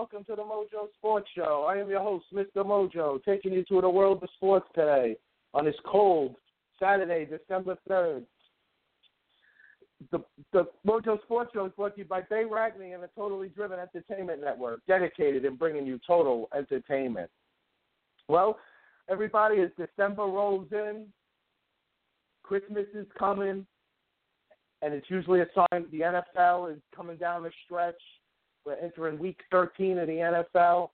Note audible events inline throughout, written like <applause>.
welcome to the Mojo Sports Show. I am your host, Mr. Mojo, taking you to the world of sports today on this cold Saturday, December 3rd. The, the Mojo Sports Show is brought to you by Bay Ragney and the Totally Driven Entertainment Network, dedicated in bringing you total entertainment. Well, everybody, as December rolls in, Christmas is coming, and it's usually a sign the NFL is coming down the stretch. We're entering week 13 of the NFL.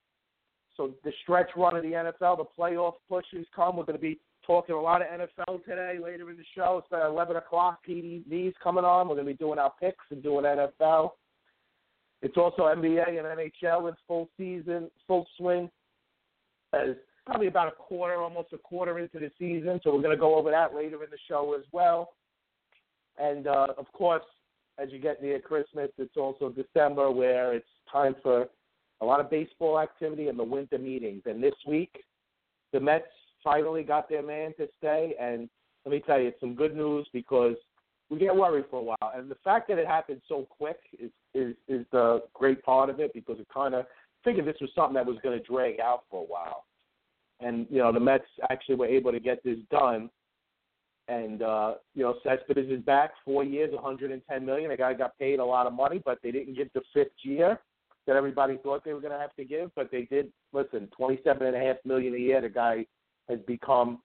So the stretch run of the NFL, the playoff pushes come. We're going to be talking a lot of NFL today later in the show. It's at 11 o'clock. PDV's coming on. We're going to be doing our picks and doing NFL. It's also NBA and NHL in full season, full swing. As probably about a quarter, almost a quarter into the season. So we're going to go over that later in the show as well. And uh, of course, as you get near Christmas, it's also December where it's time for a lot of baseball activity and the winter meetings. And this week, the Mets finally got their man to stay. And let me tell you, it's some good news because we get worried for a while. And the fact that it happened so quick is is, is the great part of it because it kind of figured this was something that was going to drag out for a while. And you know, the Mets actually were able to get this done and uh, you know, Cespedes is back, four years, 110 million. The guy got paid a lot of money, but they didn't give the fifth year that everybody thought they were going to have to give. But they did. Listen, 27 and a half million a year. The guy has become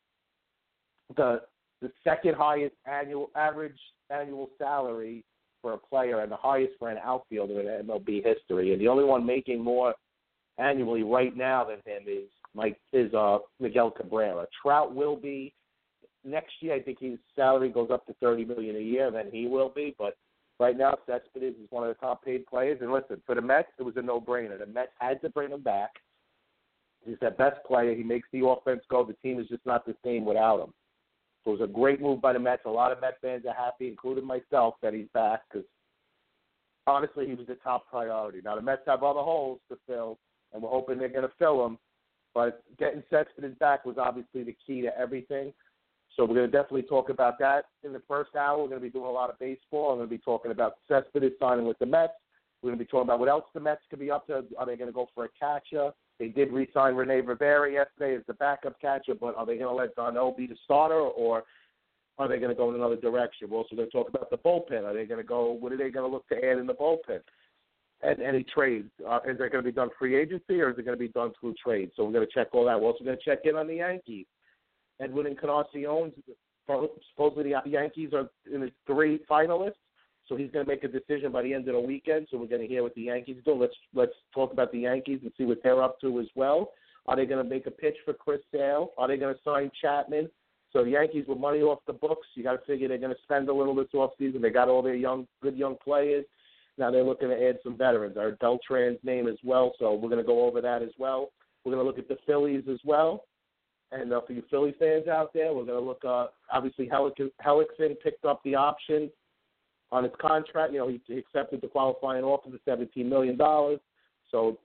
the the second highest annual average annual salary for a player and the highest for an outfielder in MLB history. And the only one making more annually right now than him is Mike is uh Miguel Cabrera. Trout will be next year, I think his salary goes up to thirty million a year. Then he will be. But right now, Cespedes is one of the top paid players. And listen, for the Mets, it was a no-brainer. The Mets had to bring him back. He's their best player. He makes the offense go. The team is just not the same without him. So it was a great move by the Mets. A lot of Mets fans are happy, including myself, that he's back because honestly, he was the top priority. Now the Mets have other holes to fill, and we're hoping they're going to fill them. But getting Cespedes back was obviously the key to everything. So we're going to definitely talk about that in the first hour. We're going to be doing a lot of baseball. I'm going to be talking about Cespedes signing with the Mets. We're going to be talking about what else the Mets could be up to. Are they going to go for a catcher? They did re-sign Rene Rivera yesterday as the backup catcher, but are they going to let d'Arnaud be the starter, or are they going to go in another direction? We're also going to talk about the bullpen. Are they going to go? What are they going to look to add in the bullpen? And any trades? Uh, is it going to be done free agency, or is it going to be done through trade? So we're going to check all that. We're also going to check in on the Yankees. Edwin Encarnacion, supposedly the Yankees are in the three finalists, so he's going to make a decision by the end of the weekend. So we're going to hear what the Yankees do. Let's let's talk about the Yankees and see what they're up to as well. Are they going to make a pitch for Chris Sale? Are they going to sign Chapman? So the Yankees with money off the books, you got to figure they're going to spend a little this offseason. They got all their young, good young players. Now they're looking to add some veterans. Our Beltran's name as well, so we're going to go over that as well. We're going to look at the Phillies as well. And uh, for you Philly fans out there, we're going to look. Uh, obviously, Hellickson picked up the option on his contract. You know, he, he accepted the qualifying offer of seventeen million dollars. So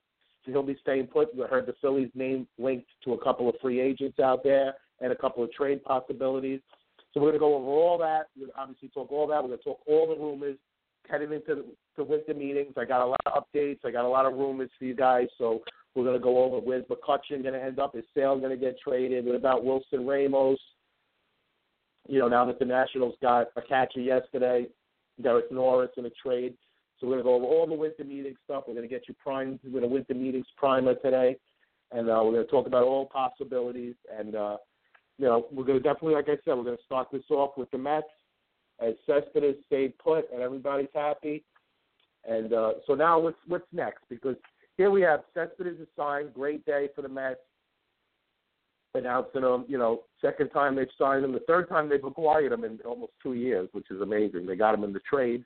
he'll be staying put. We heard the Phillies' name linked to a couple of free agents out there and a couple of trade possibilities. So we're going to go over all that. We're going to obviously talk all that. We're going to talk all the rumors heading into the, the winter meetings. I got a lot of updates. I got a lot of rumors for you guys. So We're going to go over where's McCutcheon going to end up. Is Sale going to get traded? What about Wilson Ramos? You know, now that the Nationals got a catcher yesterday, Derek Norris in a trade. So we're going to go over all the winter meeting stuff. We're going to get you primed with a winter meetings primer today. And uh, we're going to talk about all possibilities. And, uh, you know, we're going to definitely, like I said, we're going to start this off with the Mets as Cespedes stayed put and everybody's happy. And uh, so now what's what's next? Because here we have Cespedes is signed. Great day for the Mets. Announcing him, you know, second time they've signed him. The third time they've acquired him in almost two years, which is amazing. They got him in the trade,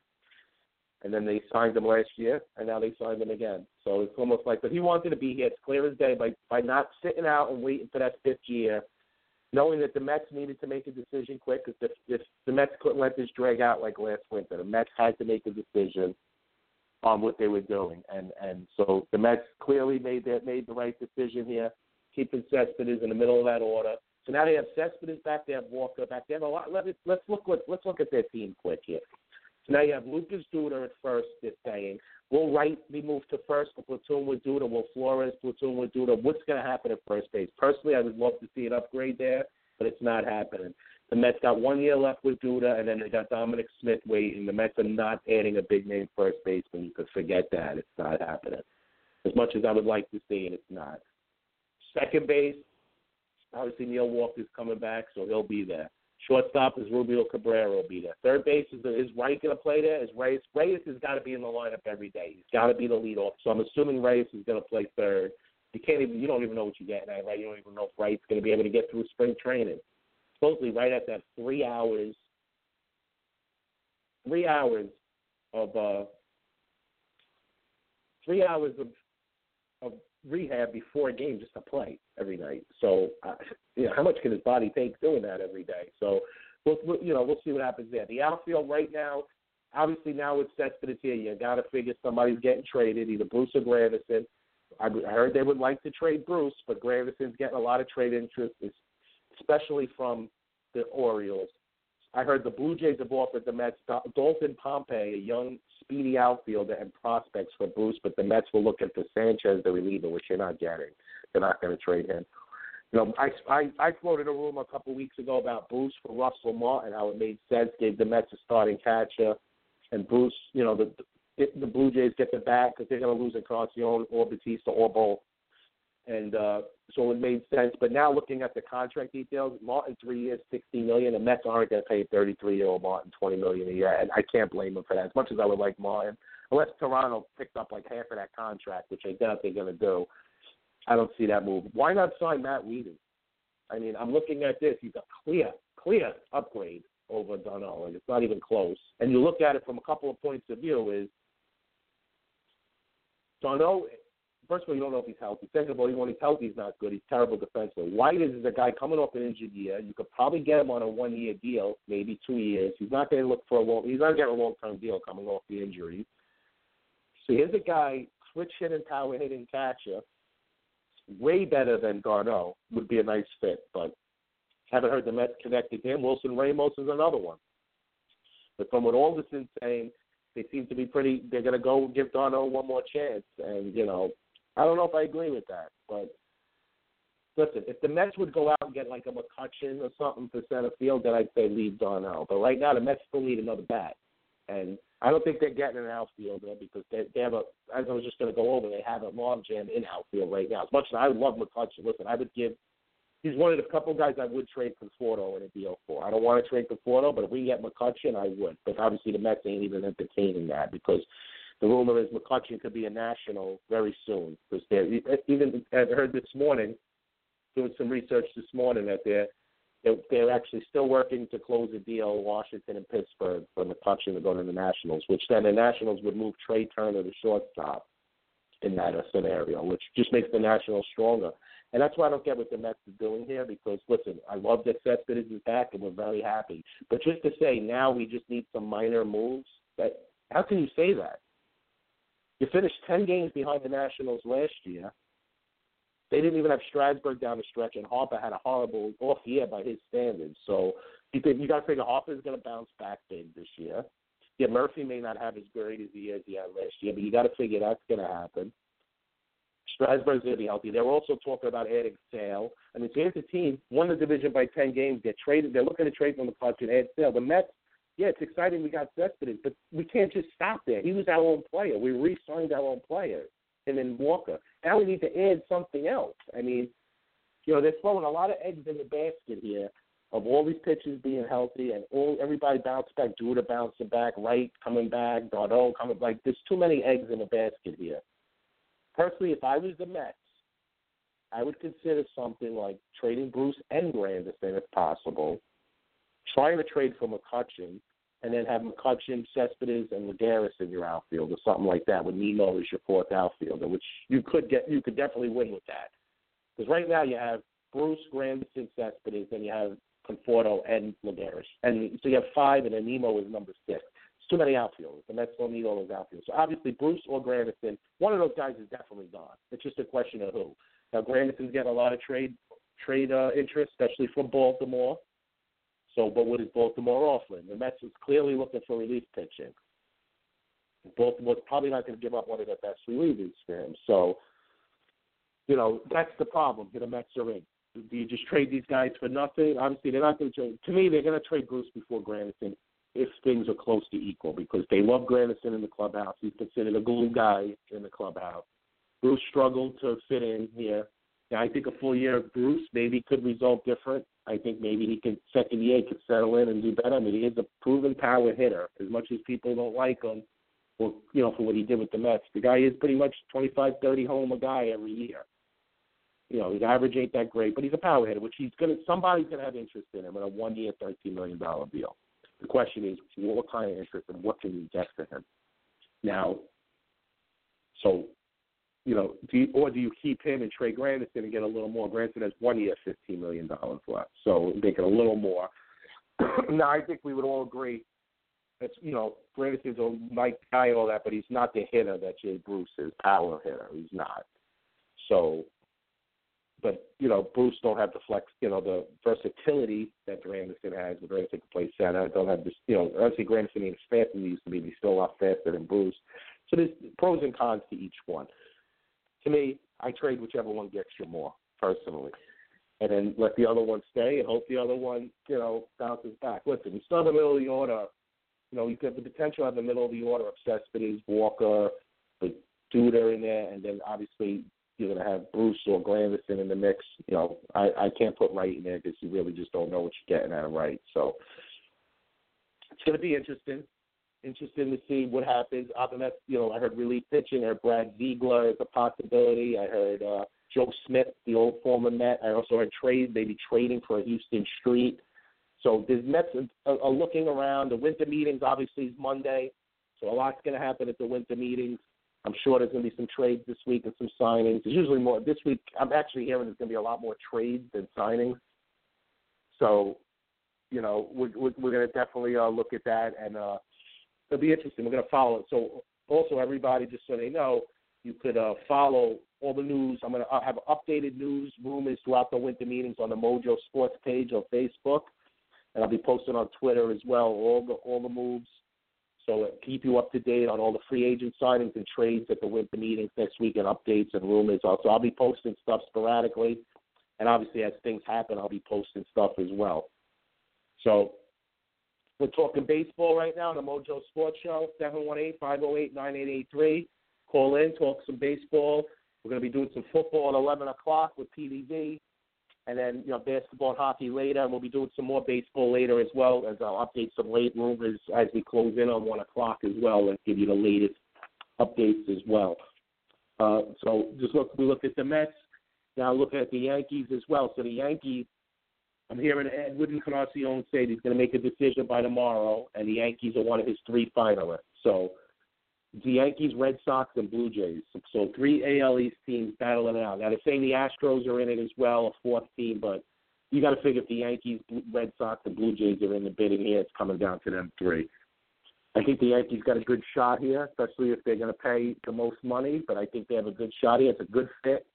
and then they signed him last year, and now they signed him again. So it's almost like, but he wanted to be here. It's clear as day by by not sitting out and waiting for that fifth year, knowing that the Mets needed to make a decision quick. Because if, if the Mets couldn't let this drag out like last winter, the Mets had to make a decision on what they were doing, and and so the Mets clearly made that made the right decision here, keeping Cespedes in the middle of that order. So now they have Cespedes back, they have Walker back, they have a lot. Let, let's look what let's look at their team quick here. So now you have Lucas Duda at first. They're saying will Wright be moved to first? Platoon with Duda. Will Flores platoon with Duda? What's going to happen at first base? Personally, I would love to see an upgrade there, but it's not happening. The Mets got one year left with Duda, and then they got Dominic Smith waiting. The Mets are not adding a big name first baseman. You could forget that. It's not happening. As much as I would like to see it, it's not. Second base, obviously Neil Walker's coming back, so he'll be there. Shortstop is Asdrubal Cabrera will be there. Third base is is Wright going to play there? Is Reyes Reyes has got to be in the lineup every day. He's got to be the leadoff. So I'm assuming Reyes is going to play third. You can't even you don't even know what you're getting at, right? You don't even know if Wright's going to be able to get through spring training. Supposedly, right at that three hours, three hours of uh, three hours of of rehab before a game just to play every night. So, uh, you know, how much can his body take doing that every day? So, we'll, we'll you know we'll see what happens there. The outfield right now, obviously now it's Cespedes here. You got to figure somebody's getting traded, either Bruce or Granderson. I, heard they would like to trade Bruce, but Granderson's getting a lot of trade interest, especially from the Orioles. I heard the Blue Jays have offered the Mets Dalton Pompey, a young, speedy outfielder, and prospects for Bruce, but the Mets will look at the Sanchez, the reliever, which you're not getting. They're not going to trade him. You know, I, I I floated a rumor a couple weeks ago about Bruce for Russell Martin, how it made sense, gave the Mets a starting catcher, and Bruce, you know, the, the Blue Jays get the bat because they're going to lose Encarnacion or Bautista or both and uh, so it made sense. But now looking at the contract details, Martin three years, sixty million. The Mets aren't going to pay thirty three year old Martin twenty million a year, and I can't blame him for that. As much as I would like Martin, unless Toronto picked up like half of that contract, which I doubt they're going to do, I don't see that move. Why not sign Matt Wieters? I mean, I'm looking at this. He's a clear, clear upgrade over d'Arnaud, and it's not even close. And you look at it from a couple of points of view. Is d'Arnaud first of all, you don't know if he's healthy. Second of all, even when he's healthy, he's not good. He's terrible defensively. White is a guy coming off an injured year. You could probably get him on a one-year deal, maybe two years. He's not going to look for a long. He's not getting a long-term deal coming off the injury. So here's a guy, switch hitting, power hitting catcher, way better than d'Arnaud. Would be a nice fit, but haven't heard the Mets connected him. Wilson Ramos is another one. But from what is saying, they seem to be pretty. They're going to go give d'Arnaud one more chance, and you know I don't know if I agree with that, but listen, if the Mets would go out and get like a McCutcheon or something for center field, then I'd say leave d'Arnaud. But right now, the Mets still need another bat, and I don't think they're getting an outfielder because they, they have a. As I was just going to go over, they have a logjam in outfield right now. As much as I love McCutcheon, listen, I would give. He's one of the couple guys I would trade Conforto in a deal for. I don't want to trade Conforto, but if we get McCutcheon, I would. But obviously, the Mets ain't even entertaining that because the rumor is McCutcheon could be a national very soon because they're even I heard this morning doing some research this morning that they're they're, they're actually still working to close a deal Washington and Pittsburgh for McCutcheon to go to the Nationals, which then the Nationals would move Trea Turner to shortstop in that uh, scenario, which just makes the Nationals stronger. And that's why I don't get what the Mets are doing here because, listen, I love that Seth Cespedes is back and we're very happy. But just to say now we just need some minor moves, that how can you say that? You finished 10 games behind the Nationals last year. They didn't even have Strasburg down the stretch, and Harper had a horrible off year by his standards. So you think you got to figure Harper's going to bounce back big this year. Yeah, Murphy may not have as great as he as he had last year, but you got to figure that's going to happen. Strasburg's going to be healthy. They're also talking about adding Sale. I mean, so here's a team won the division by ten games. They're traded. They're looking to trade from the clutch and add Sale. The Mets, yeah, it's exciting. We got Cespedes, but we can't just stop there. He was our own player. We re-signed our own player, and Walker. Now we need to add something else. I mean, you know, they're throwing a lot of eggs in the basket here of all these pitchers being healthy and all everybody bounced back, Duda bouncing back, Wright coming back, d'Arnaud coming like there's too many eggs in the basket here. Personally, if I was the Mets, I would consider something like trading Bruce and Granderson if possible, trying to trade for McCutcheon, and then have McCutcheon, Cespedes, and Lagares in your outfield or something like that with Nimmo as your fourth outfielder, which you could get you could definitely win with that. Because right now you have Bruce, Granderson, Cespedes, and you have Conforto and Lagares. And so you have five, and then Nimmo is number six. It's too many outfielders. The Mets don't need all those outfielders. So obviously Bruce or Granderson, one of those guys is definitely gone. It's just a question of who. Now Granderson's getting a lot of trade trade uh, interest, especially from Baltimore. So, but what is Baltimore offering? The Mets is clearly looking for relief pitching. Baltimore's probably not going to give up one of their best relievers for him. So, you know, that's the problem that the Mets are in. Do you just trade these guys for nothing? Obviously, they're not going to trade. To me, they're going to trade Bruce before Granderson if things are close to equal because they love Granderson in the clubhouse. He's considered a glue guy in the clubhouse. Bruce struggled to fit in here. Now, I think a full year of Bruce maybe could result different. I think maybe he could second year could settle in and do better. I mean, he is a proven power hitter. As much as people don't like him, well, you know, for what he did with the Mets, the guy is pretty much 25, 30 homer guy every year. You know, his average ain't that great, but he's a power hitter, which he's gonna somebody's gonna have interest in him in a one year, thirteen million dollar deal. The question is, what kind of interest and what can you get for him? Now, so you know, do you, or do you keep him and Trey Granderson and get a little more? Granderson has one year, fifteen million dollars left, so make it a little more. <clears throat> now, I think we would all agree that's you know, Granderson's a nice guy and all that, but he's not the hitter that Jay Bruce is, power hitter. He's not. So, but you know, Bruce don't have the flex, you know, the versatility that Granderson has. But Granderson can play center. Don't have this, you know. Obviously, Granderson ain't as fast as he used to be. He's still a lot faster than Bruce. So there's pros and cons to each one. To me, I trade whichever one gets you more personally, and then let the other one stay and hope the other one, you know, bounces back. Listen, you still have the middle of the order. You know, you could have the potential of the middle of the order of Cespedes, Walker, the Duda in there, and then obviously you're going to have Bruce or Granderson in the mix. You know, I, I can't put Wright in there because you really just don't know what you're getting out of Wright. So it's going to be interesting. Interesting to see what happens. Other than that, you know, I heard relief pitching. I heard Brad Ziegler is a possibility. I heard uh, Joe Smith, the old former Met. I also heard trade, maybe trading for a Huston Street. So the Mets are, are looking around. The winter meetings obviously is Monday, so a lot's going to happen at the winter meetings. I'm sure there's going to be some trades this week and some signings. There's usually more this week. I'm actually hearing there's going to be a lot more trades than signings. So, you know, we're we're, we're going to definitely uh, look at that, and uh, it'll be interesting. We're going to follow it. So, also everybody, just so they know, you could uh, follow all the news. I'm going to have updated news rumors throughout the winter meetings on the Mojo Sports page on Facebook, and I'll be posting on Twitter as well all the all the moves. So uh, keep you up to date on all the free agent signings and trades at the winter meetings next week and updates and rumors. Also, I'll be posting stuff sporadically, and obviously as things happen, I'll be posting stuff as well. So we're talking baseball right now on the Mojo Sports Show, 718-508-9883. Call in, talk some baseball. We're going to be doing some football at 11 o'clock with PDD, and then you know basketball and hockey later. And we'll be doing some more baseball later as well, as I'll update some late rumors as we close in on 1 o'clock as well, and give you the latest updates as well. Uh, so just look, we look at the Mets. Now look at the Yankees as well. So the Yankees, I'm hearing Edwin Encarnacion say he's going to make a decision by tomorrow, and the Yankees are one of his three finalists. So the Yankees, Red Sox, and Blue Jays. So three AL East teams battling it out. Now they're saying the Astros are in it as well, a fourth team, but you got to figure if the Yankees, Red Sox, and Blue Jays are in the bidding here, it's coming down to them three. I think the Yankees got a good shot here, especially if they're going to pay the most money. But I think they have a good shot here. It's a good fit.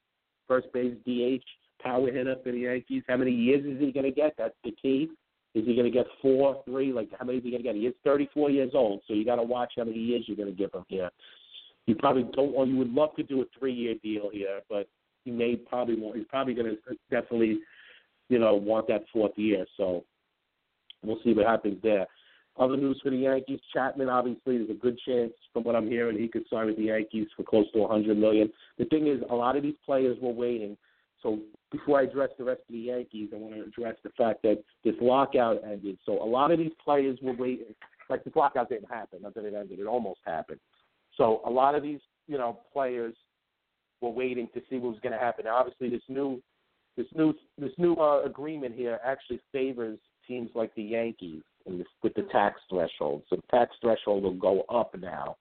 First base DH, power hitter for the Yankees. How many years is he going to get? That's the key. Is he going to get four, three? Like how many is he going to get? He is 34 years old, so you got to watch how many years you're going to give him here. You probably don't want. You would love to do a three-year deal here, but he may probably want. He's probably going to definitely, you know, want that fourth year. So we'll see what happens there. Other news for the Yankees: Chapman. Obviously, there's a good chance, from what I'm hearing, he could sign with the Yankees for close to 100 million. The thing is, a lot of these players were waiting. So before I address the rest of the Yankees, I want to address the fact that this lockout ended. So a lot of these players were waiting. Like this lockout didn't happen, not that it ended. It almost happened. So a lot of these, you know, players were waiting to see what was going to happen. Now, obviously, this new, this new, this new uh, agreement here actually favors teams like the Yankees in this, with the tax threshold. So the tax threshold will go up now.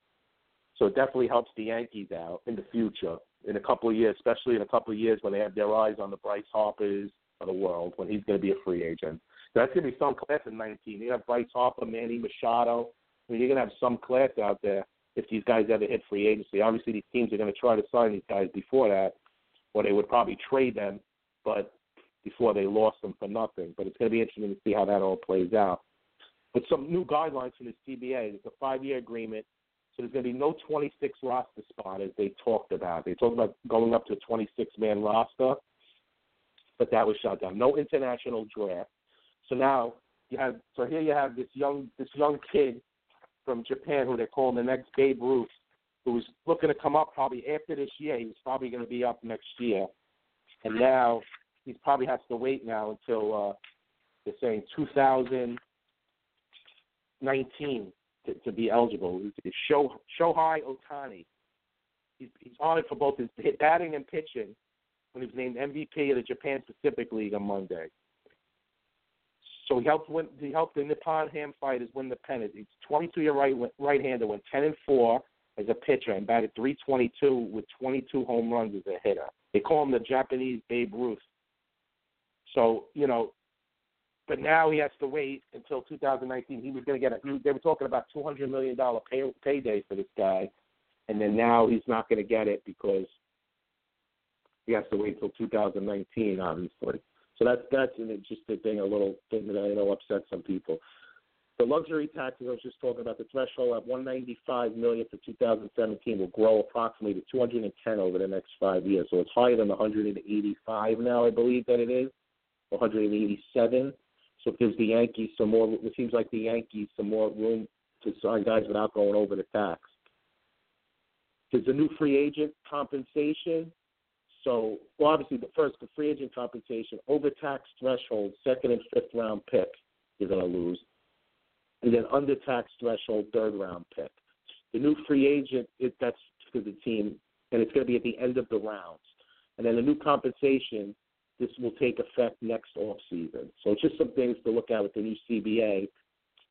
So it definitely helps the Yankees out in the future, in a couple of years, especially in a couple of years when they have their eyes on the Bryce Harpers of the world, when he's going to be a free agent. That's going to be some class in 19. You have Bryce Harper, Manny Machado. I mean, you're going to have some class out there if these guys ever hit free agency. Obviously, these teams are going to try to sign these guys before that, or they would probably trade them, but before they lost them for nothing. But it's going to be interesting to see how that all plays out. But some new guidelines from the CBA. It's a five-year agreement, so there's going to be no 26 roster spot as they talked about. They talked about going up to a 26-man roster, but that was shut down. No international draft. So now you have. So here you have this young this young kid from Japan who they're calling the next Babe Ruth, who's looking to come up probably after this year. He's probably going to be up next year, and now he probably has to wait now until uh, they're saying 2019 to, be eligible. Sho, Shohei Ohtani. He's, he's honored for both his hit batting and pitching when he was named MVP of the Japan Pacific League on Monday. So he helped win. He helped the Nippon Ham Fighters win the pennant. He's 22 year right right-hander, went 10 and 4 as a pitcher, and batted 322 with 22 home runs as a hitter. They call him the Japanese Babe Ruth. So you know, but now he has to wait until 2019. He was going to get a. They were talking about 200 million dollar pay, payday for this guy, and then now he's not going to get it because he has to wait until 2019, obviously. So that's that's an, just a thing, a little thing that I know upsets some people. The luxury taxes I was just talking about, the threshold at 195 million for 2017 will grow approximately to 210 over the next five years. So it's higher than the 185 now, I believe that it is, 187. So it gives the Yankees some more. It seems like the Yankees some more room to sign guys without going over the tax. There's a new free agent compensation. So, well, obviously, the first, the free agent compensation over tax threshold, second and fifth round pick, you're going to lose, and then under tax threshold, third round pick. The new free agent, it, that's for the team, and it's going to be at the end of the rounds. And then the new compensation, this will take effect next off season. So it's just some things to look at with the new CBA.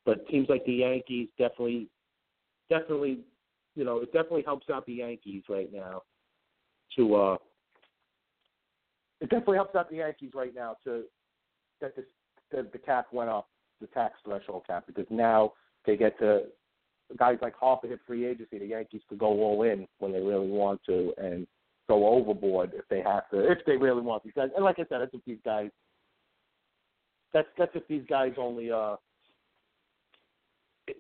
But teams like the Yankees definitely, definitely, you know, it definitely helps out the Yankees right now to uh it definitely helps out the Yankees right now to that this, the, the cap went up, the tax threshold cap, because now they get to guys like Harper hit free agency. The Yankees could go all in when they really want to and go overboard if they have to, if they really want these guys. And like I said, that's if these guys. That's that's if these guys only uh.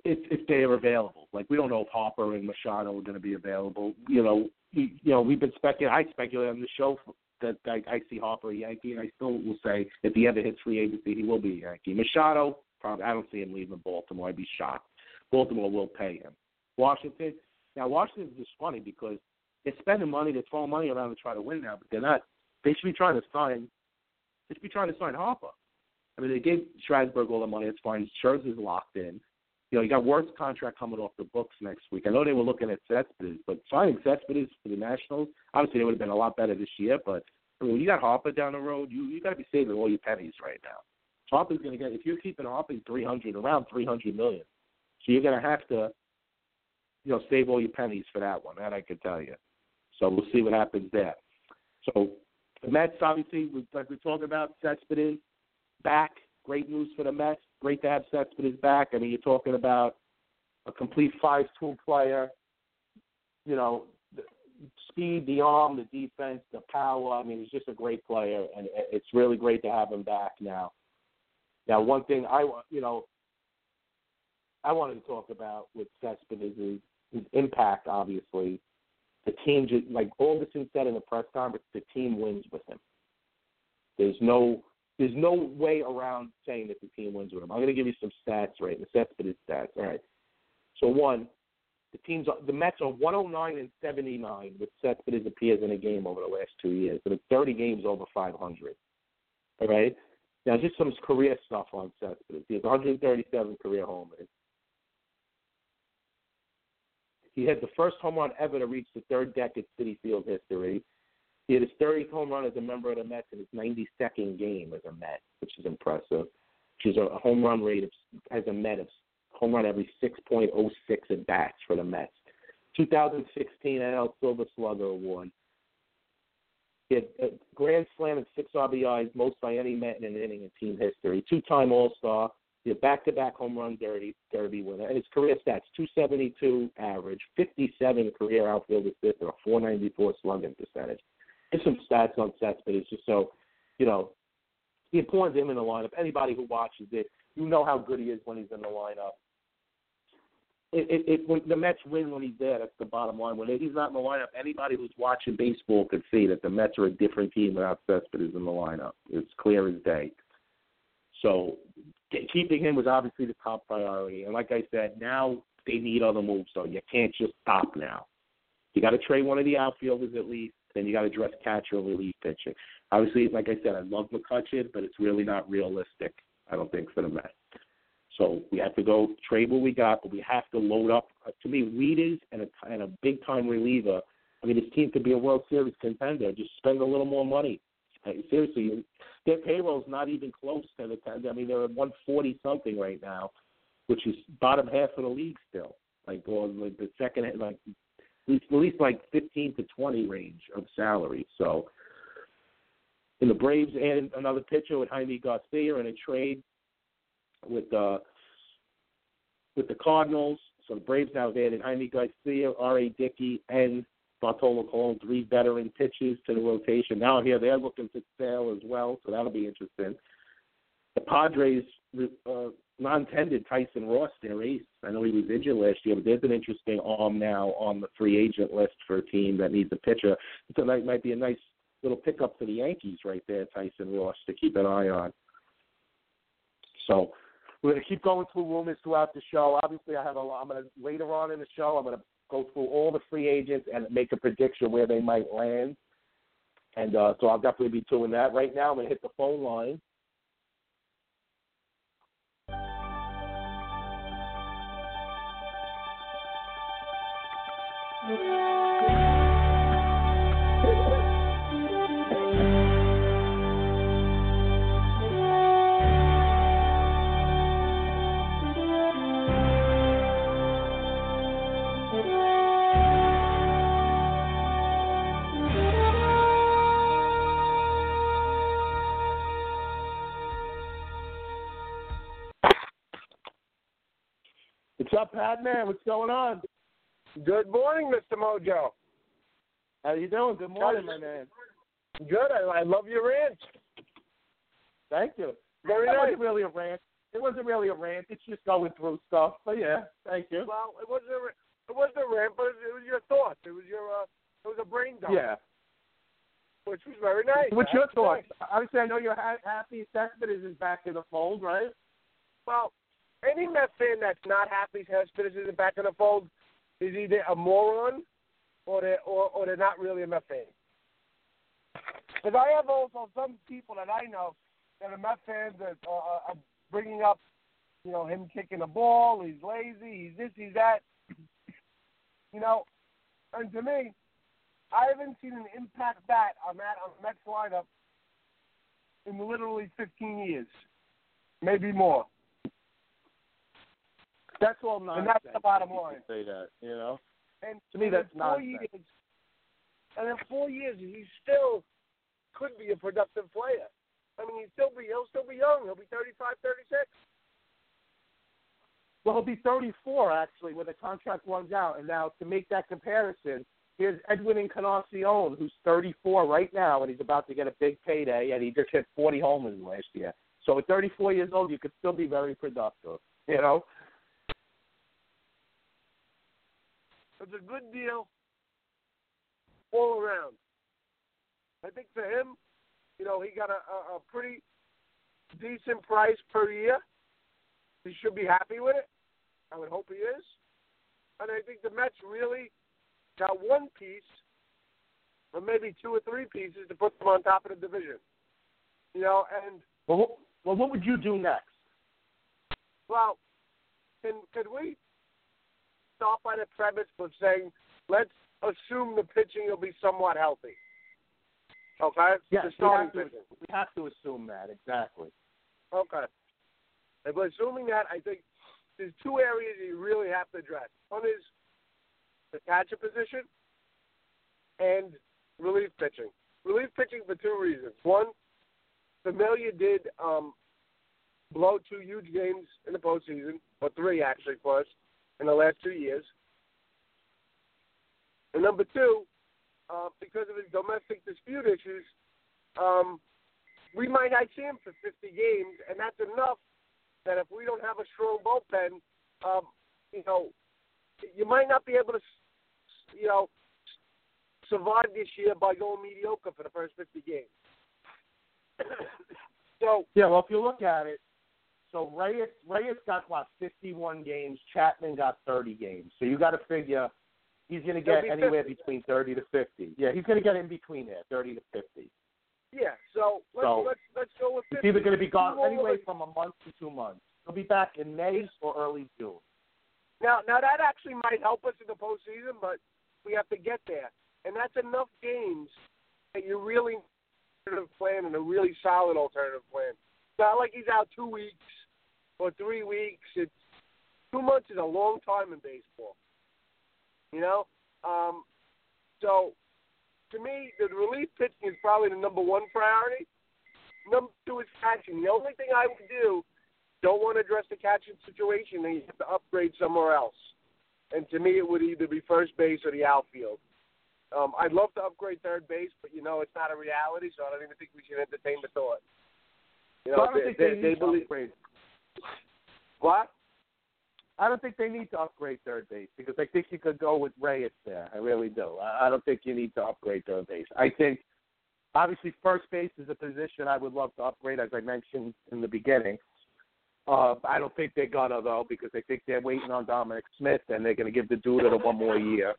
If if they are available, like we don't know if Harper and Machado are going to be available. You know, you, you know, we've been speculating. I speculate on the show that I, I see Harper a Yankee, and I still will say if he ever hits free agency, he will be a Yankee. Machado, probably I don't see him leaving Baltimore. I'd be shocked. Baltimore will pay him. Washington, now Washington is just funny because they're spending money, they're throwing money around to try to win now, but they're not. They should be trying to sign. They should be trying to sign Harper. I mean, they gave Strasburg all the money. It's fine. Scherzer's locked in. You know, you got Werth's contract coming off the books next week. I know they were looking at Cespedes, but signing Cespedes for the Nationals, obviously they would have been a lot better this year. But I mean, when you got Harper down the road, you you got to be saving all your pennies right now. Harper's going to get if you're keeping Harper three hundred around three hundred million, so you're going to have to, you know, save all your pennies for that one. That I can tell you. So we'll see what happens there. So the Mets, obviously, we- like we talked about, Cespedes back. Great news for the Mets. Great to have Cespedes back. I mean, you're talking about a complete five-tool player. You know, the speed, the arm, the defense, the power. I mean, he's just a great player, and it's really great to have him back now. Now, one thing I you know, I wanted to talk about with Cespedes is his impact, obviously, the team just like Alderson said in the press conference, the team wins with him. There's no there's no way around saying that the team wins with him. I'm going to give you some stats right, the Cespedes stats. All right. So one, the teams the Mets are 109 and 79 with Cespedes appears in a game over the last two years. So it's 30 games over 500. All right. Now just some career stuff on Cespedes. He has 137 career homers. He had the first home run ever to reach the third deck at Citi Field history. He had his 30th home run as a member of the Mets in his 92nd game as a Met, which is impressive. Which is a home run rate of, as a Met of home run every 6.06 at bats for the Mets. 2016 NL Silver Slugger Award. He had a grand slam and six RBIs, most by any Met in an inning in team history. Two-time All-Star. He had back-to-back home run derby, derby winner. And his career stats, 272 average, 57 career outfield assists, and a 494 slugging percentage. There's some stats on sets, but it's just so, you know, the importance him in the lineup. Anybody who watches it, you know how good he is when he's in the lineup. It, it, it when the Mets win when he's there. That's the bottom line. When he's not in the lineup, anybody who's watching baseball could see that the Mets are a different team without Cespedes in the lineup. It's clear as day. So keeping him was obviously the top priority. And like I said, now they need other moves. So you can't just stop now. You got to trade one of the outfielders at least. Then you got to address catcher or relief pitching. Obviously, like I said, I love McCutcheon, but it's really not realistic. I don't think for the Mets. So we have to go trade what we got, but we have to load up. To me, Wieters and a and a big time reliever. I mean, this team could be a World Series contender. Just spend a little more money. Seriously, their payroll's not even close to the. I mean, they're at one forty something right now, which is bottom half of the league still. Like, or like the second, like at least, like fifteen to twenty range of salary. So, and the Braves added another pitcher with Jaime Garcia in a trade with uh with the Cardinals. So the Braves now have added Jaime Garcia, R.A. Dickey, and Bartolo Colon, three veteran pitchers to the rotation. Now here they're looking to sell as well, so that'll be interesting. The Padres uh, non-tended Tyson Ross, their ace. I know he was injured last year, but there's an interesting arm now on the free agent list for a team that needs a pitcher. So that might be a nice little pickup for the Yankees right there, Tyson Ross, to keep an eye on. So we're going to keep going through rumors throughout the show. Obviously, I have a. I'm going to later on in the show. I'm going to go through all the free agents and make a prediction where they might land. And uh, so I'll definitely be doing that. Right now, I'm going to hit the phone line. What's up, Padman? What's going on? Good morning, Mr. Mojo. How you doing? Good morning, my man. Good. I, I love your rant. Thank you. Very It nice. wasn't really a rant. It wasn't really a rant. It's just going through stuff. But yeah, thank you. Well, it wasn't a, it wasn't a rant, but it was your thoughts. It was your uh, it was a brain dump. Yeah. which was very nice. What's I your thoughts? say. Obviously, I know you're ha- happy Cespedes is back in the fold, right? Well, any Met fan that's not happy Cespedes isn't back in the fold is either a moron or they or, or they're not really a Met fan. Because I have also some people that I know that are Met fans that are, are bringing up, you know, him kicking the ball. He's lazy. He's this. He's that. You know, and to me, I haven't seen an impact bat on that on Mets lineup in literally 15 years, maybe more. That's all And nonsense. that's the bottom if you line. Say that, you know. And To me, and that's nonsense. years, and in four years, he still could be a productive player. I mean, he'll still be he'll still be young. He'll be 35, 36. Well, he'll be 34 actually when the contract runs out. And now to make that comparison, here's Edwin Encarnacion, who's 34 right now, and he's about to get a big payday, and he just hit 40 homers last year. So at 34 years old, you could still be very productive. You know. It's a good deal. all around. I think for him, you know, he got a, a, a pretty decent price per year. He should be happy with it. I would hope he is. And I think the Mets really got one piece, or maybe two or three pieces, to put them on top of the division. You know, and Well, well, what would you do next? well, can could we start by the premise of saying let's assume the pitching will be somewhat healthy? Okay, Yes, the we starting have, to, pitching. we have to assume that exactly. Okay. We're assuming that, I think there's two areas you really have to address. One is the catcher position and relief pitching. Relief pitching for two reasons. One, Familia did um, blow two huge games in the postseason, or three actually for us in the last two years. And number two, uh, because of his domestic dispute issues, um, we might not see him for 50 games, and that's enough that if we don't have a strong bullpen, um, you know, you might not be able to, you know, survive this year by going mediocre for the first 50 games. <coughs> so, Yeah, well, if you look at it, so Reyes Reyes got what 51 games. Chapman got 30 games. So you got to figure he's going to get be anywhere 50. between 30 to 50. Yeah, he's going to get in between there, 30 to 50. yeah, so let's So, let's let's go with It's 50. either going to be gone anyway from a month to two months. He'll be back in May or early June. Now, now that actually might help us in the postseason, but we have to get there, and that's enough games that you really alternative plan and a really solid alternative plan. It's not like he's out two weeks or three weeks. It's two months is a long time in baseball. You know, um, so to me, the relief pitching is probably the number one priority. Number two is catching. The only thing I would do don't want to address the catching situation, then you have to upgrade somewhere else. And to me, it would either be first base or the outfield. Um, I'd love to upgrade third base, but you know it's not a reality, so I don't even think we should entertain the thought. You know, don't they, they, they, they believe upgrade. What? I don't think they need to upgrade third base because I think you could go with Reyes there. I really do. I don't think you need to upgrade third base. I think obviously first base is a position I would love to upgrade, as I mentioned in the beginning. Uh, I don't think they're gonna though because I think they're waiting on Dominic Smith and they're gonna give the dude a one more year.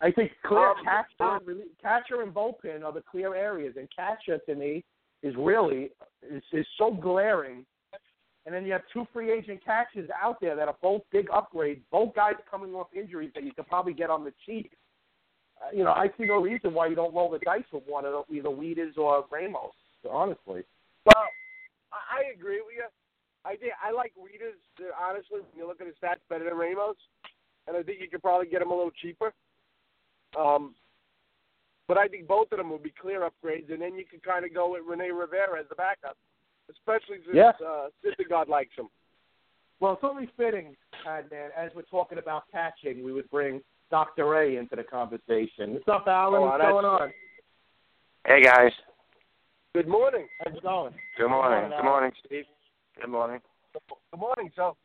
I think clear Um, catcher, um, and catcher and bullpen are the clear areas, and catcher to me is really is, is so glaring. And then you have two free agent catchers out there that are both big upgrades, both guys coming off injuries that you could probably get on the cheap. Uh, you know, I see no reason why you don't roll the dice with one of the, either Wieters or Ramos. Honestly, Well, I, agree with you. I think I like Wieters. uh, Honestly, when you look at his stats, better than Ramos, and I think you could probably get him a little cheaper. Um, but I think both of them would be clear upgrades, and then you could kind of go with Rene Rivera as the backup, especially since Yeah. uh, Syndergaard likes him. well, it's only fitting, man. As we're talking about catching, we would bring Dr. Ray into the conversation. What's up, Alan? Oh, What's going on? Hey guys. Good morning. How's it going? Good morning. Good morning, Good morning, Steve. Good morning. Good morning. So,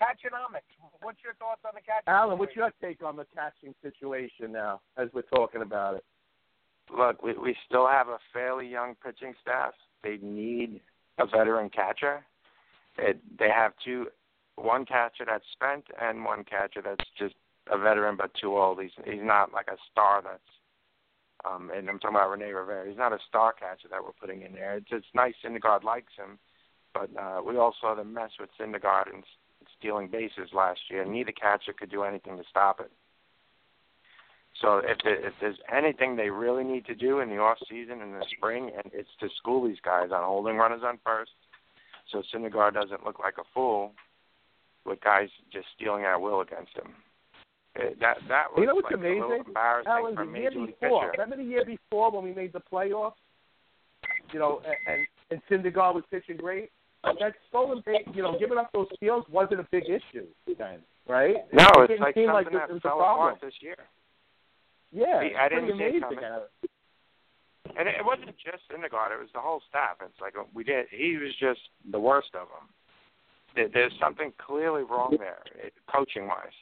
catchonomics. What's your thoughts on the catch? Alan, what's your take on the catching situation now, as we're talking about it? Look, we we still have a fairly young pitching staff. They need a veteran catcher. It, they have two, one catcher that's spent and one catcher that's just a veteran but too old. He's he's not like a star that's. Um, and I'm talking about Rene Rivera. He's not a star catcher that we're putting in there. It's, it's nice Syndergaard likes him, but uh, we also had a mess with Syndergaard and stealing bases last year. Neither catcher could do anything to stop it. So if there, if there's anything they really need to do in the off season in the spring, and it's to school these guys on holding runners on first, so Syndergaard doesn't look like a fool with guys just stealing at will against him. Uh, That that was You know what's like a little amazing? embarrassing Alan, for a the year league before, pitcher. remember the year before when we made the playoffs? You know, and and, and Syndergaard was pitching great. That stolen base, you know, giving up those steals wasn't a big issue then, right? No, it it's like seem something like it that fell apart this year. Yeah, See, I pretty didn't see it amazing. coming. And it it wasn't just Syndergaard; it was the whole staff. It's like we did. He was just the worst of them. There's something clearly wrong there, coaching wise.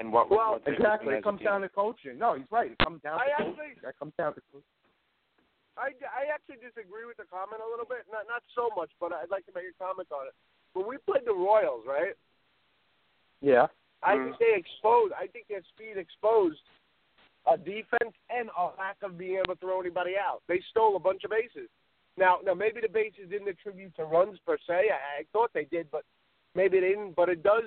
in what Well, what they're Exactly. It comes down to coaching. No, he's right. It comes down I to actually- coaching. That comes down to coaching. I, I actually disagree with the comment a little bit. Not not so much, but I'd like to make a comment on it. When we played the Royals, right? Yeah. I Mm. think they exposed. I think their speed exposed a defense and a lack of being able to throw anybody out. They stole a bunch of bases. Now, now maybe the bases didn't attribute to runs per se. I, I thought they did, but maybe they didn't. But it does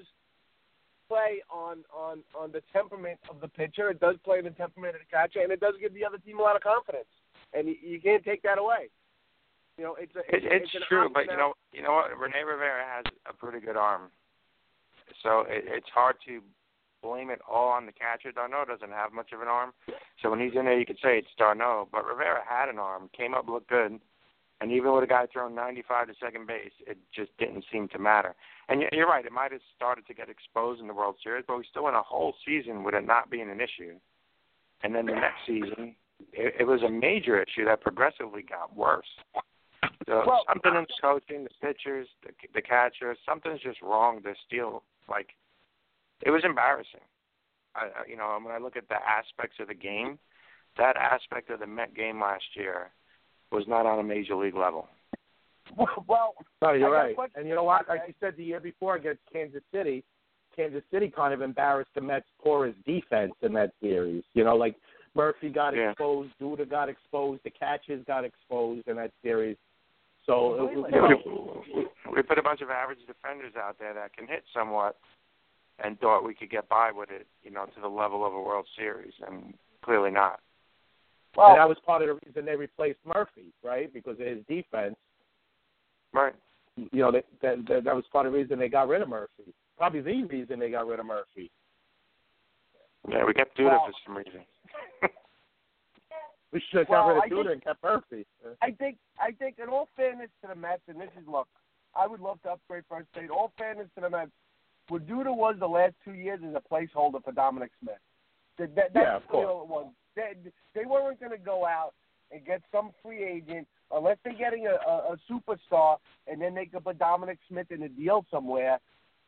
play on on on the temperament of the pitcher. It does play the temperament of the catcher, and it does give the other team a lot of confidence. And you, you can't take that away. You know, it's a It, it's an true, but you know, you know what? Rene Rivera has a pretty good arm, so it, it's hard to blame it all on the catcher. d'Arnaud doesn't have much of an arm, so when he's in there, you could say it's d'Arnaud. But Rivera had an arm, came up, looked good, and even with a guy throwing 95 to second base, it just didn't seem to matter. And you- you're right; it might have started to get exposed in the World Series, but we still went a whole season with it not being an issue. And then the next season, it, it was a major issue that progressively got worse. So Well- something in the coaching, the pitchers, the, the catcher, something's just wrong. They're still like, it was embarrassing. I, I, you know, when I look at the aspects of the game, that aspect of the Met game last year was not on a major league level. <laughs> well, No, you're I got a right. question And you know what? about Like you said the year before against Kansas City, Kansas City kind of embarrassed the Mets' porous defense in that series. You know, like Murphy got Yeah. exposed, Duda got exposed, the catches got exposed in that series. So, it, Completely. you know, we, we put a bunch of average defenders out there that can hit somewhat, and thought we could get by with it, you know, to the level of a World Series, and clearly not. well, and that was part of the reason they replaced Murphy, right? Because of his defense. Right. You know, that that, that, that was part of the reason they got rid of Murphy. Probably the reason they got rid of Murphy. Yeah, we kept Duda Well- for some reason. <laughs> We should have Well, got rid I of Duda think- and kept Murphy. I think I think in all fairness to the Mets, and this is look, I would love to upgrade first base. All fairness to the Mets, what Duda was the last two years is a placeholder for Dominic Smith. That, that, that's Yeah, of course. it was. They, they weren't going to go out and get some free agent unless they're getting a, a, a superstar, and then they could put Dominic Smith in a deal somewhere.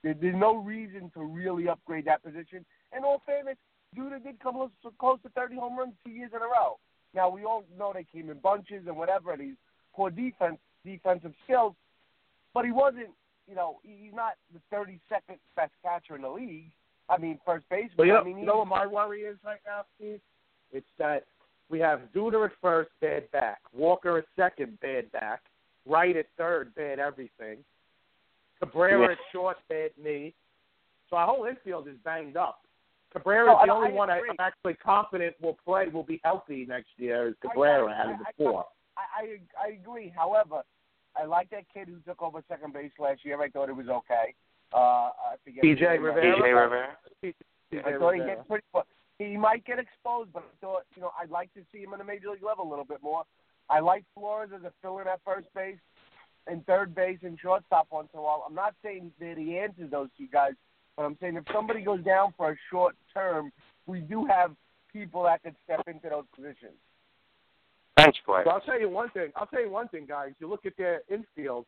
There, there's no reason to really upgrade that position. In all fairness, Duda did come close, close to 30 home runs two years in a row. Now we all know they came in bunches and whatever, and he's poor defense, defensive skills, but he wasn't. You know, he's not the 32nd best catcher in the league. I mean, first baseman. Well, you know, I mean, you know what my worry is right now, Steve? It's that we have Duda at first, bad back. Walker at second, bad back. Wright at third, bad everything. Cabrera Yeah. at short, bad knee. So our whole infield is banged up. Cabrera No, is the only I one I, agree. I'm actually confident will play, will be healthy next year. Is I- Cabrera I- out of the I- four? I, I I agree. However, I like that kid who took over second base last year. I thought it was okay. Uh, I forget. his TJ name. Rivera? T.J. Rivera. I thought he get pretty. He might get exposed, but I thought you know I'd like to see him in the major league level a little bit more. I like Flores as a fill-in at first base and third base and shortstop once in a while. I'm not saying that he the answers those two guys, but I'm saying if somebody goes down for a short term, we do have people that could step into those positions. Bench player. So I'll tell you one thing. I'll tell you one thing, guys. You look at their infield.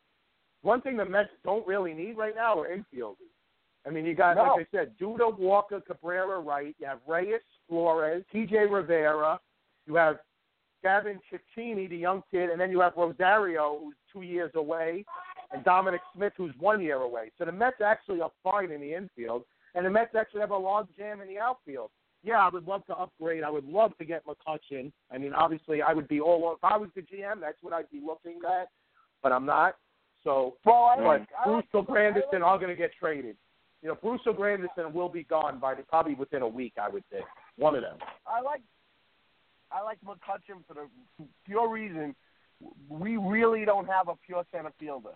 One thing the Mets don't really need right now are infielders. I mean, you got No. like I said, Duda, Walker, Cabrera, right. You have Reyes, Flores, T.J. Rivera. You have Gavin Cecchini, the young kid, and then you have Rosario, who's two years away, and Dominic Smith, who's one year away. So the Mets actually are fine in the infield, and the Mets actually have a log jam in the outfield. Yeah, I would love to upgrade. I would love to get McCutchen. I mean, obviously, I would be all over. if I was the GM. That's what I'd be looking at, but I'm not. So, Well, I but like, I Bruce like, or Granderson are going to get traded. You know, Bruce Granderson will be gone by the, probably within a week. I would think one of them. I like I like McCutchen for the pure reason we really don't have a pure center fielder.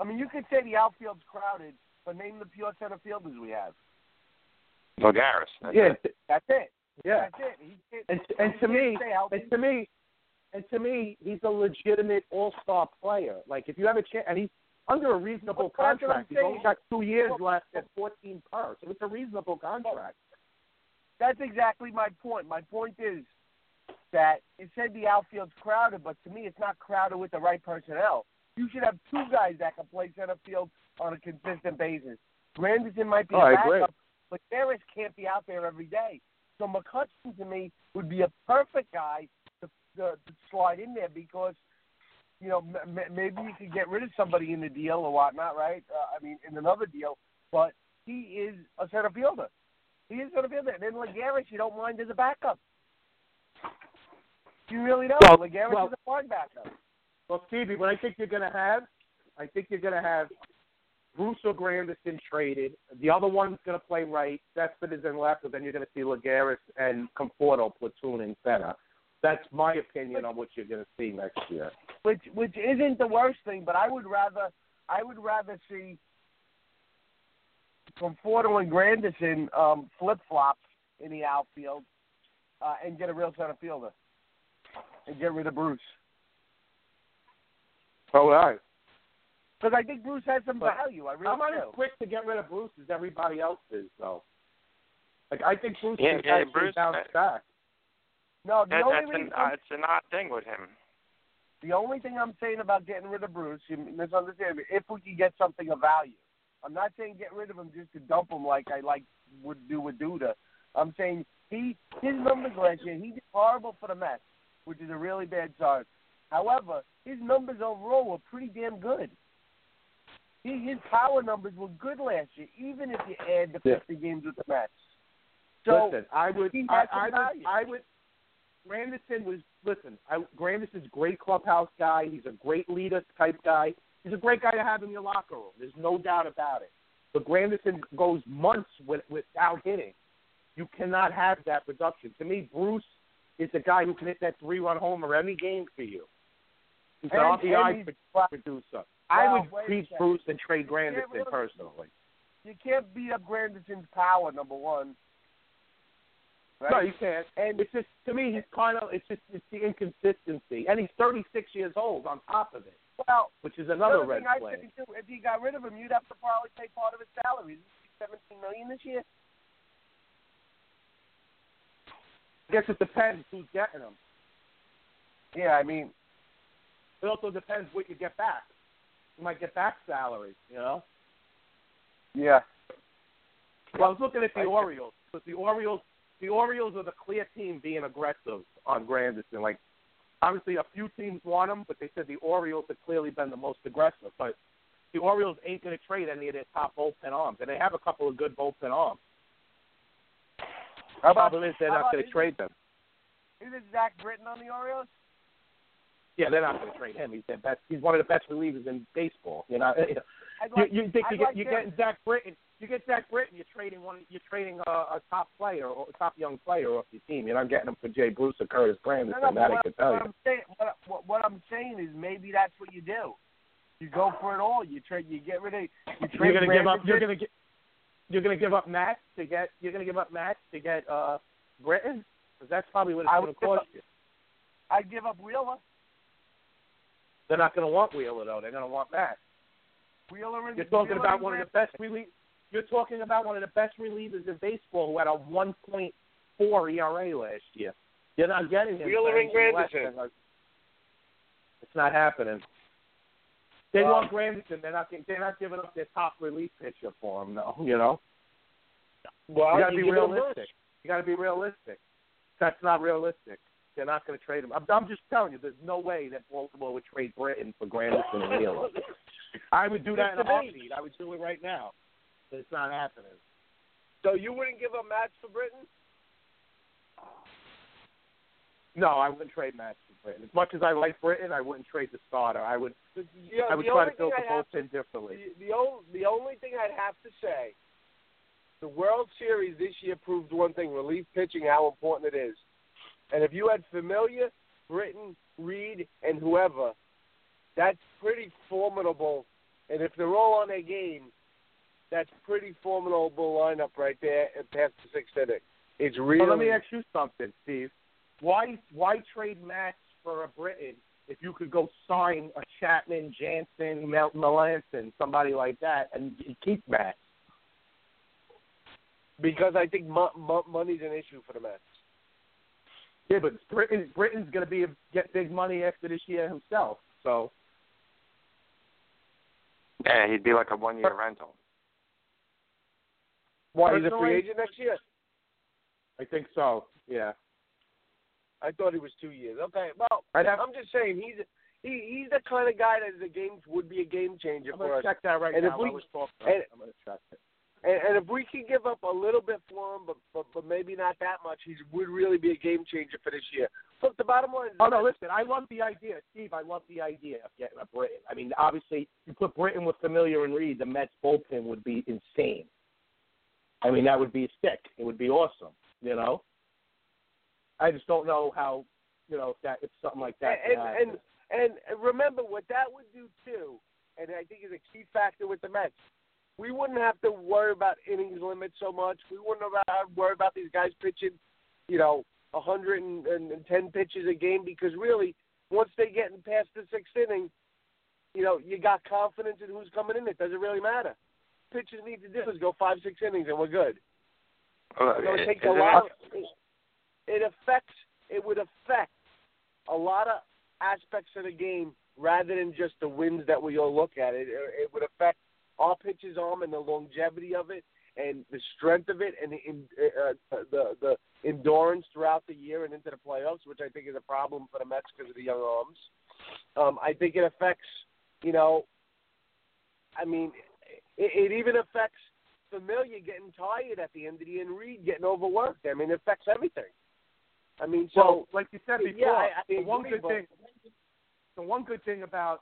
I mean, you could say the outfield's crowded, but name the pure center fielders we have. Lagares. That's Yeah, it. That's it. yeah. That's it. He can't, And and to me, and to me, and to me, he's a legitimate all-star player. Like if you have a chance, and he's under a reasonable Well, that's what I'm contract. He's only got two years Well, left at 14 per, so it's a reasonable contract. That's exactly my point. My point is that it said the outfield's crowded, but to me, it's not crowded with the right personnel. You should have two guys that can play center field on a consistent basis. Granderson might be Oh, a I backup, agree. But Harris can't be out there every day. So McCutchen to me would be a perfect guy to, to, to slide in there because you know m- maybe you could get rid of somebody in the deal or whatnot, right? Uh, I mean, in another deal, but he is a center fielder. He is a center fielder, and then Lagares you don't mind as a backup. You really don't. Well- Lagares well- is a fine backup. Well, Stevie, what I think you're going to have, I think you're going to have Bruce or Granderson traded. The other one's going to play right. Cespedes is in left, and then you're going to see Lagares and Conforto platoon in center. That's my opinion on what you're going to see next year. which which isn't the worst thing, but I would rather I would rather see Conforto and Granderson um, flip flop in the outfield uh, and get a real center fielder and get rid of Bruce All right. Because I think Bruce has some But value. I really I'm not as quick to get rid of Bruce as everybody else is, though. Like I think Bruce Yeah, can yeah, actually Bruce- bounce back. No, the That, only that's reason an uh, it's an odd thing with him. the only thing I'm saying about getting rid of Bruce, you misunderstand me. If we can get something of value, I'm not saying get rid of him just to dump him like I like would do with Duda. I'm saying he his numbers last year he did horrible for the Mets, which is a really bad start. However, his numbers overall were pretty damn good. He, his power numbers were good last year, even if you add the Yeah. 50 games with the Mets. So listen, I would, I, I would. I would. Granderson was listen. I, Granderson's a great clubhouse guy. He's a great leader type guy. He's a great guy to have in your locker room. There's no doubt about it. But Granderson goes months with, without hitting. You cannot have that production. To me, Bruce is the guy who can hit that three-run homer every game for you. He's an RBI and he's- pro- producer. I would keep. Bruce and trade Yeah, Granderson really. personally. you can't beat up Granderson's power, number one. Right? No, you can't. And It's just to me, he's kind of it's just it's the inconsistency, and he's 36 years old on top of it, well, which is another other red flag. too, if you got rid of him, you'd have to probably pay part of his salary. He Seventeen million this year. I guess it depends who's getting him. Yeah, I mean, It also depends what you get back. You might get back salary, you know. yeah. Well, I was looking at the I- Orioles, but the Orioles, the Orioles are the clear team being aggressive on Granderson. Like, obviously, a few teams want him, but they said the Orioles have clearly been the most aggressive. But the Orioles ain't going to trade any of their top bullpen arms, and they have a couple of good bullpen arms. How The problem is they're not going to trade them. Isn't Zach Britton on the Orioles? Yeah, they're not going to trade him. He's their best. He's one of the best relievers in baseball. You know, <laughs> you, I'd you, you think you I'd get like you're getting Zach Britton. You get Zach Britton. You're trading one. You're trading a, a top player or a top young player off your team. You're not getting him for Jay Bruce or Curtis Granderson. No, no, that I can what, tell what you. I'm saying, what, what, what I'm saying is maybe that's what you do. You go for it all. You trade. You get rid of. You trade. You're going to give up. You're going to get. You're going to give up Matt to get. You're going to give up Matt to get uh Britton. Because that's probably what it's going to cost up- you. I'd give up Wheeler. They're not going to want Wheeler though. They're going to want Matt. Wheeler and You're talking Wheeler about one of the best relief. You're talking about one of the best relievers in baseball who had a 1.4 ERA last year. You're not getting him. Wheeler and anything less Granderson. than, like- It's not happening. They Well- want Granderson. They're not. They're not giving up their top relief pitcher for him. though. you know. Well, you got to be realistic. You got to be realistic. That's not realistic. They're not going to trade him. I'm, I'm just telling you, there's no way that Baltimore would trade Britton for Granderson and Wheeler. <laughs> I would do that in a. Heartbeat. I would do it right now. It's not happening. So you wouldn't give up Matz for Britton? No, I wouldn't trade Matt for Britton. As much as I like Britton, I wouldn't trade the starter. I would. You know, I would try to build the I'd differently. The, the, only, the only thing I'd have to say, the World Series this year proved one thing: relief pitching, how important it is. And if you had Familia, Britton, Reed, and whoever, that's pretty formidable. And if they're all on their game, that's pretty formidable lineup right there at past the sixth inning. It's really. But let me ask you something, Steve. Why why trade Max for a Britton if you could go sign a Chapman, Jansen, Mel- Melancon, somebody like that, and keep Max? because I think mo- mo- money's an issue for the Mets. Yeah, but Britton, Britton's going to be get big money after this year himself. So Yeah, he'd be like a one year rental. Why he's a free agent next year? I think so. Yeah. I thought he was two years. Okay, well, I'd have, I'm just saying he's he he's the kind of guy that is a game would be a game changer I'm for gonna us. check that right And if we- I was talking. and- I'm gonna check it. And, and if we can give up a little bit for him, but but, but maybe not that much, he would really be a game changer for this year. Look, the bottom line is Oh no, listen, I love the idea, Steve. I love the idea of getting a Britton. I mean, obviously, you put Britton with Familia and Reed, the Mets bullpen would be insane. I mean, that would be a stick. It would be awesome. You know. I just don't know how, you know, if that if something like that. and, and and and remember what that would do too, and I think is a key factor with the Mets. We wouldn't have to worry about innings limit so much. We wouldn't have to worry about these guys pitching, you know, 110 pitches a game because really, once they get past the sixth inning, you know, you got confidence in who's coming in. It doesn't really matter. Pitchers need to do is go five, six innings, and we're good. You know, it it- takes a lot. it- it affects. It would affect a lot of aspects of the game rather than just the wins that we all look at. It it would affect our pitches arm and the longevity of it and the strength of it and the in- uh, the the endurance throughout the year and into the playoffs, which I think is a problem for the Mets because of the young arms. Um, I think it affects. You know, I mean, it, it even affects Familia getting tired at the end of the end, Reed getting overworked. I mean, it affects everything. I mean, so well, like you said before, yeah, I, I the one good but- thing, the one good thing about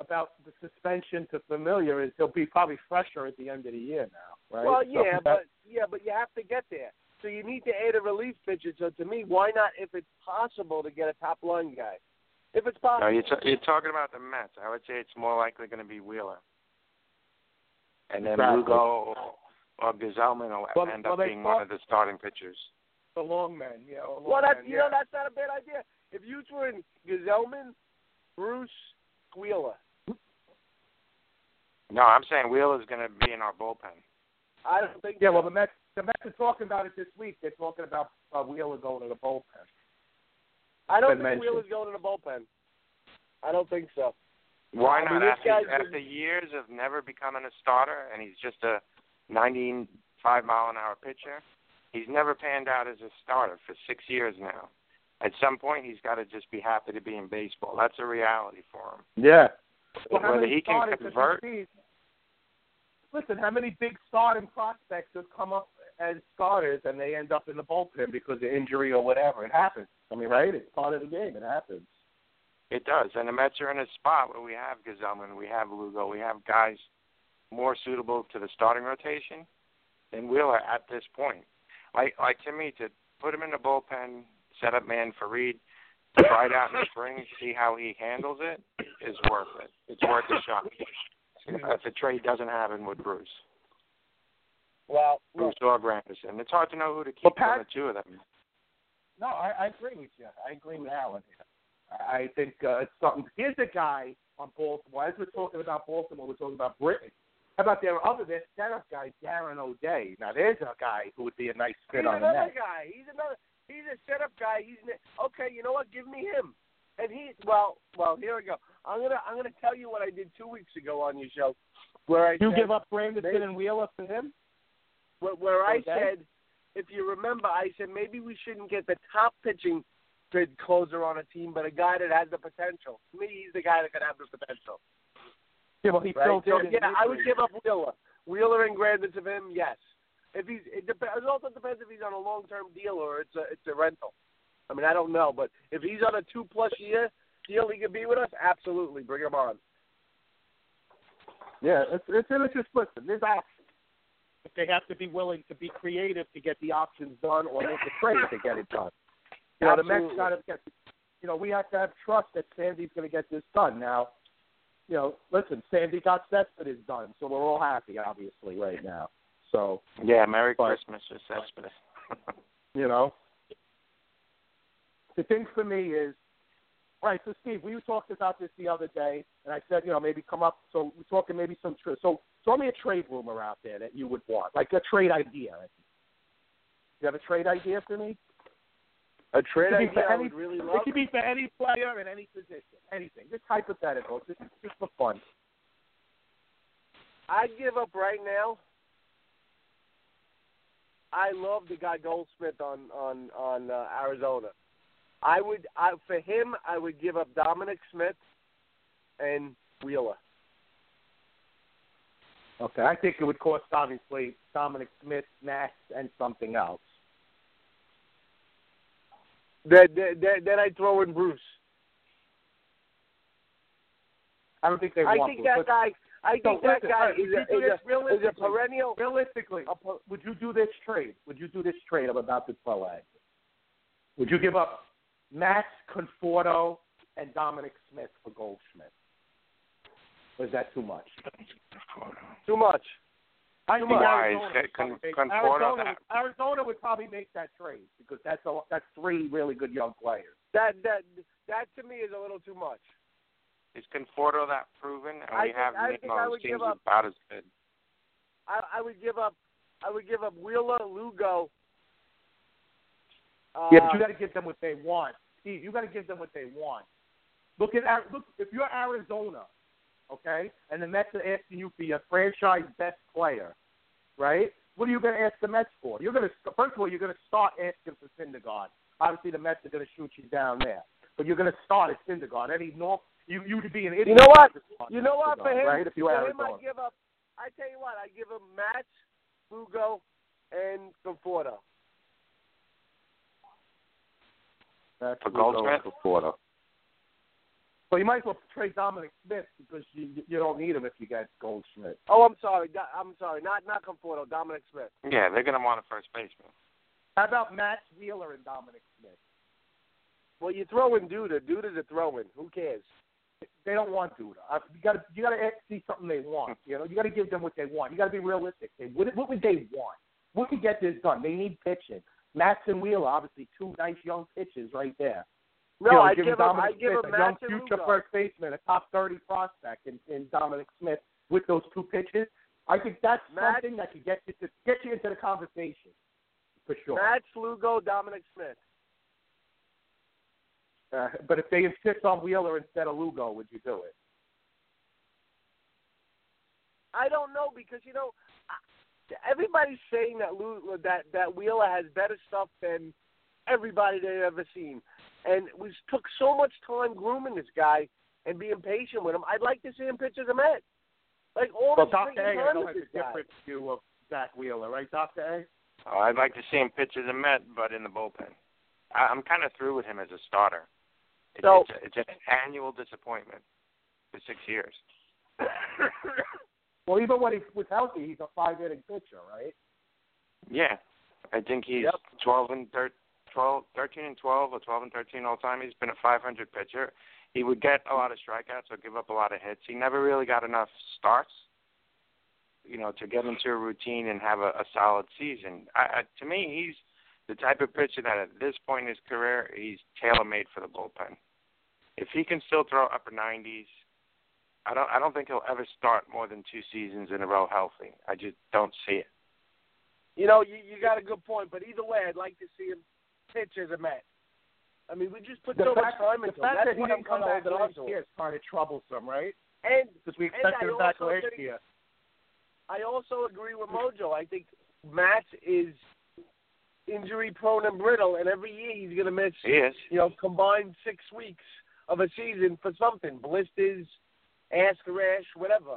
about the suspension to Familia is he'll be probably fresher at the end of the year now, right? Well, yeah, that- but yeah, but you have to get there. So you need to add a relief pitcher. So to me, why not, if it's possible, to get a top line guy? If it's No, possible. you're, t- you're talking about the Mets. I would say it's more likely going to be Wheeler. And then Exactly. Lugo or, or Gsellman will Well- end well, up being one of the starting pitchers. the long men, yeah. or long well, that's men, you yeah. know that's not a bad idea. If you threw in Gsellman, Bruce, Wheeler, No, I'm saying Wheeler's going to be in our bullpen. I don't think. Yeah, so. well, the Mets, the Mets are talking about it this week. They're talking about uh, Wheeler going to the bullpen. I don't think mentioned. Wheeler's going to the bullpen. I don't think so. Why I not? mean, this after, guy's after years of never becoming a starter, and he's just a 95 mile an hour pitcher, he's never panned out as a starter for six years now. At some point, he's got to just be happy to be in baseball. That's a reality for him. Yeah. Well, how Whether he can convert, you? Listen, how many big starting prospects have come up as starters and they end up in the bullpen because of injury or whatever? It happens. I mean, right? It's part of the game. It happens. it does. And the Mets are in a spot where we have Gsellman, we have Lugo, we have guys more suitable to the starting rotation than Wheeler at this point. Like, like to me, to put him in the bullpen, set up man for Reed, try it out in the spring, see how he handles it, is worth it. It's worth a shot. If the trade doesn't happen with Bruce, Well, Bruce or Granderson, it's hard to know who to keep Well, from Pat- the two of them. No, I, I agree with you. I agree with Alan. I I think uh, it's something. Here's a guy on Baltimore. As we're talking about Baltimore, we're talking about Britton. How about their other their setup guy, Darren O'Day? Now there's a guy who would be a nice fit he's on the another net. guy. He's another. He's a setup guy. He's okay. You know what? Give me him. And he well well here we go. I'm gonna I'm gonna tell you what I did two weeks ago on your show, where I You said, give up They- and Wheeler for him? where, where I said, if you remember, I said maybe we shouldn't get the top pitching good closer on a team, but a guy that has the potential. To me, he's the guy that could have the potential. Yeah, well, he Right? filled So, in. yeah, I would give up Wheeler. Wheeler and Grandis of him, yes. If he's, it, dep- it also depends if he's on a long-term deal or it's a it's a rental. I mean, I don't know, but if he's on a two-plus year deal, he could be with us. Absolutely, bring him on. Yeah, it's it's, it's just listen. There's options. If they have to be willing to be creative to get the options done, or make a trade to get it done. You know, the Mets got to get. You know, we have to have trust that Sandy's going to get this done. Now, you know, listen, Sandy got Cespedes done, so we're all happy, obviously, right now. So, Yeah, Merry But- Christmas Cespedes. <laughs> you know, the thing for me is, right. So, Steve, we talked about this the other day, and I said, you know, maybe come up. So we're talking maybe some. Tra- so, throw me a trade rumor out there that you would want, like a trade idea. You have a trade idea for me? A trade It could be idea for I any- would really It could be for any player in any position, anything. Just hypothetical, just just for fun. I'd give up right now I love the guy Goldschmidt on on on uh, Arizona. I would I for him I would give up Dominic Smith and Wheeler. Okay, I think it would cost obviously Dominic Smith, Nash, and something else. Then then, then- I throw in Bruce. I don't think they I want think to. that guy. I So, think that listen, guy uh, is a, is this a, is a perennial. realistically, would you do this trade? Would you do this trade I'm about to throw at you? Would you give up Max Conforto and Dominic Smith for Goldschmidt? Or is that too much? Too much. I Too think much. Why? Arizona, Is it would Con- Conforto Arizona, would, Arizona would probably make that trade because that's a, that's three really good young players. That that that to me is a little too much. Is Conforto that proven? And I we think- have I think I would seems give up- about as good. I, I would give up. I would give up Wheeler, Lugo. Uh, Yeah, but you got to give them what they want. Steve, you got to give them what they want. Look at look if you're Arizona, okay, and the Mets are asking you for your franchise best player, right? What are you going to ask the Mets for? You're going to first of all you're going to start asking for Syndergaard. Obviously, the Mets are going to shoot you down there, but you're going to start at Syndergaard. Any North, you you'd be an idiot. You know what? You know what? For him, right? If you for him, I give up. I tell you what, I give him Matz, Lugo, and Conforto. That's For who goes Goldschmidt? for Well, you might as well trade Dominic Smith because you you don't need him if you get Goldschmidt. Oh, I'm sorry. I'm sorry. Not not Conforto. Dominic Smith. Yeah, they're gonna want a first baseman. How about Matt Wheeler and Dominic Smith? Well, you throw in Duda. Duda's a throw-in. Who cares? They don't want Duda. You got to you got to see something they want. Hmm. You know, you got to give them what they want. You got to be realistic. They, what, what would they want? What could get this done? They need pitching. Max and Wheeler, obviously, two nice young pitches right there. No, you know, I give him. I give Smith, him a young future Lugo. first baseman, a top thirty prospect in, in Dominic Smith with those two pitches. I think that's Matt- something that could get you to get you into the conversation for sure. Matz, Lugo, Dominic Smith. Uh, but if they insist on Wheeler instead of Lugo, would you do it? I don't know because you know everybody's saying that Lu- that that Wheeler has better stuff than everybody they've ever seen, and we took so much time grooming this guy and being patient with him. I'd like to see him pitch as a Met, like all Well, the Dr. freaking A, I time know with has a this guy. different view of Zach Wheeler, right, Dr. A? Oh, I'd like to see him pitch as a Met, but in the bullpen. I, I'm kind of through with him as a starter. It's, So- it's, it's an annual disappointment for six years. Well, even when he was healthy, he's a five inning pitcher, right? Yeah, I think he's Yep. 12 and thir- 12, 13 and 12, or 12 and 13 all time. He's been a 500 pitcher. He would get a lot of strikeouts or give up a lot of hits. He never really got enough starts, you know, to get into a routine and have a, a solid season. I, I, to me, he's the type of pitcher that at this point in his career, he's tailor made for the bullpen. If he can still throw upper 90s, I don't. I don't think he'll ever start more than two seasons in a row healthy. I just don't see it. You know, you you got a good point, but either way, I'd like to see him pitch as a Met. I mean, we just put The so much time into him. fact That's that he didn't I'm come back last year is kind of troublesome, right? And Because we And expected him back last think- year. I also agree with Mojo. I think Matt is injury prone and brittle, and every year he's going to miss, He you know, combined six weeks of a season for something blisters, ass rash, whatever.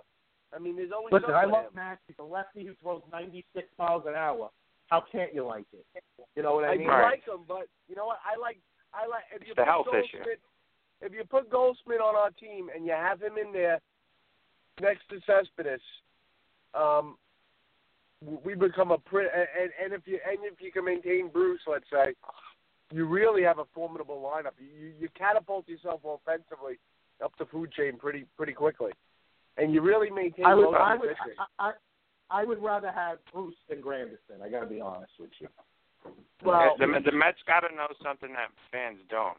I mean, there's always Listen, I something. love Max. He's a lefty who throws 96 miles an hour. How can't you like it? You know what I I mean? I Right. like him, but you know what? I like I like if you the put health issue. Goldschmidt, if you put Goldschmidt on our team and you have him in there next to Cespedes, um, we become a pretty and, and if you and if you can maintain Bruce, let's say, you really have a formidable lineup. You you catapult yourself offensively up the food chain pretty pretty quickly, and you really maintain. I would, I would. I, I, I would rather have Bruce than Granderson. I got to be honest with you. well, the, the Mets got to know something that fans don't.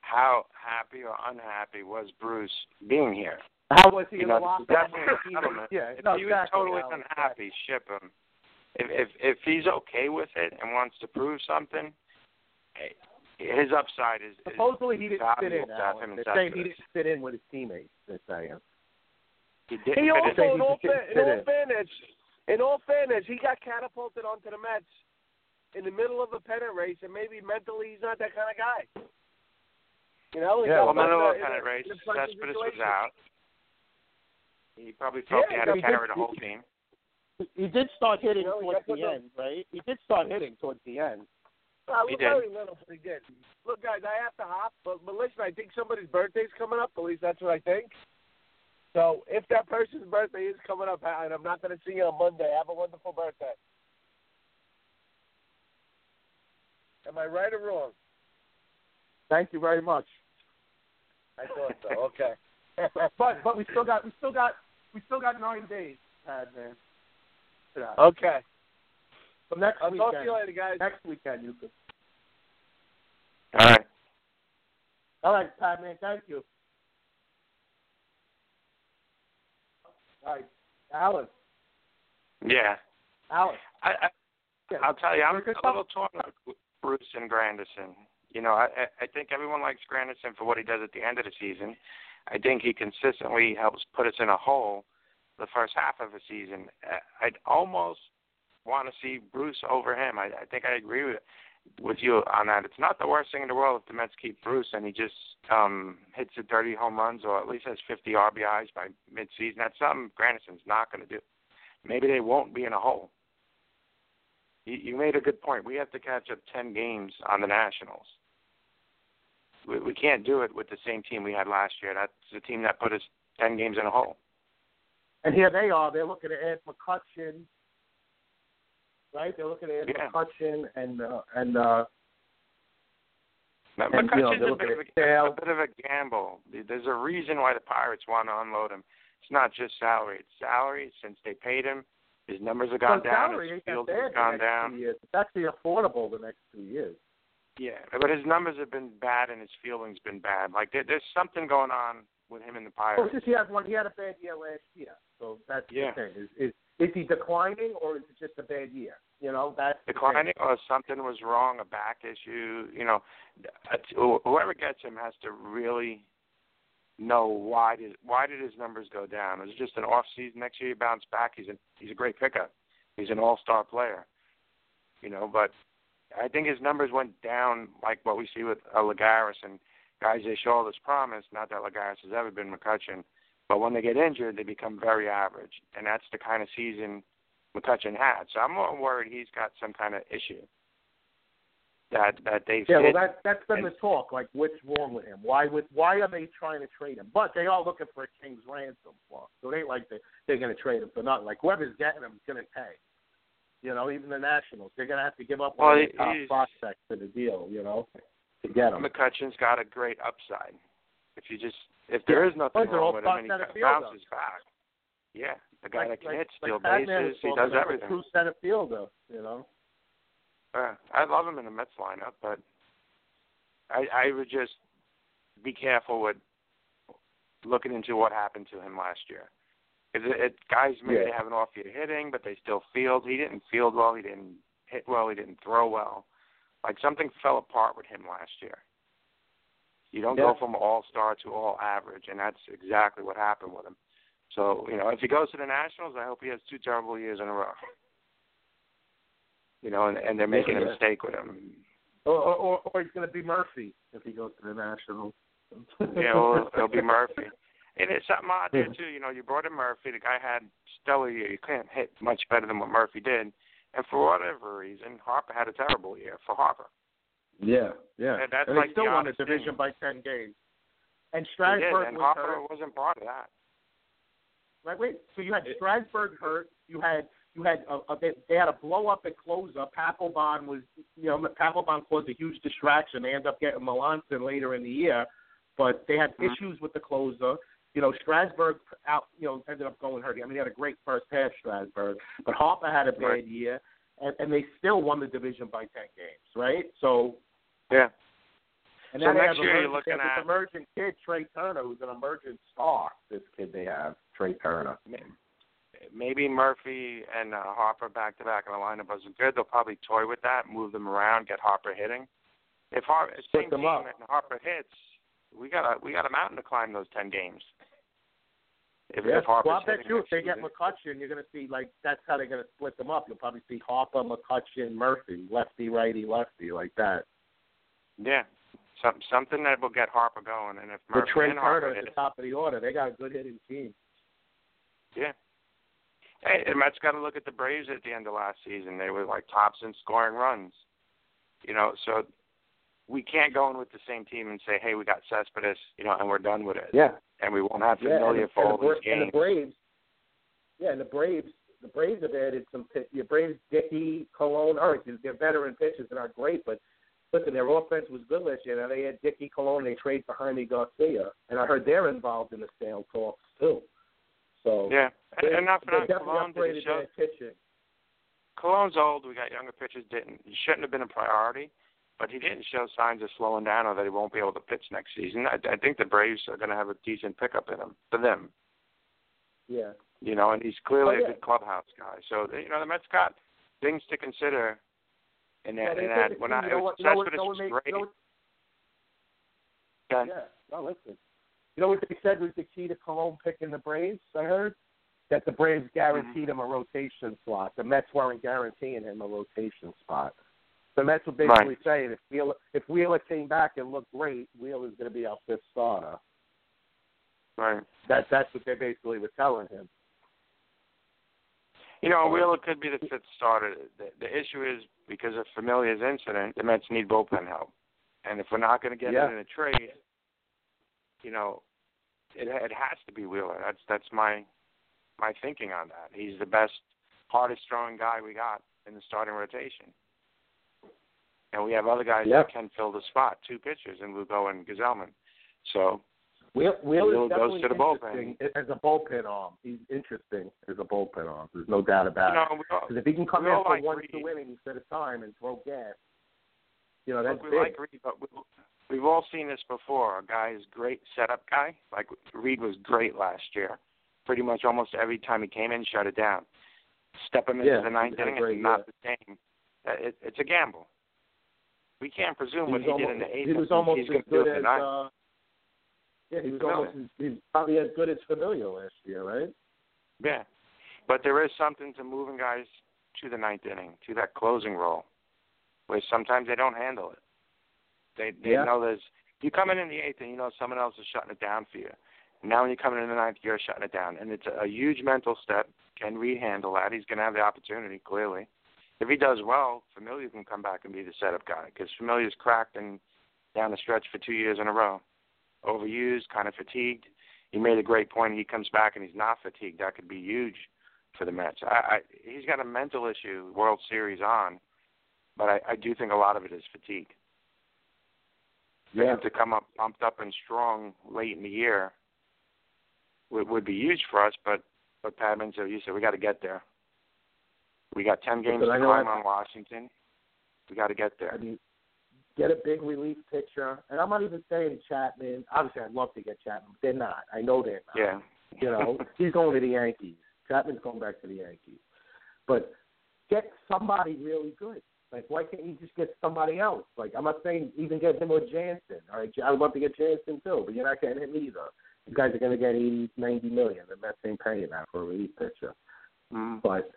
How happy or unhappy was Bruce being here? How was he You in know, the locker that's room? a settlement. Yeah, If no, he was exactly, totally Alex, unhappy, ship him. If if if he's okay with it and wants to prove something, his upside is, is Supposedly he didn't fit valuable in. to have Alex. him in They're saying he didn't fit in with his teammates. They're saying. he didn't He fit also, in. in all, He fa- didn't in all in. fairness, in all fairness, he got catapulted onto the Mets in the middle of a pennant race, and maybe mentally he's not that kind of guy. You know, he Yeah, got Well, middle of a pennant race, in a pressure Cespedes was situation. out. He probably felt Yeah, he had to carry the whole team. He did start hitting You know, towards got put the the- end, right? He did start hitting towards the end. Uh, He very little, but he did. Look, guys, I have to hop, but, but listen, I think somebody's birthday's coming up. At least that's what I think. So if that person's birthday is coming up, and I'm not going to see you on Monday, have a wonderful birthday. Am I right or wrong? Thank you very much. I thought so. Okay. <laughs> But but we still got we still got we still got nine days, Tad, man. okay. So next I'll weekend, talk to you later, guys. next weekend you could. All right. All right, Pat, man. Thank you. All right, Alan. Yeah. Alan. I, I Yeah. I'll tell you, I'm a little torn with Bruce and Granderson. You know, I I I think everyone likes Granderson for what he does at the end of the season. I think he consistently helps put us in a hole the first half of the season. I'd almost want to see Bruce over him. I, I think I agree with with you on that. It's not the worst thing in the world if the Mets keep Bruce and he just um hits the 30 home runs or at least has 50 RBIs by midseason. That's something Granderson's not going to do. Maybe they won't be in a hole. You, you made a good point. We have to catch up 10 games on the Nationals. We, we can't do it with the same team we had last year. That's the team that put us 10 games in a hole. And here they are. They're looking to add McCutchen. Right? They're looking add Yeah. McCutchen and uh, and uh, And, you know, McCutchen's a bit, of a, a bit of a gamble. There's a reason why the Pirates want to unload him. It's not just salary. It's salary. Since they paid him, his numbers have gone well, down. His field has gone down. It's actually affordable the next two years. Yeah, but his numbers have been bad and his fielding's been bad. Like there, there's something going on with him and the Pirates. Well, just he had one. He had a bad year last year, so that's Yeah. the thing. Is, is is he declining or is it just a bad year? You know, that's declining or something was wrong, a back issue. You know, whoever gets him has to really know why did why did his numbers go down. It just an off season. Next year he bounced back. He's a he's a great pickup. He's an all star player. You know, but I think his numbers went down like what we see with uh, Lagares and guys they show all this promise. Not that Lagares has ever been McCutchen, but when they get injured, they become very average, and that's the kind of season McCutchen had. So I'm more worried he's got some kind of issue that that they've Yeah, well, that that's been the talk. Like, what's wrong with him? Why would why are they trying to trade him? But they are looking for a king's ransom for him. So they like they they're going to trade him for nothing. Like whoever's getting him is going to pay. You know, even the Nationals, they're going to have to give up Well, one of he- their top prospects for the deal. You know, to get him. McCutchen's got a great upside. If you just if there is nothing an wrong with him and he kind of bounces back. Yeah, the guy like, that can like, hit, steal like bases, he does everything. True center fielder. You know. Uh, I love him in the Mets lineup, but I I would just be careful with looking into what happened to him last year. Because it, it, guys maybe Yeah. they have an off year hitting, but they still field. He didn't field well. He didn't hit well. He didn't throw well. Like something fell apart with him last year. You don't Yeah. go from all star to all average, and that's exactly what happened with him. So you know, if he goes to the Nationals, I hope he has two terrible years in a row. You know, and, and they're making a mistake with him. Or or, or, or he's going to be Murphy if he goes to the Nationals. Yeah, well, it'll be Murphy. And it's something odd there too. You know, you brought in Murphy. The guy had stellar year. You couldn't hit much better than what Murphy did. And for whatever reason, Harper had a terrible year for Harper. Yeah, yeah. And that's and like they still the won the honest thing. division by ten games. And He Strasburg and was Harper hurt. wasn't part of that. Right, wait. So you had Strasburg hurt. You had you had a, a, they, they had a blow up at closer. Papelbon was you know Papelbon caused a huge distraction. They ended up getting Melancon later in the year, but they had Mhm. issues with the closer. You know Strasburg out you know ended up going hurt. I mean he had a great first half Strasburg, but Harper had a bad Right. year, and, and they still won the division by ten games. Right, so. Yeah. And So next year you're looking at- emerging kid, Trea Turner, who's an emerging star. This kid they have, Trea Turner. Maybe Murphy and uh, Harper back to back in the lineup wasn't good. They'll probably toy with that, move them around, get Harper hitting. If Harper same them team up. and Harper hits, we got a we got a mountain to climb those ten games. If, yeah, if Harper's well, I bet you if they get McCutchen, you're going to see like that's how they're going to split them up. You'll probably see Harper, McCutchen, Murphy, lefty, righty, lefty, like that. Yeah, some, something that will get Harper going. And if Murphy Trea and Harper hit at the it, top of the order, they got a good hitting team. yeah. Hey, the Mets got to look at the Braves at the end of last season. They were like tops in scoring runs. You know, so we can't go in with the same team and say, "Hey, we got Cespedes," you know, and we're done with it, Yeah, and we won't have yeah. Familia and, for all these and the games. Braves. Yeah, and the Braves. The Braves have added some. The Braves, Dickey, Colón, all right, they're veteran pitchers and are great, but listen, their offense was good last year. Now they had Dickey, Colón, they trade for Jaime Garcia, and I heard they're involved in the sale talks too. So Yeah, and, they, and not for nothing, definitely didn't show. pitching. Colón's old. We got younger pitchers. Didn't he shouldn't have been a priority, but he didn't show signs of slowing down or that he won't be able to pitch next season. I, I think the Braves are going to have a decent pickup in him for them. Yeah. You know, and he's clearly Oh, yeah. a good clubhouse guy. So you know, the Mets got things to consider. Yeah, that, in take that, when. I You know it was what- you know what- Cespedes you what was great. you know what- Yeah. Yeah. No, listen. You know what they said was the key to Colón picking the Braves? I heard that the Braves guaranteed Mm-hmm. him a rotation slot. The Mets weren't guaranteeing him a rotation spot. The Mets were basically saying if Wheeler if Wheeler came back and looked great, Wheeler's going to be our fifth starter. Right. That that's what they basically were telling him. You know, Wheeler could be the fifth starter. The, the issue is because of Familia's incident, the Mets need bullpen help, and if we're not going to get Yeah. it in a trade, you know, it it has to be Wheeler. That's that's my my thinking on that. He's the best, hardest throwing guy we got in the starting rotation, and we have other guys Yeah. that can fill the spot, two pitchers, and Lugo and Gsellman. So Wheel, Wheeler's Wheeler definitely goes to the bullpen. interesting as a bullpen arm. He's interesting as a bullpen arm. There's no doubt about it. know, all, Because if he can come in for like one, Reed. two innings at a time and throw gas, you know that's Look, we big. like Reed, but we, we've all seen this before. A guy is great setup guy. Like Reed was great last year. Pretty much almost every time he came in, shut it down. Step him into Yeah, the ninth he had a inning, it's not the same. Uh, It, it's a gamble. We can't presume he what he almost, did in the eighth. he was almost as good as uh, yeah, he was almost as, he was probably as good as Familia last year, right? Yeah, but there is something to moving guys to the ninth inning, to that closing role, where sometimes they don't handle it. They they Yeah. know there's you come in in the eighth and you know someone else is shutting it down for you. Now when you come in in the ninth, you're shutting it down, and it's a, a huge mental step. Can Reed handle that? He's going to have the opportunity clearly. If he does well, Familia can come back and be the setup guy because Familia's cracked and down the stretch for two years in a row, overused, kind of fatigued. You made a great point. He comes back and he's not fatigued. That could be huge for the Mets. I, I he's got a mental issue. World Series on, but I, I do think a lot of it is fatigue. For Yeah. him to come up pumped up and strong late in the year would, would be huge for us. But but Padman said, you said we got to get there. We got ten games to climb I- on Washington. We got to get I there. mean, get a big relief pitcher, and I'm not even saying Chapman. Obviously, I'd love to get Chapman. They're not. I know they're not. Yeah. You know, <laughs> he's going to the Yankees. Chapman's going back to the Yankees. But get somebody really good. Like, why can't you just get somebody else? Like, I'm not saying even get him or Jansen. All right, I would love to get Jansen too, but you're not getting him either. You guys are going to get eighty, ninety million. The Mets ain't paying that for a relief pitcher. Mm. But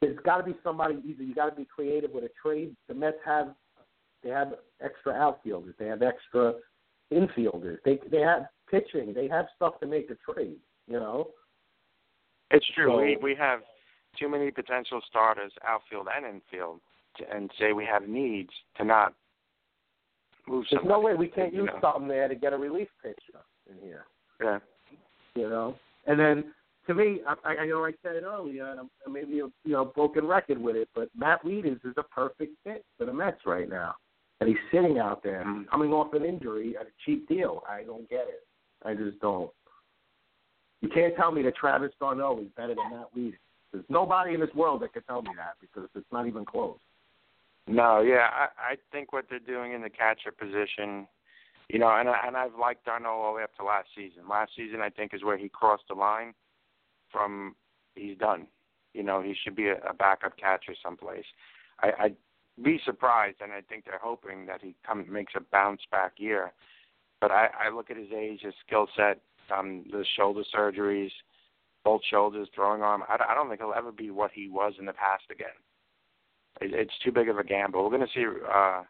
there's got to be somebody. Either you got to be creative with a trade. The Mets have they have extra outfielders. They have extra infielders. They they have pitching. They have stuff to make a trade. You know. It's true. So- we we have too many potential starters, outfield and infield, to, and say we have needs to not move There's no way we can't use know. something there to get a relief pitcher in here. Yeah. You know. And then to me, I, I I know I said it earlier, and I'm, I may be a you know broken record with it, but Matt Wieters is a perfect fit for the Mets right now, and he's sitting out there coming off an injury at a cheap deal. I don't get it. I just don't. You can't tell me that Travis d'Arnaud is better than Matt Wieters. There's nobody in this world that can tell me that because it's not even close. No, yeah, I I think what they're doing in the catcher position, you know, and I, and I've liked d'Arnaud all the way up to last season. Last season, I think, is where he crossed the line from he's done. You know, he should be a, a backup catcher someplace. I, I'd be surprised, and I think they're hoping that he come makes a bounce back year. But I, I look at his age, his skill set, um, the shoulder surgeries, both shoulders, throwing arm. I, I don't think he'll ever be what he was in the past again. It, it's too big of a gamble. We're going to see uh,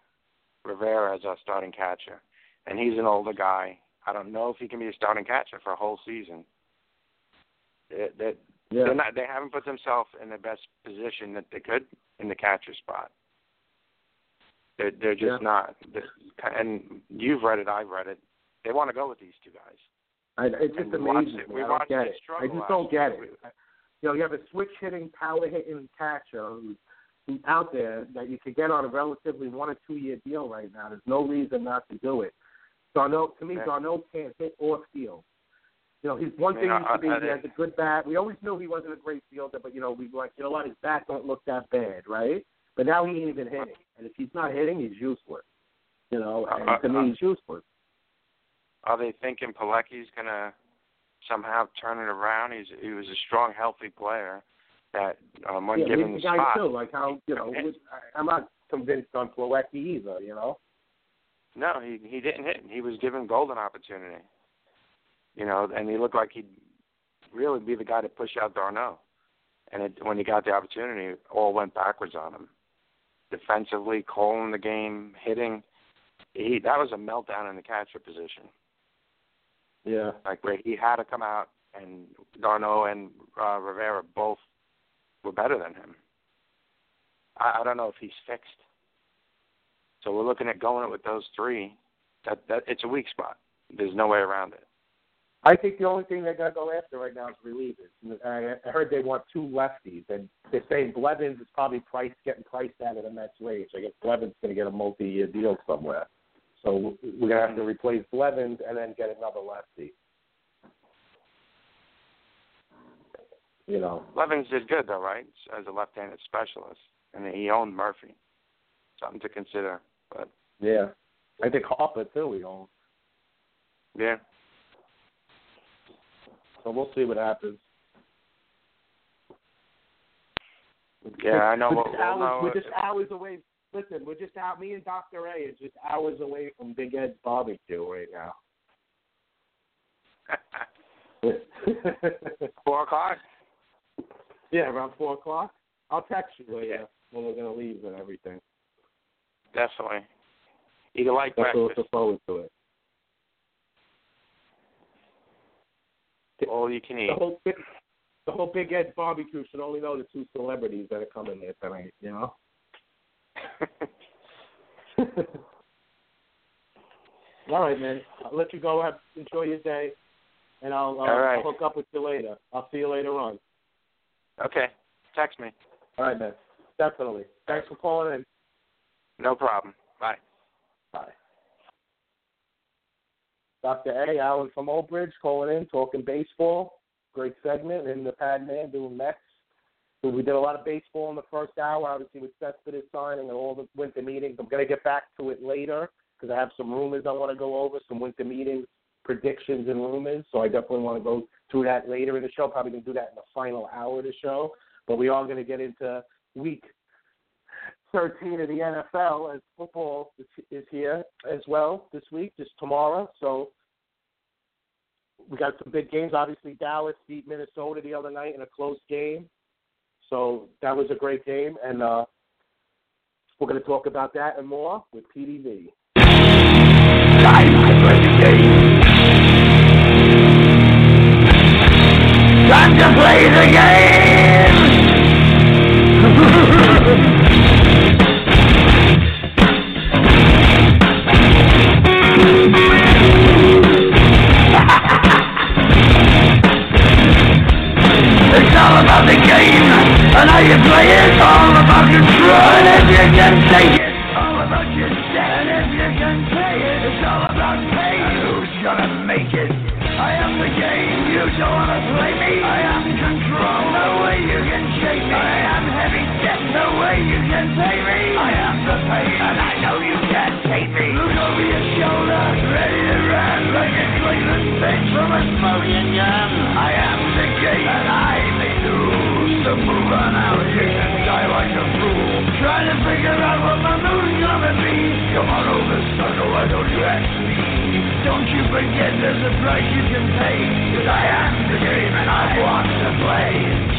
Rivera as our starting catcher, and he's an older guy. I don't know if he can be a starting catcher for a whole season. They, Yeah. they're not, they haven't put themselves in the best position that they could in the catcher spot. They're they're just Yeah. not. They're- And you've read it, I've read it. They want to go with these two guys. I, it just And we watched it- we I don't get it. I just don't get it. You know, you have a switch hitting, power hitting catcher who's, who's out there that you could get on a relatively one or two year deal right now. There's no reason not to do it. d'Arnaud, to me, Yeah. d'Arnaud can't hit or field. You know, he's one I thing he I- could be. I- He has a good bat. We always knew he wasn't a great fielder, but you know, we were like, you know what, his bat don't look that bad, right? But now he ain't even hitting, and if he's not hitting, he's useless. You know, and Uh, to uh, he's useless. Are they thinking Plawecki's gonna somehow turn it around? He's he was a strong, healthy player that um, when yeah, given the guy spot, too. Like how you know, with, I'm not convinced on Plawecki either. You know. no, he he didn't hit. He was given golden opportunity. You know, and he looked like he'd really be the guy to push out d'Arnaud. And it, when he got the opportunity, it all went backwards on him. Defensively, calling the game, hitting. He that was a meltdown in the catcher position. Yeah. like where he had to come out, and d'Arnaud and uh, Rivera both were better than him. I, I don't know if he's fixed. So we're looking at going it with those three. That that it's a weak spot. There's no way around it. I think the only thing they got to go after right now is relievers. And I, I heard they want two lefties, and they're saying Blevins is probably priced getting priced out of the Mets wage. I guess Blevins going to get a multi-year deal somewhere. So we're going to have to replace Blevins and then get another lefty. You know, Blevins did good though, right? As a left-handed specialist, and he owned Murphy. Something to consider. But yeah. I think Harper too. We own. yeah, So we'll see what happens. yeah, I know. We're just, we'll hours, know we're just hours away. Listen, we're just out. Me and Doctor A is just hours away from Big Ed's barbecue right now. <laughs> Four o'clock. yeah, around four o'clock. I'll text you later uh, when we're gonna leave and everything. Definitely. Eat a light That's what breakfast. look forward to it. All you can eat. The whole big, the whole Big Ed's barbecue should only know the two celebrities that are coming there tonight. You know. <laughs> All right, man. I'll let you go. Have enjoy your day, and I'll, uh, right. I'll hook up with you later. I'll see you later on. okay. Text me. All right, man. Definitely. Thanks for calling in. No problem. Bye. Bye. Dr. A. Allen from Old Bridge calling in, talking baseball. Great segment in the Pad Man doing Mets. So we did a lot of baseball in the first hour, obviously with Cespedes signing and all the winter meetings. I'm going to get back to it later because I have some rumors I want to go over, some winter meetings, predictions, and rumors. So I definitely want to go through that later in the show. Probably going to do that in the final hour of the show. But we are going to get into week 13 of the NFL as football is, here as well this week, just tomorrow. So we got some big games. Obviously, Dallas beat Minnesota the other night in a close game. So that was a great game, and uh, we're going to talk about that and more with PDV. Time to play the game! it's <laughs> all about the game, and how you play it, all about control, and if you can take it, all about your if you can play it, it's all about pay, who's gonna make it? I am the game, you don't wanna play me, I am control, no way you can me, I am heavy. No way you can pay me, I am the pain, and I know you can't take me, look over your shoulder, ready to run, like a from a smoking gun, I am the game, and I lose, move on out, you can die like a fool, trying to figure out what my move's gonna be, come on over, sucker, why don't you ask me? Don't you forget there's a price you can pay. Cause I am the game and I want to play.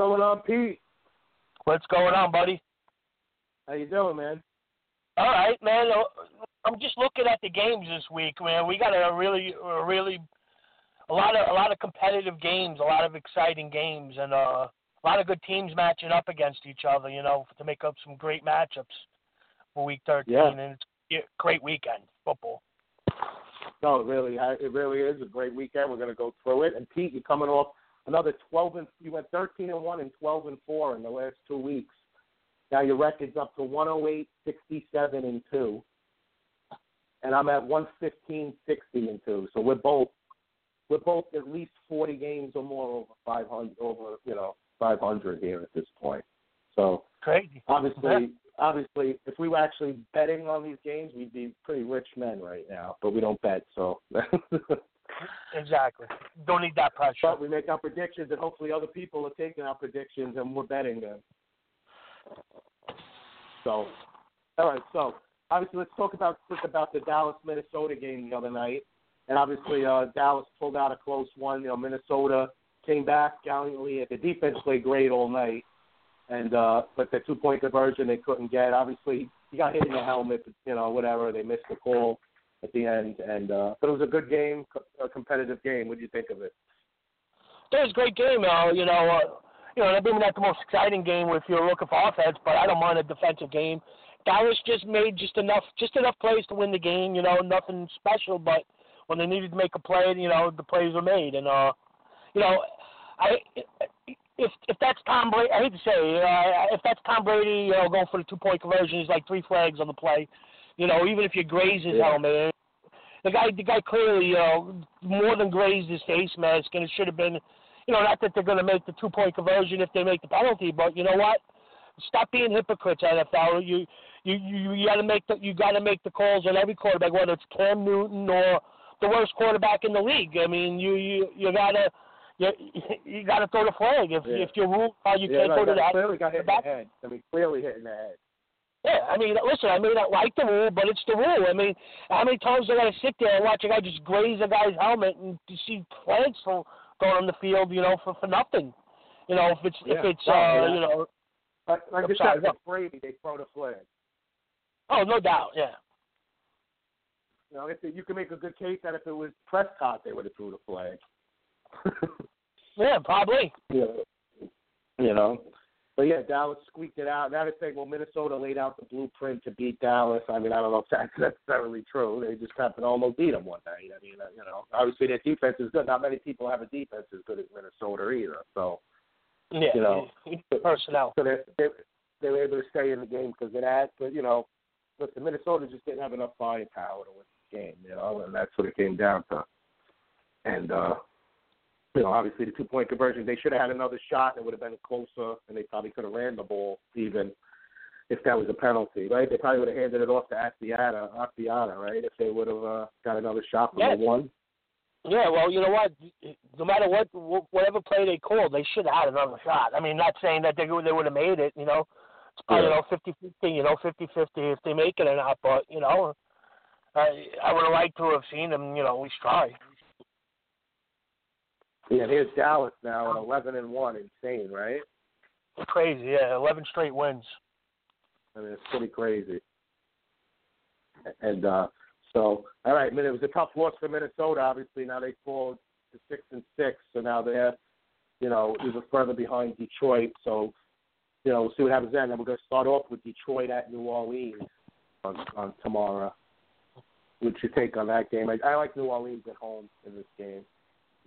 Going on, Pete? What's going on, buddy? How you doing, man? All right, man. Uh, I'm just looking at the games this week, man. We got a really, a really, a lot of, a lot of competitive games, a lot of exciting games, and uh, a lot of good teams matching up against each other. You know, to make up some great matchups for Week 13, Yeah. and it's a great weekend football. No, it really, it really is a great weekend. We're going to go through it. And Pete, you're coming off another 12 and you went 13 and one and 12 and four in the last two weeks. Now your record's up to 108, 67 and two, and I'm at 115, 60 and two. So we're both we're both at least 40 games or more over 500 over you know 500 here at this point. So Crazy. obviously, obviously, if we were actually betting on these games, we'd be pretty rich men right now. But we don't bet, so. <laughs> Exactly. Don't need that pressure. But we make our predictions, and hopefully other people are taking our predictions, and we're betting them. So, all right. So, obviously, let's talk about quick about the Dallas Minnesota game the other night. And obviously, uh, Dallas pulled out a close one. You know, Minnesota came back gallantly. The defense played great all night, and uh, but the two point conversion they couldn't get. Obviously, he got hit in the helmet. You know, whatever. They missed the call at the end, and uh, but it was a good game, a competitive game. What do you think of it? It was a great game. Uh, you know, uh, you know, maybe not the most exciting game if you're looking for offense, but I don't mind a defensive game. Dallas just made just enough, just enough plays to win the game. You know, nothing special, but when they needed to make a play, you know, the plays were made. And uh, you know, I if if that's Tom Brady, I hate to say, uh, if that's Tom Brady, you know, going for the two point conversion, he's like three flags on the play. You know, even if you graze his Yeah. helmet, the guy, the guy clearly, you know, more than grazed his face mask, and it should have been, you know, not that they're going to make the two point conversion if they make the penalty, but you know what? Stop being hypocrites, NFL. You you you, you got to make the you got to make the calls on every quarterback, whether it's Cam Newton or the worst quarterback in the league. I mean, you you you gotta. You, <laughs> you got to throw the flag. If Yeah. if you rule how you yeah, can't no, go to that. clearly got hit in the head. I mean, clearly hit in the head. Yeah, I mean, listen, I may not like the rule, but it's the rule. I mean, how many times do I got to sit there and watch a guy just graze a guy's helmet and see flags go on the field, you know, for for nothing. You know, if it's if it's uh, yeah. you know, Like, like you sorry, Brady, they throw the flag. oh, no doubt, yeah, You know, if it, you can make a good case that if it was Prescott, they would have threw the flag. <laughs> yeah, probably. Yeah. You know. But yeah, Dallas squeaked it out. Now they're saying, well, Minnesota laid out the blueprint to beat Dallas. I mean, I don't know if that's <laughs> necessarily true. They just happened to almost beat them one night. I mean, uh, you know, obviously their defense is good. Not many people have a defense as good as Minnesota either. So, Yeah, You know. <laughs> personnel. so they they, they were able to stay in the game because of that. But you know, listen, Minnesota just didn't have enough firepower to win the game. You know, and that's what it came down to. And uh, you know, obviously the two point conversion, they should have had another shot. It would have been closer, and they probably could have ran the ball even if that was a penalty, right? They probably would have handed it off to Asiata, Asiata, right? If they would have uh, got another shot from Yeah. the one. Yeah, well, you know what? No matter what, whatever play they called, they should have had another shot. I mean, not saying that they they would have made it. You know, it's probably Yeah. you know fifty fifty. You know, fifty fifty if they make it or not. But you know, I I would have liked to have seen them. You know, at least try. Yeah, here's Dallas now at eleven and one, insane, right? Crazy, yeah. Eleven straight wins. I mean, it's pretty crazy. And uh, so, all right, I mean, it was a tough loss for Minnesota. Obviously, now they fall to six and six, so now they're, you know, even further behind Detroit. So, you know, we'll see what happens then. Then we're going to start off with Detroit at New Orleans on, on tomorrow. What's your take on that game? I, I like New Orleans at home in this game.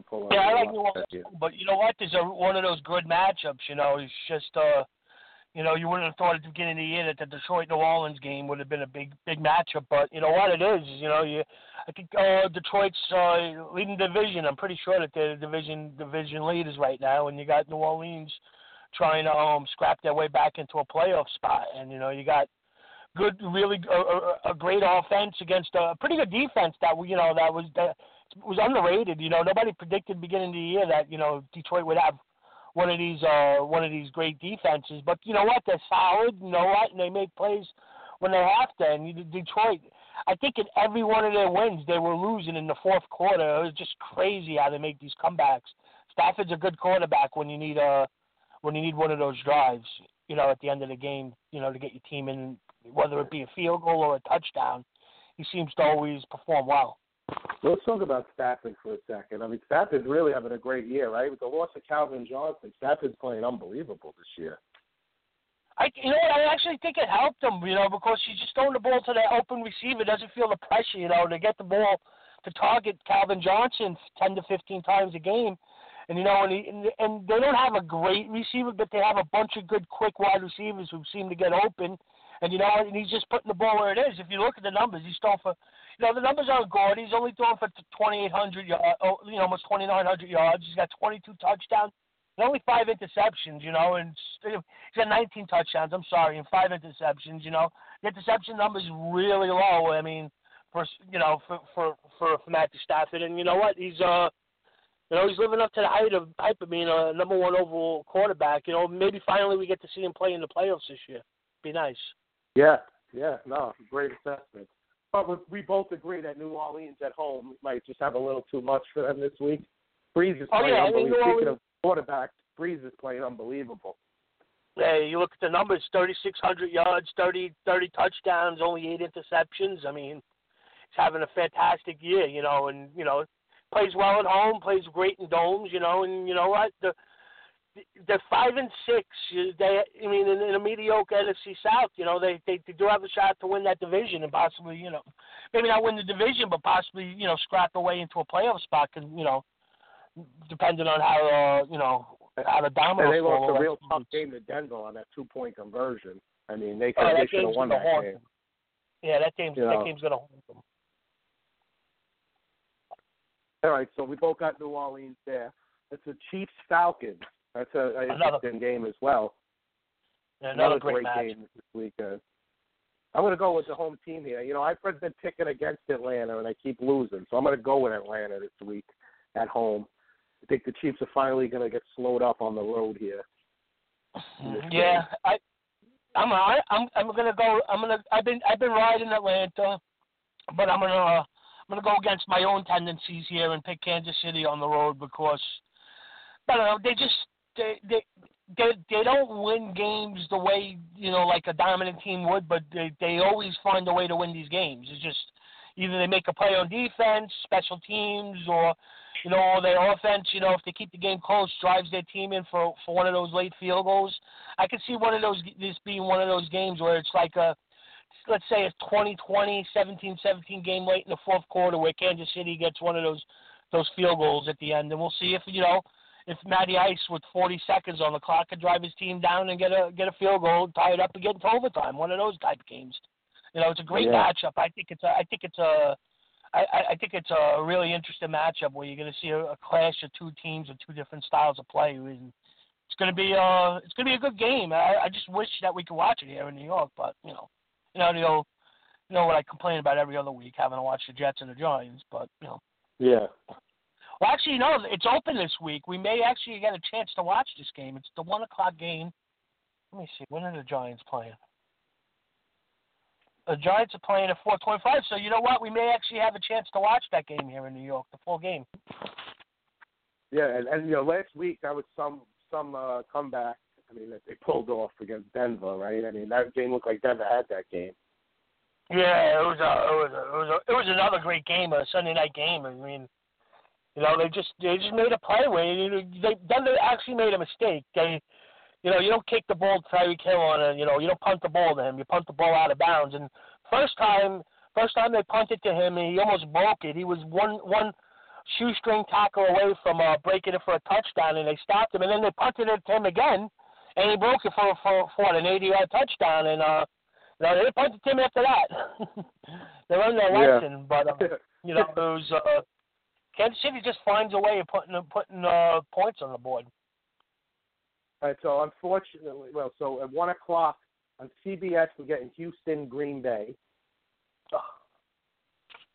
Pull Yeah, I like New Orleans, but you know what? There's a one of those good matchups. You know, it's just uh, You know, you wouldn't have thought at the beginning of the year that the Detroit New Orleans game would have been a big big matchup, but you know what it is. is, You know, you I think uh, Detroit's uh, leading division. I'm pretty sure that they're the division division leaders right now, and you got New Orleans trying to um scrap their way back into a playoff spot, and you know you got good, really a, a, a great offense against a pretty good defense that we, you know that was that was underrated. You know, nobody predicted beginning of the year that you know Detroit would have one of these uh one of these great defenses. But you know what? They're solid. You know what? And they make plays when they have to. And Detroit, I think in every one of their wins, they were losing in the fourth quarter. It was just crazy how they make these comebacks. Stafford's a good quarterback when you need a when you need one of those drives. You know, at the end of the game, you know, to get your team in, whether it be a field goal or a touchdown. He seems to always perform well. Let's talk about Stafford for a second. I mean, Stafford's really having a great year, right? With the loss of Calvin Johnson, Stafford's playing unbelievable this year. I, you know what? I actually think it helped him, you know, because he's just throwing the ball to that open receiver, doesn't feel the pressure, you know, to get the ball to target Calvin Johnson ten to fifteen times a game, and you know, and, he, and they don't have a great receiver, but they have a bunch of good, quick wide receivers who seem to get open, and you know, and he's just putting the ball where it is. If you look at the numbers, he's throwing for, know, the numbers aren't good. He's only throwing for twenty eight hundred, uh, you know, almost twenty nine hundred yards. He's got twenty two touchdowns. And only five interceptions, you know, and he's got 19 touchdowns. I'm sorry, and five interceptions. You know, the interception number is really low. I mean, for you know, for for for, for Matthew Stafford, and you know what? He's uh, you know, he's living up to the height of hype of being a number one overall quarterback. You know, maybe finally we get to see him play in the playoffs this year. Be nice. Yeah, yeah, no, great assessment. But we- both agree that New Orleans at home might just have a little too much for them this week. Brees is Oh, playing yeah, I mean, unbelievable. Speaking of quarterbacks, Brees is playing unbelievable. Yeah, you look at the numbers: 3,600 yards, 30 30 touchdowns, only eight interceptions. I mean, he's having a fantastic year, you know, and you know, plays well at home, plays great in domes, you know, and you know what the. They're five and six. They, I mean, in, in a mediocre NFC South, you know, they, they they do have a shot to win that division and possibly, you know, maybe not win the division, but possibly, you know, scrap their way into a playoff spot. Cause, you know, depending on how, uh, you know, how the dominoes And they lost a real tough game to Denver on that two point conversion. I mean, they could Oh, they should have won that game. them. Yeah, that game's You that know. game's gonna haunt them. All right, so we both got New Orleans there. It's a Chiefs Falcons. That's a, a Another- interesting game as well. Yeah, another, great, great match. game this weekend. I'm going to go with the home team here. You know, I've been picking against Atlanta, and I keep losing, so I'm going to go with Atlanta this week at home. I think the Chiefs are finally going to get slowed up on the road here. Yeah, game. I, I'm I, I'm I'm gonna go. I'm gonna. I've been I've been riding Atlanta, but I'm gonna uh, I'm gonna go against my own tendencies here and pick Kansas City on the road because I don't know. They just they they they don't win games the way you know like a dominant team would, but they they always find a way to win these games. It's just either they make a play on defense, special teams, or you know, their offense. You know, if they keep the game close, drives their team in for for one of those late field goals. I could see one of those this being one of those games where it's like a let's say a 20-20, 17-17 game late in the fourth quarter where Kansas City gets one of those those field goals at the end, and we'll see if you know if Matty Ice with 40 seconds on the clock could drive his team down and get a get a field goal, tie it up, and get into overtime. One of those type of games. You know, it's a great Yeah. matchup. I think it's a I think it's a I, I- think it's a really interesting matchup where you're going to see a, a clash of two teams with two different styles of play. And it's going to be uh it's going to be a good game. I, I just wish that we could watch it here in New York, but you know, you know the old, you know what I complain about every other week having to watch the Jets and the Giants, but you know. Yeah. Well, actually, no, it's open this week. We may actually get a chance to watch this game. It's the one o'clock game. Let me see. When are the Giants playing? The Giants are playing at 4:25. So you know what? We may actually have a chance to watch that game here in New York, the full game. Yeah, and, and you know, last week that was some some uh, comeback. I mean, that they pulled off against Denver, right? I mean, that game looked like Denver had that game. Yeah, it was a, it was a, it was a, it was another great game, a Sunday night game. I mean, you know, they just they just made a play where you they then they actually made a mistake. They, you know, you don't kick the ball to Tyreek Hill on a, you know, you don't punt the ball to him. You punt the ball out of bounds. And first time, first time they punted to him, and he almost broke it. He was one one shoestring tackle away from uh, breaking it for a touchdown, and they stopped him. And then they punted it to him again, and he broke it for for, for what, an 80-yard touchdown, and uh, you know, they punted him after that. <laughs> they learned their Yeah. lesson, but um, you know, <laughs> it was uh, Kansas City just finds a way of putting putting uh, points on the board. All right, so unfortunately, well, so at one o'clock on CBS we're getting Houston, Green Bay,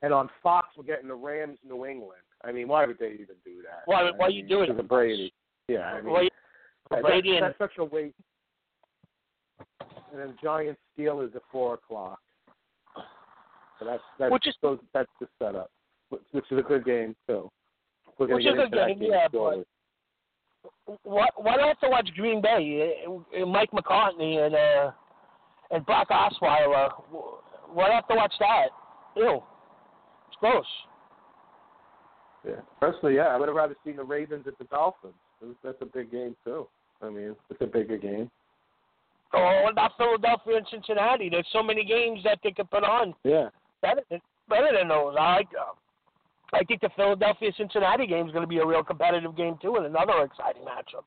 and on Fox we're getting the Rams, New England. I mean, why would they even do that? Why- I why you mean, do it? the Brady? Yeah, I mean, that- Brady that's, and- that's such a waste. And then Giants Steelers at four o'clock. So that's that's Which is- those, that's the setup, which, is a good game. We're gonna Which get is a into that game, game yeah, shortly. Why, why do I have to watch Green Bay? Mike McCartney and uh, and Brock Osweiler. Why do I have to watch that? Ew, it's gross. Yeah. Personally, yeah, I would have rather seen the Ravens at the Dolphins. That's a big game too. I mean, it's a bigger game. Oh, about Philadelphia and Cincinnati? There's so many games that they could put on Yeah. better than better than those. I like. Uh, I think the Philadelphia Cincinnati game is going to be a real competitive game too, and another exciting matchup.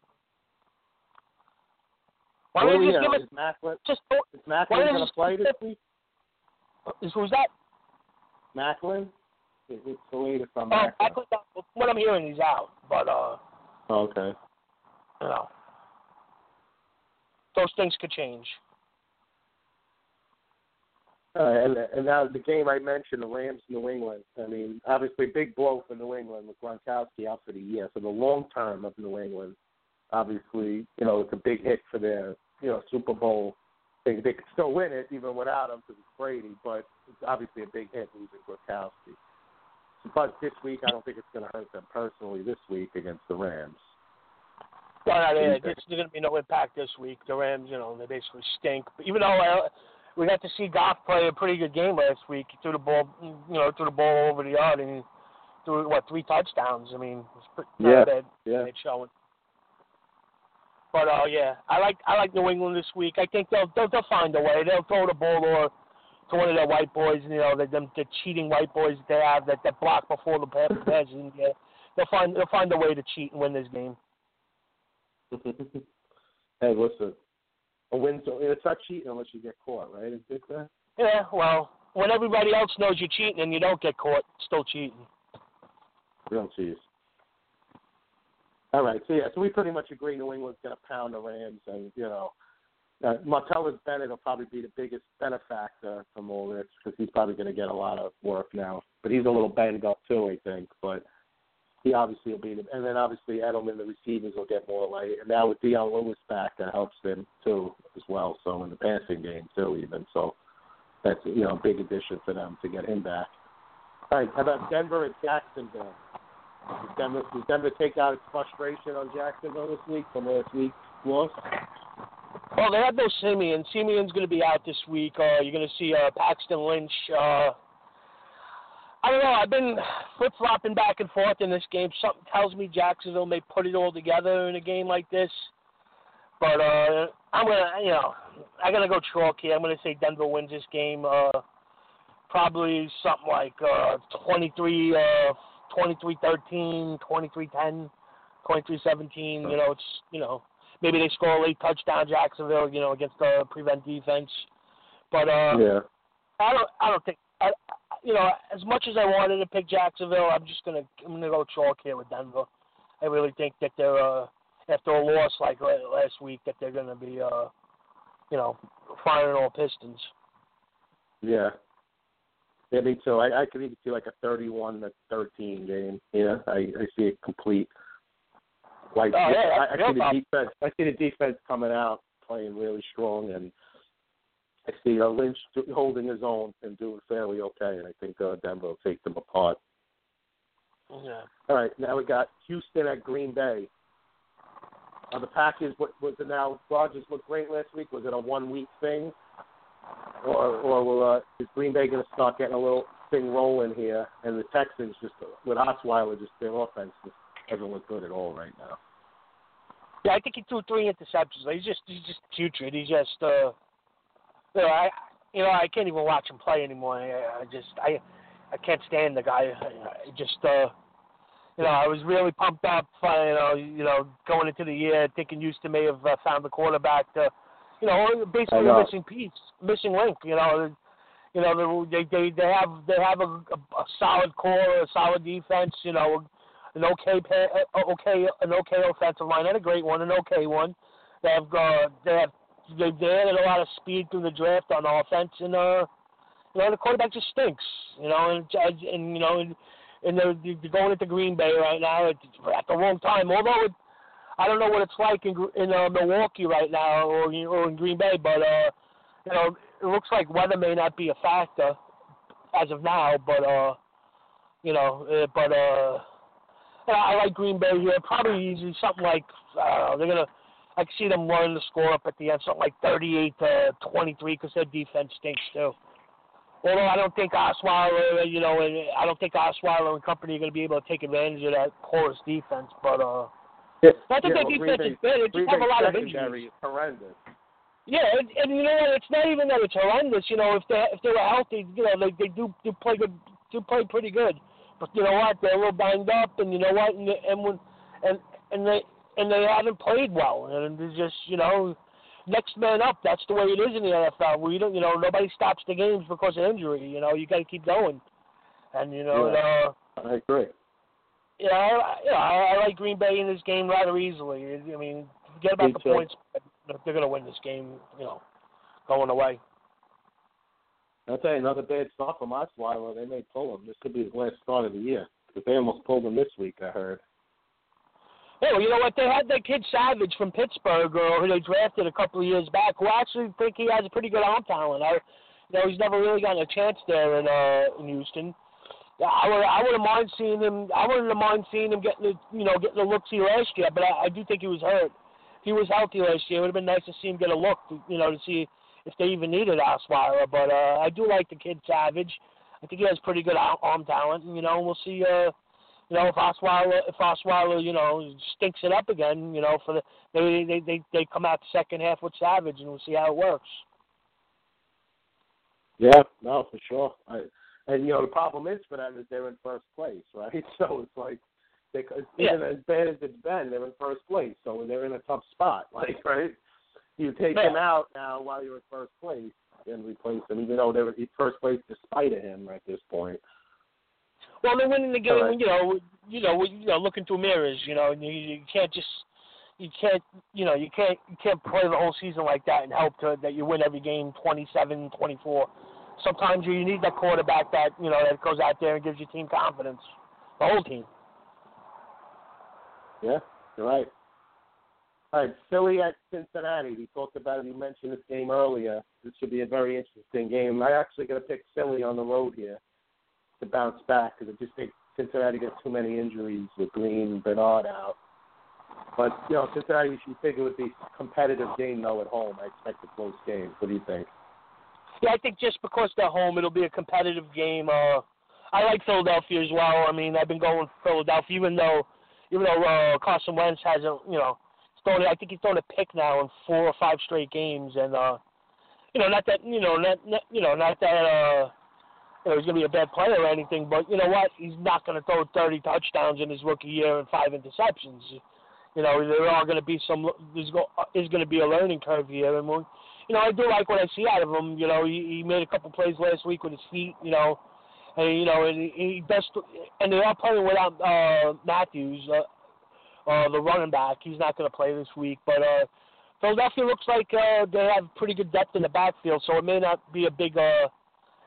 Why don't you we just give us Is Maclin, just is Maclin going you to play this week? is who's that? Maclin? Is it the latest on Oh, Maclin? Could, what I'm hearing, he's out, but uh, Oh, okay. you know, those things could change. Uh, and and now the game I mentioned, the Rams, New England. I mean, obviously, big blow for New England with Gronkowski out for the year. For the long term of New England, obviously, you know, it's a big hit for their, you know, Super Bowl. They they could still win it even without him because it's Brady, but it's obviously a big hit losing Gronkowski. But this week, I don't think it's going to hurt them personally. This week against the Rams. Well, I mean, there's going to be no impact this week. The Rams, you know, they basically stink. But even though uh, we got to see Goff play a pretty good game last week, he threw the ball, you know, threw the ball over the yard and threw what three touchdowns. I mean, it's pretty Yeah, bad yeah. bad showing. But uh, yeah, I like I like New England this week. I think they'll they'll, they'll find a way. They'll throw the ball or to one of their white boys, you know, the, them the cheating white boys that they have that, that block before the pass, <laughs> pass and yeah, they'll find they'll find a way to cheat and win this game. <laughs> hey, listen, a win's it's not cheating unless you get caught, right? Is it that? Yeah, well, when everybody else knows you're cheating and you don't get caught, still cheating. Real cheese. All right, so yeah, so we pretty much agree New England's going to pound the Rams, and you know, uh, Martellus Bennett will probably be the biggest benefactor from all this because he's probably going to get a lot of work now. But he's a little banged up too, I think. But he obviously will be, the, and then obviously Edelman, the receivers will get more light, and now with Dion Lewis back, that helps them too as well. So in the passing game too, even so, that's you know a big addition for them to get him back. All right, how about Denver and Jacksonville? Does Denver, does Denver take out its frustration on Jacksonville this week from last week's loss? Well, they have no Siemian. Siemian's going to be out this week. Uh, you're going to see uh, Paxton Lynch. Uh, I don't know. I've been flip flopping back and forth in this game. Something tells me Jacksonville may put it all together in a game like this. But uh, I'm gonna, you know, I'm gonna go chalk here. I'm gonna say Denver wins this game. Uh, probably something like uh, 23, uh, 23-13, 23-10, 23-17. You know, it's you know maybe they score a late touchdown Jacksonville. You know, against the prevent defense. But uh, yeah. I don't. I don't think. I, you know, as much as I wanted to pick Jacksonville, I'm just gonna. I'm gonna go chalk here with Denver. I really think that they're uh, after a loss like last week that they're gonna be uh, you know, firing all pistons. Yeah. Yeah, me too. I, I could even see like a 31 to 13 game. Yeah, I, I see it complete. Like Oh, yeah, I, I see the defense. I see the defense coming out playing really strong, and I see uh, Lynch holding his own and doing fairly okay. And I think uh, Denver will take them apart. Yeah. All right, now we got Houston at Green Bay. Are the Packers what was it now? Rodgers looked great last week. Was it a one week thing, or or will uh, is Green Bay going to start getting a little thing rolling here? And the Texans just with Osweiler, just their offense just doesn't look good at all right now. Yeah, I think he threw three interceptions. He's just he's just putrid. He's just uh, you know, I you know I can't even watch him play anymore. I, I just I I can't stand the guy. I, I just uh, you know, I was really pumped up. uh, You know, you know, going into the year, thinking Houston may have uh, found the quarterback to, you know, basically know. a missing piece, missing link. You know, you know, they they they have they have a, a, a solid core, a solid defense. You know, an okay uh, okay an okay offensive line and a great one, an okay one. They have uh, they have they they added a lot of speed through the draft on offense, and uh, you know, the quarterback just stinks. You know, and and you know, and, and they're, they're going into Green Bay right now at, the wrong time. Although it, I don't know what it's like in in uh, Milwaukee right now or or in Green Bay, but uh, you know, it looks like weather may not be a factor as of now. But uh, you know, uh, but uh, I like Green Bay here. Probably something like I don't know. They're gonna. I can see them running the score up at the end, something like 38 to 23, because their defense stinks too. Although I don't think Osweiler, you know, and I don't think Osweiler and company are going to be able to take advantage of that porous defense. But uh, I think yeah, their well, defense Green is good. It just have a lot of injuries. is horrendous. Yeah, and, and you know what? It's not even that it's horrendous. You know, if they if they were healthy, you know, they they do do play good, do play pretty good. But you know what? They're a little banged up, and you know what? And and when and and they and they haven't played well, and it's just you know, next man up. That's the way it is in the NFL. We don't, you know, nobody stops the games because of injury. You know, you got to keep going. And you know, Yeah. uh, I agree. you know, I, you know, I, I like Green Bay in this game rather easily. I mean, forget about Me the too. points. They're going to win this game. You know, going away. I'll tell you another bad start from Osweiler. They may pull him. This could be his last start of the year because they almost pulled him this week. I heard. Oh, you know what? They had that kid Savage from Pittsburgh, uh, who they drafted a couple of years back, who I actually think he has a pretty good arm talent. I, you know, he's never really gotten a chance there in uh in Houston. I would I wouldn't mind seeing him. I wouldn't mind seeing him getting the you know getting a look see last year, but I, I do think he was hurt. If he was healthy last year, it would have been nice to see him get a look, you know, to see if they even needed Osweiler. But uh, I do like the kid Savage. I think he has pretty good arm arm talent, and you know, we'll see. Uh, you know, if Osweiler, if Osweiler, you know, stinks it up again, you know, for the they they they they come out the second half with Savage, and we'll see how it works. Yeah, no, for sure. I, and you know the problem is for them is they're in first place, <laughs> right? So it's like they Yeah. even as bad as it's been, they're in first place, so they're in a tough spot. <laughs> Like right, you take Yeah. him out now while you're in first place and replace him, even though they're in first place despite of him at this point. Well, they're winning the game, Correct. you know, you know, you know, looking through mirrors, you know, you, you can't just, you can't, you know, you can't, you can't play the whole season like that and hope to that you win every game twenty-seven, twenty-four. Sometimes you need that quarterback that you know that goes out there and gives your team confidence, the whole team. Yeah, you're right. All right, Philly at Cincinnati. We talked about it. You mentioned this game earlier. This should be a very interesting game. I actually going to pick Philly on the road here to bounce back because I just think Cincinnati got too many injuries with Green and Bernard out. But you know, Cincinnati, we should figure would be competitive game though at home. I expect a close game. What do you think? Yeah, I think just because they're home, it'll be a competitive game. Uh, I like Philadelphia as well. I mean, I've been going for Philadelphia, even though, even though uh, Carson Wentz hasn't, you know, thrown. I think he's thrown a pick now in four or five straight games, and uh, you know, not that, you know, not, not you know, not that. uh know, he's going to be a bad player or anything, but you know what? He's not going to throw 30 touchdowns in his rookie year and five interceptions. You know, there are going to be some. There's go, is going to be a learning curve here, and we'll, you know, I do like what I see out of him. You know, he, he made a couple plays last week with his feet. You know, and you know, and he, he does. And they are playing without uh, Mathews, uh, uh, the running back. He's not going to play this week, but uh, Philadelphia looks like uh, they have pretty good depth in the backfield, so it may not be a big, uh,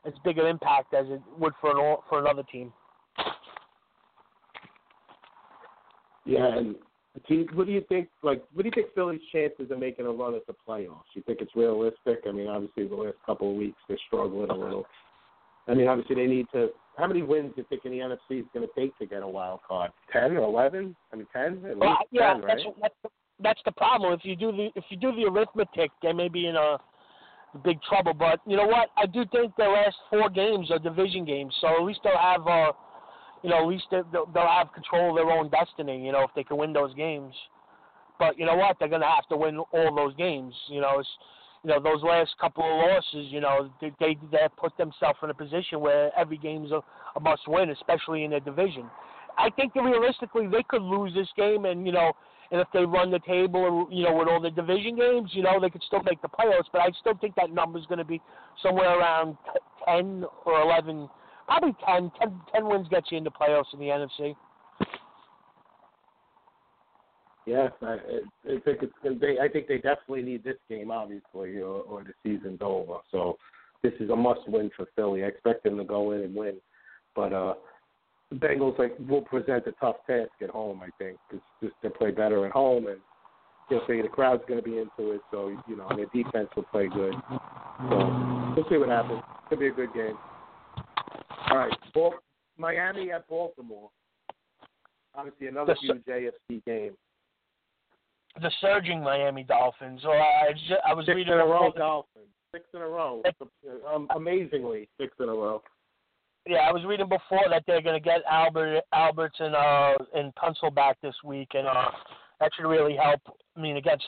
as big an impact as it would for an for another team. Yeah, and do you, what do you think? Like, what do you think Philly's chances of making a run at the playoffs? You think it's realistic? I mean, obviously the last couple of weeks they're struggling a little. I mean, obviously they need to. How many wins do you think in the NFC is going to take to get a wild card? Ten or eleven? I mean, ten. At Well, least yeah, 10, right? that's that's that's the problem. If you do the if you do the arithmetic, they may be in a big trouble. But you know what? I do think their last four games are division games, so at least they'll have uh, you know, at least they- they'll, they'll have control of their own destiny. You know, if they can win those games. But you know what? They're to have to win all those games. You know, it's, you know those last couple of losses. You know, they they, they put themselves in a position where every game's a, a must win, especially in their division. I think that realistically they could lose this game, and you know, and if they run the table, you know, with all the division games, you know, they could still make the playoffs. But I still think that number's going to be somewhere around t- ten or eleven, probably 10. 10, 10 wins gets you into playoffs in the NFC. Yes, I, I think it's be. I think they definitely need this game, obviously, or, or the season's over. So this is a must-win for Philly. I expect them to go in and win, but uh, the Bengals like will present a tough task at home. I think it's just they play better at home, and you'll see the crowd's going to be into it. So you know, their defense will play good. So we'll see what happens. Could be a good game. All right, Bal- Miami at Baltimore. Obviously, another The huge AFC game. The surging Miami Dolphins. Or I, ju- I was Six reading in a row, Dolphins. Six in a row. Um, amazingly, six in a row. Yeah, I was reading before that they're going to get Albert Alberts and uh and Tunsil back this week, and uh that should really help. I mean, against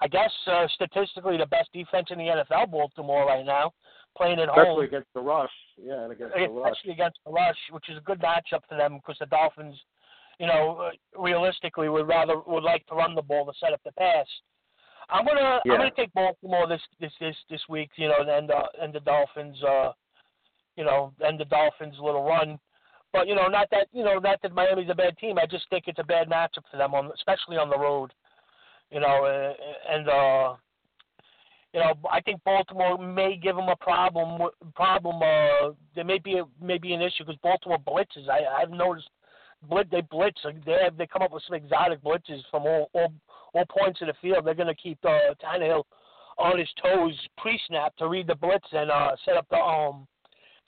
I guess uh, statistically the best defense in the NFL, Baltimore right now, playing at Especially home, against the rush. Yeah, and against the rush. especially against the rush, which is a good matchup for them because the Dolphins, you know, uh, realistically would rather would like to run the ball to set up the pass. I'm gonna Yeah. I'm gonna take Baltimore this this this this week, you know, and uh, and the Dolphins. uh you know, and the Dolphins' little run. But you know, not that you know, not that Miami's a bad team. I just think it's a bad matchup for them, on especially on the road. You know, and uh, you know, I think Baltimore may give them a problem. Problem. Uh, there may be a, maybe an issue because Baltimore blitzes. I I've noticed blitz they blitz. They have, they come up with some exotic blitzes from all all, all points of the field. They're going to keep uh, Tannehill on his toes pre-snap to read the blitz and uh, set up the um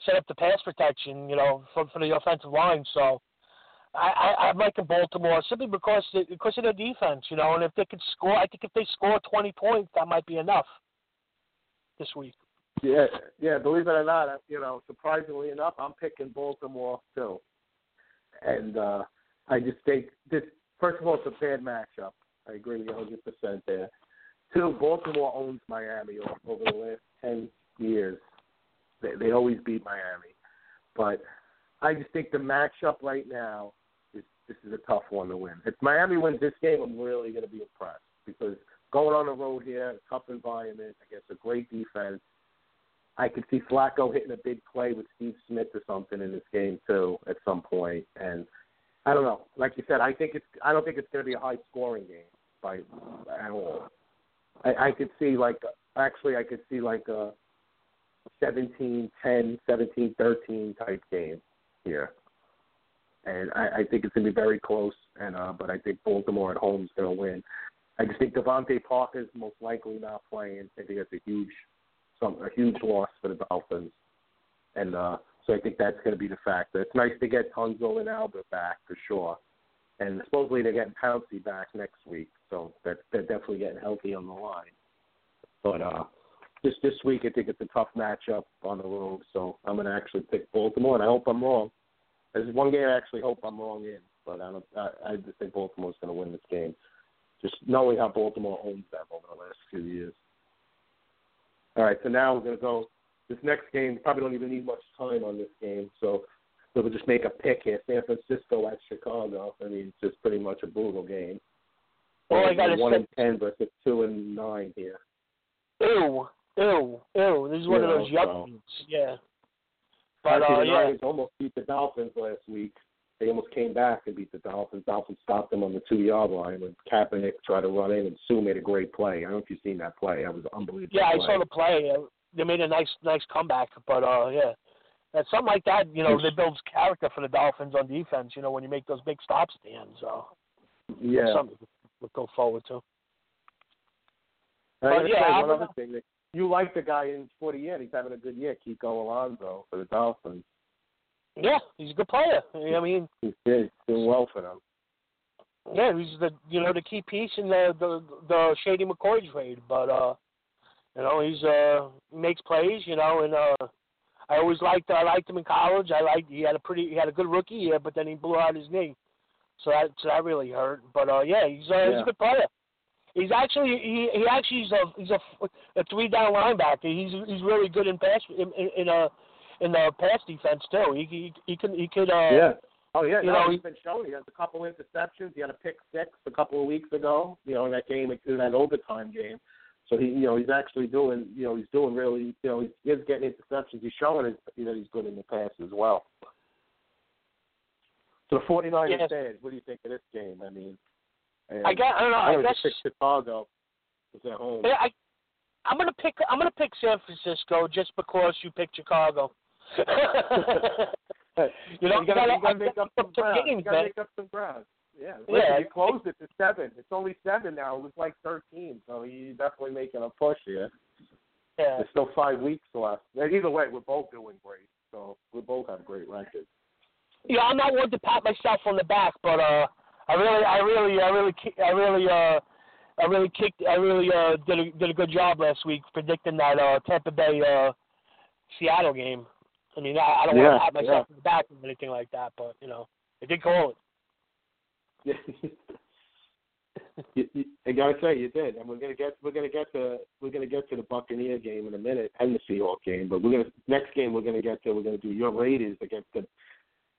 set up the pass protection, you know, for, for the offensive line. So I, I, I'm liking Baltimore simply because they, because of their defense, you know, and if they could score, I think if they score 20 points, that might be enough this week. Yeah, yeah. Believe it or not, you know, surprisingly enough, I'm picking Baltimore too. And uh I just think this. First of all, it's a bad matchup. I agree with you 100 percent there. Two, Baltimore owns Miami over the last 10 years. They, they always beat Miami, but I just think the matchup right now is this is a tough one to win. If Miami wins this game, I'm really going to be impressed because going on the road here, a tough environment against a great defense. I could see Flacco hitting a big play with Steve Smith or something in this game too at some point. And I don't know. Like you said, I think it's. I don't think it's going to be a high scoring game by at all. I, I could see like actually I could see like a 17-10, 17-13 type game here. And I, I think it's going to be very close. And uh, but I think Baltimore at home is going to win. I just think DeVante Parker's most likely not playing. I think that's a huge, some a huge loss for the Dolphins. And uh, so I think that's going to be the factor. It's nice to get Tunsil and Albert back for sure. And supposedly they're getting Pouncey back next week, so they're, they're definitely getting healthy on the line. But uh, this this week, I think it's a tough matchup on the road, so I'm going to actually pick Baltimore, and I hope I'm wrong. There's one game I actually hope I'm wrong in, but I don't. I, I just think Baltimore's going to win this game. Just knowing how Baltimore owns them over the last few years. All right, so now we're going to go. This next game probably don't even need much time on this game, so we'll just make a pick here. San Francisco at Chicago. I mean, it's just pretty much a brutal game. All I gotta one say- and ten versus two and nine here. Ew, ew, ew. This is one of Yeah, those so- yuckies. Yeah. But Actually, uh, the yeah, almost beat the Dolphins last week. They almost came back and beat the Dolphins. Dolphins stopped them on the two yard line when Kaepernick tried to run in and Suh made a great play. I don't know if you've seen that play. That was unbelievable. yeah, I saw the play. They made a nice, nice comeback. But uh, yeah, that's something like that. You know, that builds character for the Dolphins on defense. You know, when you make those big stops at the end. So Yeah. something to look forward to. But yeah, one other thing that you like the guy in for the year. He's having a good year. Kiko Alonso for the Dolphins. Yeah, he's a good player. I mean, He's doing well for them. yeah, he's the you know the key piece in the the, the Shady McCoy trade. But uh, you know, he's uh makes plays. You know, and uh, I always liked I liked him in college. I liked he had a pretty he had a good rookie year, but then he blew out his knee, so that so that really hurt. But uh, yeah, he's uh, he's a good player. He's actually he he actually is a he's a, a three down linebacker. He's he's really good in pass in in, in a in the pass defense too. He he, he can he could uh yeah. Oh yeah, You no, know, he's been showing. He has a couple interceptions. He had a pick six a couple of weeks ago. You know, in that game, in that overtime game. So he, you know, he's actually doing. You know, he's doing really. You know, he's, he is getting interceptions. He's showing his, you know, he's good in the pass as well. So the 49ers Yes. fans, what do you think of this game? I mean, I guess I don't know. I would guess pick Chicago. It's at home. Yeah, I, I'm gonna pick. I'm gonna pick San Francisco just because you picked Chicago. <laughs> you know, you gotta, you gotta make up some ground. You gotta make up some ground. Yeah, Yeah, listen, I- you closed it to seven. It's only seven now. It was like thirteen, so you're definitely making a push here. Yeah. There's still five weeks left. And Either way, we're both doing great. So we both have great records. Yeah, I'm not one to pat myself on the back, but uh, I really, I really, I really, I really, uh, I really kicked, I really uh did a did a good job last week predicting that uh Tampa Bay uh Seattle game. I mean, I, I don't Yeah, want to pat myself on the back or anything like that, but you know, I did call it. Yeah. you, you, I gotta say you did, and we're gonna get we're gonna get to we're gonna get to the Buccaneer game in a minute and the Seahawks game, but we're gonna next game we're gonna get to we're gonna do your Raiders against the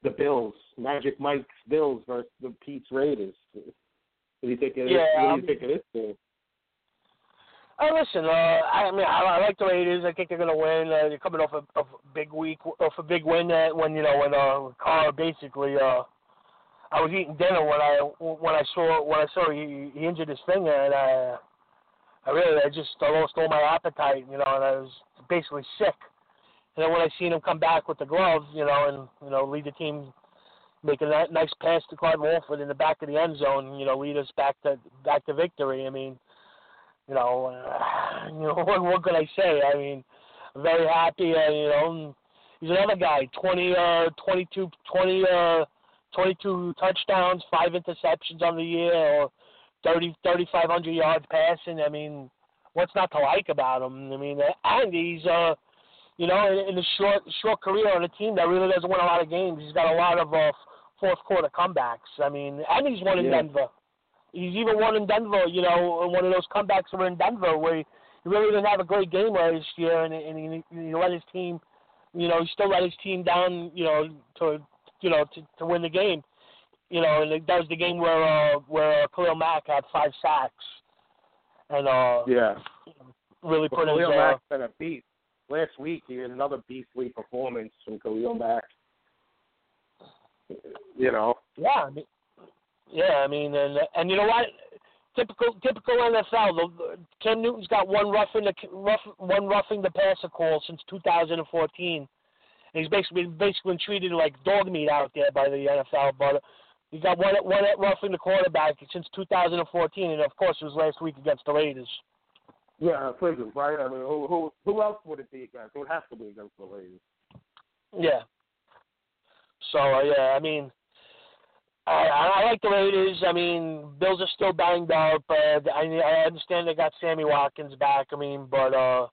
the Bills, Magic Mike's Bills versus the Pete's Raiders. What do you think of this? Yeah, what do um, you think of this game? Uh, listen, uh, I mean, I, I like the Raiders. I think they're gonna win. Uh, they're coming off a, of a big week, off a big win. Uh, when you know, when uh, Carr basically, uh, I was eating dinner when I when I saw when I saw he, he injured his finger, and I, I really, I just I lost all my appetite, you know, and I was basically sick. And then when I seen him come back with the glove, you know, and you know, lead the team, make a nice pass to Clive Walford in the back of the end zone, you know, lead us back to back to victory. I mean you know, uh, <sighs> you know <laughs> what, what could I say? I mean, very happy. Uh, you know, he's another guy. Twenty, uh, twenty-two, twenty, uh, twenty-two touchdowns, five interceptions on the year, or thirty, thirty-five hundred yards passing. I mean, what's not to like about him? I mean, and he's, uh, you know, in, in a short, short career on a team that really doesn't win a lot of games. He's got a lot of uh, fourth quarter comebacks. I mean, and he's won in Yeah. Denver. He's even won in Denver, you know, one of those comebacks were in Denver where he really didn't have a great game last year, and, and he, he let his team, you know, he still let his team down, you know, to, you know, to, to win the game, you know, and that was the game where uh, where Khalil Mack had five sacks, and uh, Yeah. really Well, put his, Khalil uh, Mack's been a beast. Last week he had another beastly performance from Khalil Mack. You know. Yeah, I mean, yeah, I mean, and and you know what? Typical typical NFL. The, Cam Newton's got one roughing the rough, one roughing the passer call since 2014. And he's basically basically been treated like dog meat out there by the NFL. But he's got one one roughing the quarterback since 2014, and of course it was last week against the Raiders. Yeah, Prison, right? I mean, who who who else would it be against? It would have to be against the Raiders. Yeah. So uh, yeah, I mean, I, I like the Raiders. I mean, Bills are still banged up. Uh, I I understand they got Sammy Watkins back. I mean, but uh,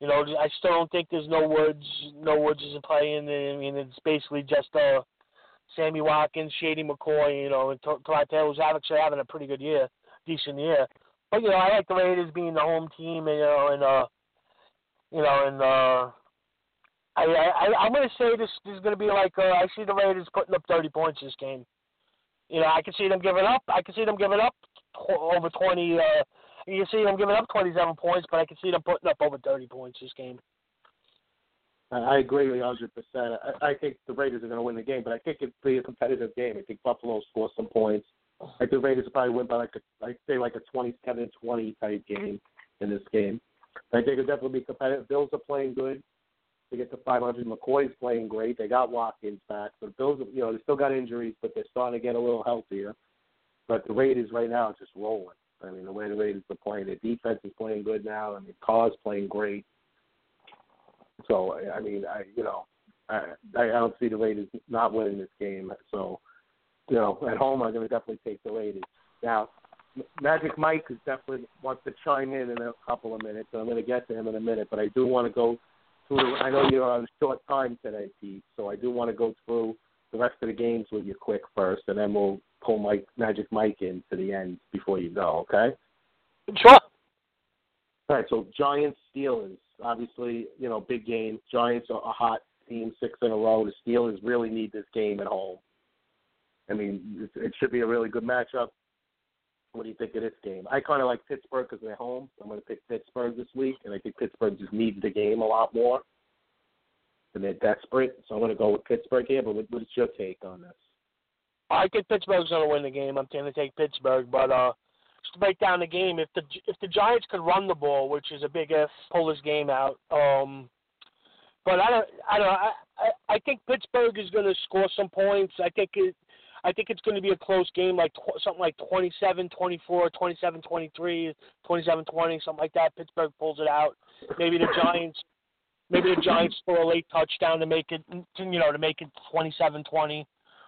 you know, I still don't think there's no Woods. No Woods isn't playing. I mean, it's basically just uh, Sammy Watkins, Shady McCoy. You know, and Tyrod Taylor's actually having a pretty good year, decent year. But you know, I like the Raiders being the home team. And, you know, and uh, you know, and uh. I, I I'm to say this, this is to be like uh, I see the Raiders putting up 30 points this game. You know, I can see them giving up. I can see them giving up over 20. Uh, you see them giving up 27 points, but I can see them putting up over 30 points this game. I agree with you 100. percent I I think the Raiders are going to win the game, but I think it'll be a competitive game. I think Buffalo will score some points. I think the Raiders probably win by like a, like say like a 27-20 type game in this game. I think it'll definitely be competitive. Bills are playing good. They get to 500. McCoy's playing great. They got Watkins back. The Bills, you know, they still got injuries, but they're starting to get a little healthier. But the Raiders right now are just rolling. I mean, the way the Raiders are playing, their defense is playing good now. I mean, Carr's playing great. So I mean, I you know, I I don't see the Raiders not winning this game. So you know, at home I'm going to definitely take the Raiders. Now, Magic Mike is definitely wants to chime in in a couple of minutes. So I'm going to get to him in a minute, but I do want to go through. I know you're on a short time today, Pete, so I do want to go through the rest of the games with you quick first, and then we'll pull Mike Magic Mike in to the end before you go. Okay. Sure. All right, so Giants Steelers, obviously, you know, big game. Giants are a hot team, six in a row. The Steelers really need this game at home. I mean, it, should be a really good matchup. What do you think of this game? I kind of like Pittsburgh because they're home. I'm going to pick Pittsburgh this week, and I think Pittsburgh just needs the game a lot more. And they're desperate, so I'm going to go with Pittsburgh here. But what, what's your take on this? I think Pittsburgh's going to win the game. I'm going to take Pittsburgh, but uh, just to break down the game, if the if the Giants could run the ball, which is a big if, pull this game out. Um, but I don't, I don't, I, I, I think Pittsburgh is going to score some points. I think it, I think it's going to be a close game, like tw- something like 27-24, 27-23, 27-20, something like that. Pittsburgh pulls it out. Maybe the Giants, maybe the Giants score a late touchdown to make it, to, you know, to make it 27-20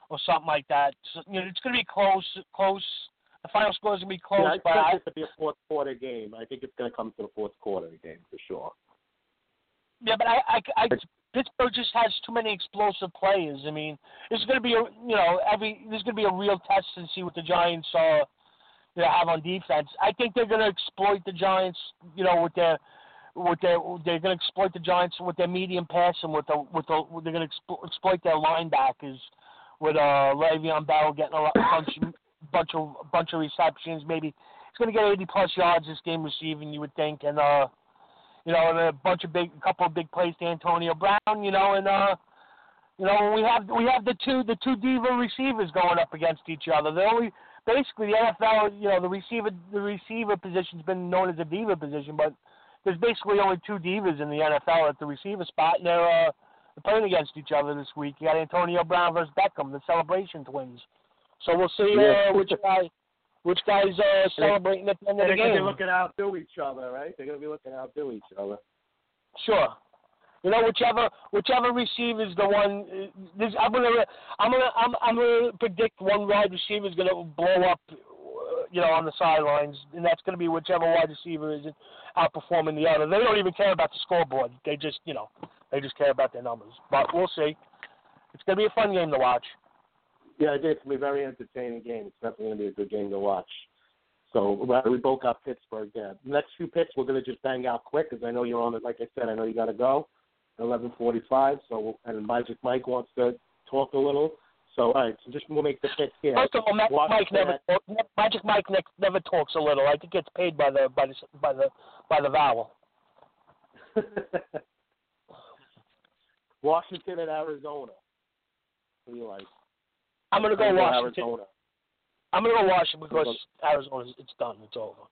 or something like that. So, you know, it's going to be close, close. The final score is going to be close, yeah, I but I, expect it to be a fourth quarter game. I think it's going to come to the fourth quarter game for sure. Yeah, but I, I, I, Pittsburgh just has too many explosive players. I mean, is going to be a, you know, every this is going to be a real test to see what the Giants you know, have on defense. I think they're going to exploit the Giants, you know, with their, with their, they're going to exploit the Giants with their medium pass and with the, with the, they're going to explo- exploit their linebackers with uh Le'Veon Bell getting a bunch, bunch of, bunch of receptions. Maybe he's going to get 80 plus yards this game receiving, you would think, and uh you know, and a bunch of big, a couple of big plays to Antonio Brown, you know, and uh, you know, we have we have the two the two diva receivers going up against each other. The only basically the NFL, you know, the receiver the receiver position's been known as a diva position, but there's basically only two divas in the NFL at the receiver spot, and they're uh, they're playing against each other this week. You got Antonio Brown versus Beckham, the Celebration Twins. So we'll see Yeah. uh, which guy which guy's uh, celebrating at the end of the they're going to be looking out to each other, right? They're going to be looking out to each other. Sure. You know, whichever whichever receiver is the one. uh, This, I'm gonna I'm gonna I'm I'm gonna predict one wide receiver is gonna blow up. uh, You know, on the sidelines, and that's gonna be whichever wide receiver is outperforming the other. They don't even care about the scoreboard. They just you know they just care about their numbers. But we'll see. It's gonna be a fun game to watch. Yeah, it is. It's going to be a very entertaining game. It's definitely going to be a good game to watch. So we both got Pittsburgh. Yeah. Next few picks we're going to just bang out quick because I know you're on it. Like I said, I know you got to go. 11:45. So and Magic Mike wants to talk a little. So all right, so just we'll make the picks here. First of all, Magic Mike never talk, Magic Mike ne- never talks a little. I think gets paid by the by the by the by the vowel. <laughs> Washington and Arizona. What do you like? I'm gonna go Washington. Arizona. I'm gonna go Washington because Arizona's it's done, it's over.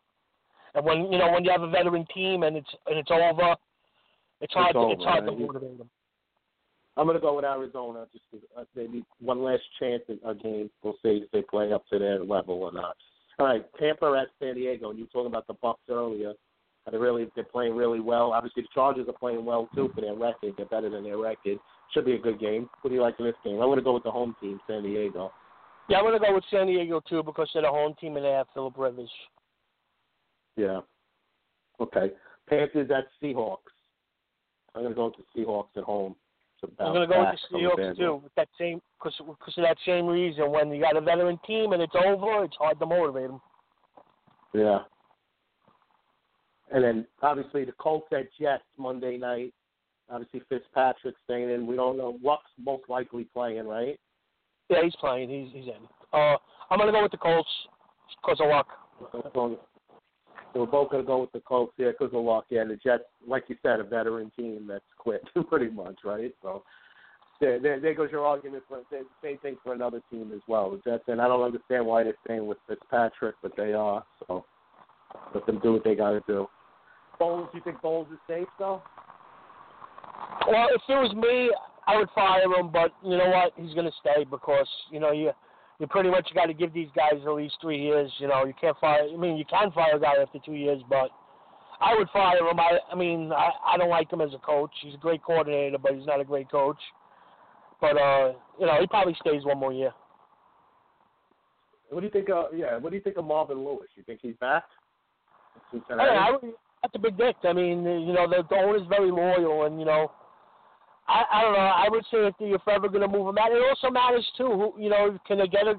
And when you know when you have a veteran team and it's and it's over, it's hard to, it's over, hard to right? motivate them. I'm going to go with Arizona. Just to, uh, maybe one last chance at a game. We'll see if they play up to their level or not. All right, Tampa at San Diego. And you were talking about the Bucs earlier. They really they're playing really well. Obviously, the Chargers are playing well too for their record. They're better than their record. Should be a good game. What do you like in this game? I'm going to go with the home team, San Diego. Yeah, I'm gonna go with San Diego too because they're the home team and they have Philip Rivers. Yeah. Okay. Panthers at Seahawks. I'm going to go with the Seahawks at home. I'm gonna go with the Seahawks too with that same because because of that same reason. When you got a veteran team and it's over, it's hard to motivate them. Yeah. And then obviously the Colts at Jets Monday night. Obviously Fitzpatrick staying in. We don't know what's most likely playing, right? Yeah, he's playing. He's he's in. Uh, I'm gonna go with the Colts because of luck. So we're both going to go with the Colts here because of luck. Yeah, the Jets, like you said, a veteran team that's quit <laughs> pretty much, right? So there, there, there goes your argument for the same thing for another team as well. The Jets, and I don't understand why they're staying with Fitzpatrick, but they are. So let them do what they got to do. Bowles, you think Bowles is safe though? Well, if it was me, I would fire him. But you know what? He's gonna stay because you know you you pretty much got to give these guys at least three years. You know, you can't fire. I mean, you can fire a guy after two years, but I would fire him. I I mean, I I don't like him as a coach. He's a great coordinator, but he's not a great coach. But uh, you know, he probably stays one more year. What do you think? Of, yeah, what do you think of Marvin Lewis? You think he's back? Hey? I that's a big dick. I mean, you know, the, the owner's very loyal, and you know, I I don't know. I would say if you're ever going to move him out, it also matters too. Who you know, can they get a?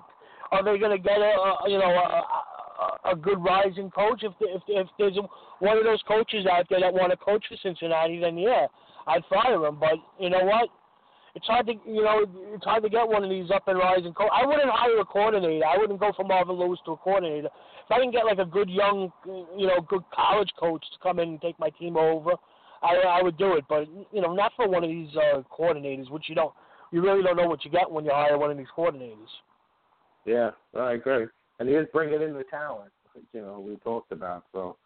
Are they going to get a, a you know a, a, a good rising coach? If if if there's one of those coaches out there that want to coach for Cincinnati, then yeah, I'd fire him. But you know what? it's hard to you know it's hard to get one of these up and rising. Co- I wouldn't hire a coordinator. I wouldn't go from Marvin Lewis to a coordinator. If I can get like a good young, you know, good college coach to come in and take my team over, I I would do it. But you know, not for one of these uh, coordinators, which you don't you really don't know what you get when you hire one of these coordinators. Yeah, I agree. And he is bringing in the talent, you know, we talked about. So,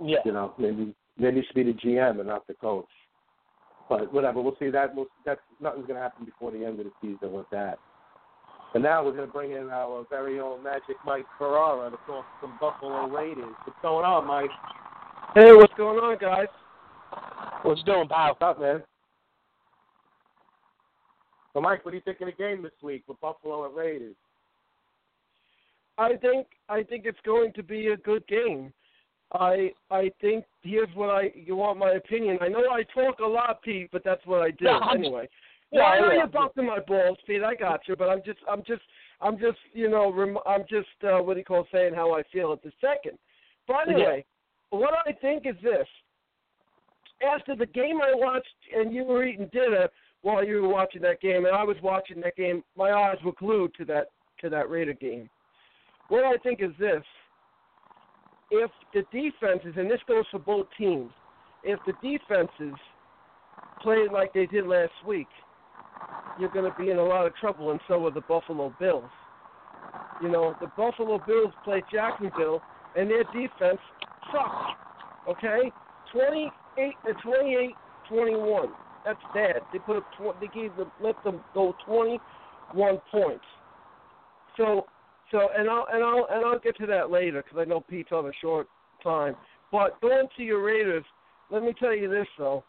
Yeah. you know, maybe maybe he should be the GM and not the coach. But whatever, we'll see. That we'll, that's nothing's going to happen before the end of the season with that. And now we're going to bring in our very own Magic Mike Ferrara to talk some Buffalo Raiders. What's going on, Mike? Hey, what's going on, guys? What's doing, pal? What's up, man? So, Mike, what do you think of the game this week with Buffalo and Raiders? I think I think it's going to be a good game. I I think here's what I you want my opinion. I know I talk a lot, Pete, but that's what I do <laughs> No, anyway. Yeah, <laughs> Yeah, I know yeah. you're busting my balls, Pete. I got you, but I'm just I'm just I'm just you know rem- I'm just uh, what do you call saying how I feel at the second. But anyway, what I think is this: after the game I watched, and you were eating dinner while you were watching that game, and I was watching that game, my eyes were glued to that to that Raider game. What I think is this: if the defenses, and this goes for both teams, if the defenses play like they did last week, you're going to be in a lot of trouble, and so are the Buffalo Bills. You know, the Buffalo Bills play Jacksonville, and their defense sucked. Okay, 28 to twenty eight twenty one. That's bad. They put up. Tw- they gave them let them go 21 points. So, so, and I'll and I'll and I'll get to that later because I know Pete's on a short time. But going to your Raiders, let me tell you this though: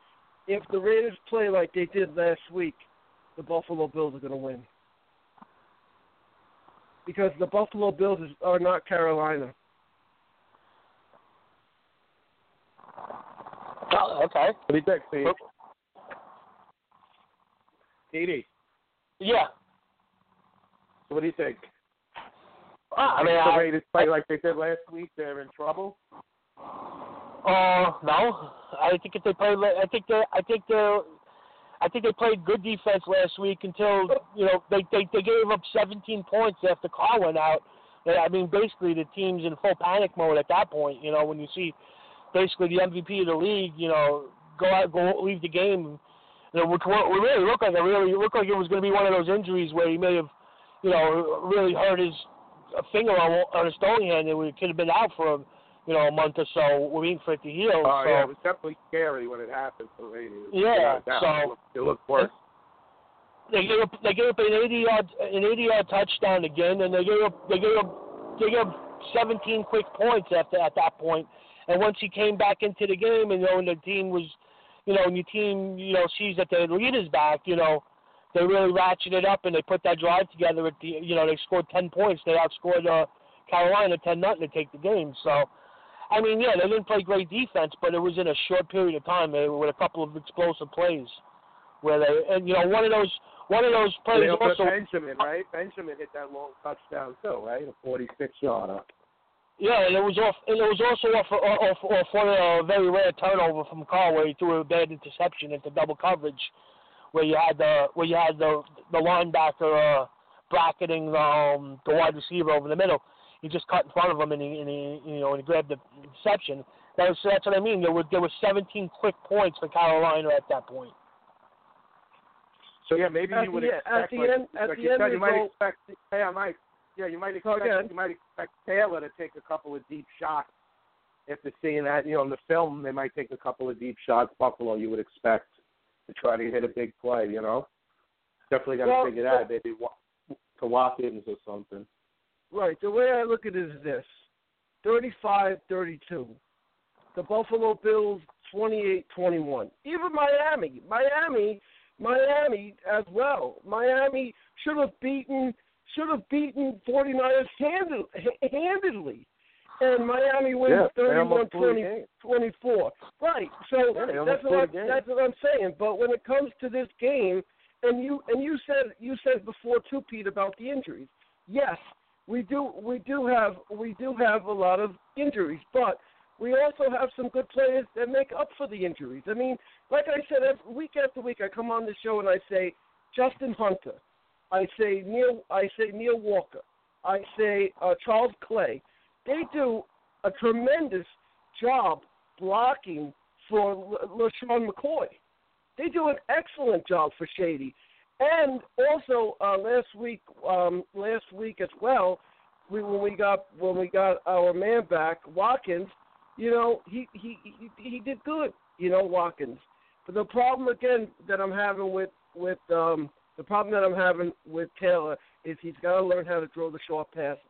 if the Raiders play like they did last week, the Buffalo Bills are going to win. Because the Buffalo Bills are not Carolina. Oh, okay. What do you think, Steve? Edie, Yeah. so what do you think? Ah, I mean, the Raiders play like they did last week, they're in trouble. Uh, no. I think if they play, I think they, I think they, I think they played good defense last week until you know they they they gave up 17 points after Carr went out. I mean, basically the team's in full panic mode at that point. You know, when you see basically the MVP of the league, you know, go out, go leave the game. You know, which really looked like it really looked like it was going to be one of those injuries where he may have, you know, really hurt his finger on on his throwing hand and it could have been out for you know a month or so, waiting for it to heal. Oh so, yeah, it was definitely scary when it happened for Raiders. Yeah, doubt. so- it looked, it looked worse. they gave up they gave up an 80 yard an 80 yard touchdown again, and they gave up they gave up they gave up 17 quick points after at that point. And once he came back into the game, and you know, and the team was, you know, and your team you know sees that their lead is back, you know, they really ratcheted up and they put that drive together at the you know they scored 10 points. They outscored uh, Carolina 10 nothing to take the game. So. I mean, yeah, they didn't play great defense, but it was in a short period of time eh, with a couple of explosive plays, where they and you know one of those one of those plays They also Benjamin, right? Benjamin hit that long touchdown too, right? A 46 yarder. Yeah, and it was off. And it was also off off off one a very rare turnover from Carr where he threw a bad interception into double coverage, where you had the where you had the the linebacker uh, bracketing the um, the wide receiver over the middle. He just cut in front of him and he, and he you know and he grabbed the interception. That was, that's what I mean. There were there were 17 quick points for Carolina at that point. So yeah, maybe At you would the- at expect, the like, end- at like the you end said, of you might goal- expect. Yeah, Mike. Yeah, you might oh, expect. again. You might expect Taylor to take a couple of deep shots. After seeing that, you know, in the film, they might take a couple of deep shots. Buffalo, you would expect to try to hit a big play. You know, definitely got to Well, figure that. Maybe to Watkins or something. Right. The way I look at it is this 35 32. The Buffalo Bills 28 21. Even Miami. Miami. Miami as well. Miami should have beaten should have beaten 49ers handed, handedly. And Miami wins Yeah, 31 almost blew the 20, 24. Right. So Yeah, that's what I, that's what I'm saying. But when it comes to this game, and you and you said you said before too, Pete, about the injuries. Yes, we do we do have we do have a lot of injuries, but we also have some good players that make up for the injuries. I mean, like I said, every, week after week, I come on the show and I say Justin Hunter. I say Neil. I say Neil Walker. I say uh, Charles Clay. They do a tremendous job blocking for LeSean McCoy. They do an excellent job for Shady. And also uh, last week, um, last week as well, we, when we got when we got our man back, Watkins, you know, he he he, he did good, you know, Watkins. But the problem again that I'm having with with um, the problem that I'm having with Taylor is he's got to learn how to throw the short passes.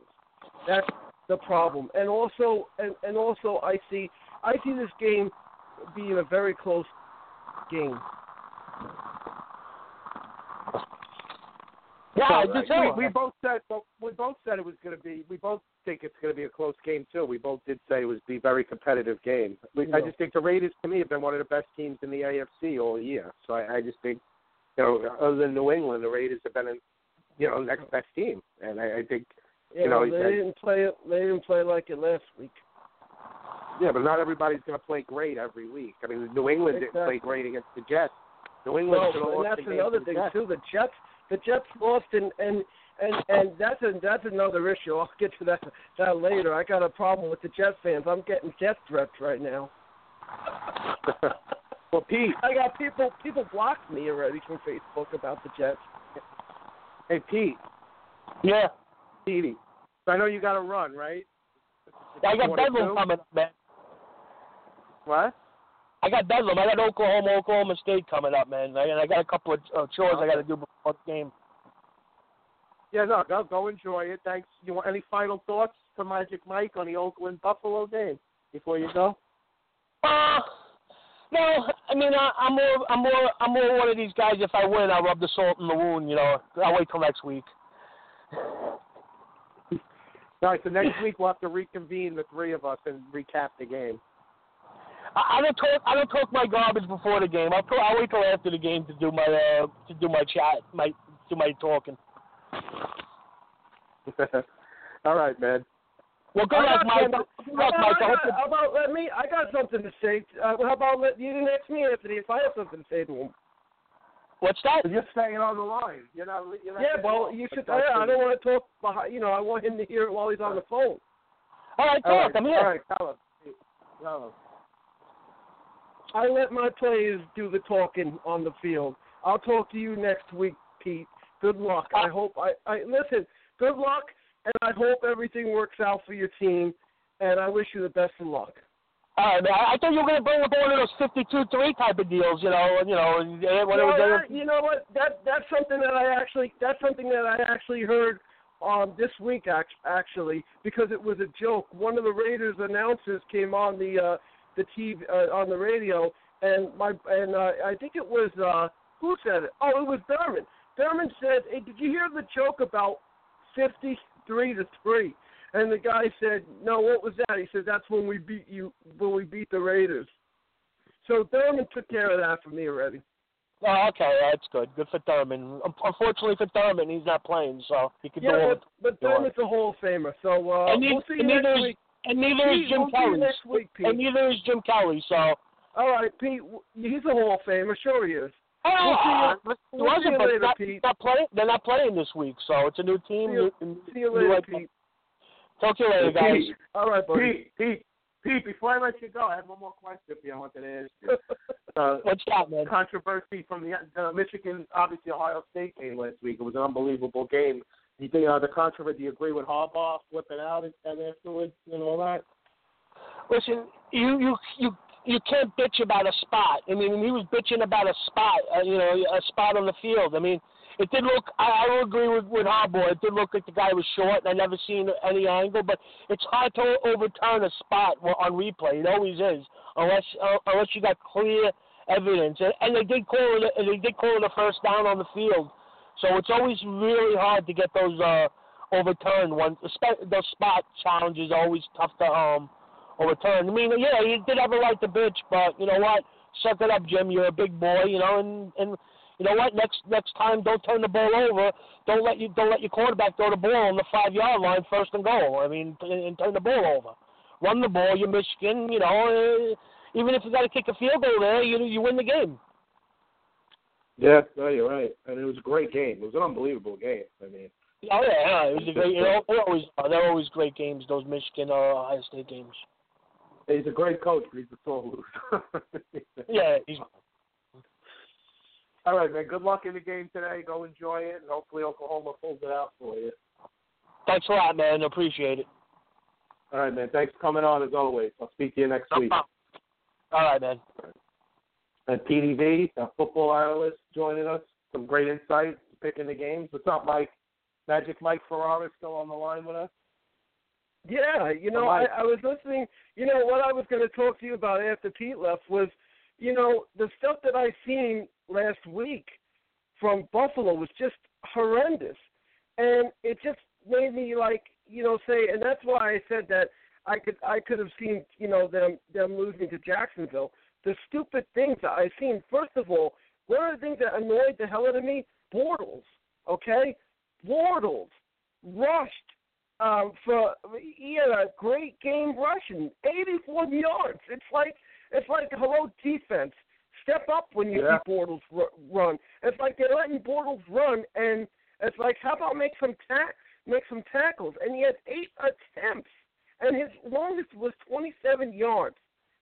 That's the problem. And also and, and also I see I see this game being a very close game. Yeah, So, I uh. We, we both said we both said it was going to be. We both think it's going to be a close game too. We both did say it was be a very competitive game. We, I just think the Raiders to me have been one of the best teams in the AFC all year. So I, I just think, you know, other than New England, the Raiders have been, you know, next best team. And I, I think, You, You know, they I- didn't play it. They didn't play like it last week. yeah, but not everybody's going to play great every week. I mean, New England didn't play great against the Jets. New England Well, should and that's another thing Jets. too. The Jets, the Jets lost, and and and and that's a that's another issue. I'll get to that that later. I got a problem with the Jets fans. I'm getting death threats right now. <laughs> well, Pete, I got people people blocked me already from Facebook about the Jets. hey Pete, Yeah. Petey, I know you got to run, right? I got Bedlam coming up, man. What? I got Bedlam. I got Oklahoma, Oklahoma State coming up, man. And I got a couple of uh, chores I got to do before the game. Yeah, no, go go enjoy it. Thanks. You want any final thoughts for Magic Mike on the Oakland Buffalo game before you go? Uh, no, I mean I, I'm more, I'm more, I'm more one of these guys. If I win, I'll rub the salt in the wound. You know, I'll wait till next week. All right, so next week we'll have to reconvene the three of us and recap the game. I, I don't talk, I don't talk my garbage before the game. I'll, talk, I'll wait till after the game to do my, uh, to do my chat, my, do my talking. <laughs> All right, man. Well, good I luck, got Mike. something- Good How luck, about, Mike. I I got, how about let me? I got something to say. Uh, how about let you didn't ask me, Anthony, if I have something to say to him. What's that? You're staying on the line. You're not. You're not Yeah, well, off. you should. But Yeah, I it. don't want to talk. Behind, you know, I want him to hear it while he's on the phone. All right, All talk. right, I'm here. All right, tell him. Tell him. I let my players do the talking on the field. I'll talk to you next week, Pete. Good luck. I hope I, I listen. Good luck, and I hope everything works out for your team. And I wish you the best of luck. All right, man. I thought you were going to bring up one of those 52-3 type of deals, you know, you know, and- and when No, that- you know what? That that's something that I actually that's something that I actually heard um this week actually because it was a joke. One of the Raiders announcers came on the uh the TV uh, on the radio and my and uh, I think it was uh who said it? Oh, it was Thurman. Thurman said, hey, "Did you hear the joke about 53 to 3?" And the guy said, "No, what was that?" He said, "That's when we beat you when we beat the Raiders." So Thurman took care of that for me already. Oh, okay, that's good. Good for Thurman. Unfortunately for Thurman, he's not playing, so he could do Yeah, all but, but Thurman's a Hall of Famer, so uh, and, we'll see you neither next is week. and neither is Jim we'll Kelly. next week, Pete. And neither is Jim Kelly. So All right, Pete, he's a Hall of Famer, sure he is. Oh, We'll see you- uh, we'll see you later, not, Pete. not playing. They're not playing this week, so it's a new team. See you, new- see you later, head- Pete. Talk to you later, guys. Pete, All right, buddy. Pete, Pete, Pete. Before I let you go, I have one more question for you. I wanted to ask you. <laughs> Uh, What's that, man? controversy from the uh, Michigan, obviously Ohio State game last week. It was an unbelievable game. You think uh, the controversy? Do you agree with Harbaugh flipping out and, and afterwards and all that? Listen, you you you you can't bitch about a spot. I mean, he was bitching about a spot, uh, you know, a spot on the field. I mean, it did look. I, I will agree with with Harbaugh. It did look like the guy was short, and I never seen any angle. But it's hard to overturn a spot on replay. It always is, unless uh, unless you got clear evidence. And, and they did call it. They did call it a first down on the field. So it's always really hard to get those uh, overturned. One, espe- those spot challenges are always tough to um overturn. I mean, yeah, you did have a right to bitch, but you know what? Suck it up, Jim. You're a big boy, you know, and and you know what? Next next time, don't turn the ball over. Don't let you don't let your quarterback throw the ball on the five yard line first and goal. I mean, and, and turn the ball over. Run the ball. You're Michigan. You know, uh, even if you got to kick a field goal there, you you win the game. Yeah, no, you're right. And it was a great game. It was an unbelievable game. I mean, Oh yeah, yeah, it was a great. You know, they're always they're always great games. Those Michigan or Ohio State games. He's a great coach, but he's a sore loser. <laughs> Yeah, he's All right, man. Good luck in the game today. Go enjoy it, and hopefully Oklahoma pulls it out for you. thanks a lot, man. Appreciate it. All right, man. Thanks for coming on as always. I'll speak to you next No week. problem. All right, man. And PDV, a football analyst, joining us. Some great insight, picking the games. What's up, Mike? Magic Mike Ferrara still on the line with us. Yeah, you know, I, I was listening. You know, what I was going to talk to you about after Pete left was, you know, the stuff that I seen last week from Buffalo was just horrendous, and it just made me like, you know, say, and that's why I said that I could I could have seen, you know, them them losing to Jacksonville. The stupid things that I seen. First of all, one of the things that annoyed the hell out of me, Bortles. Okay, Bortles rushed um, for he had a great game rushing, 84 yards. It's like it's like hello defense, step up when you Yeah. see Bortles ru- run. It's like they're letting Bortles run, and it's like how about make some ta- make some tackles? And he had eight attempts, and his longest was 27 yards.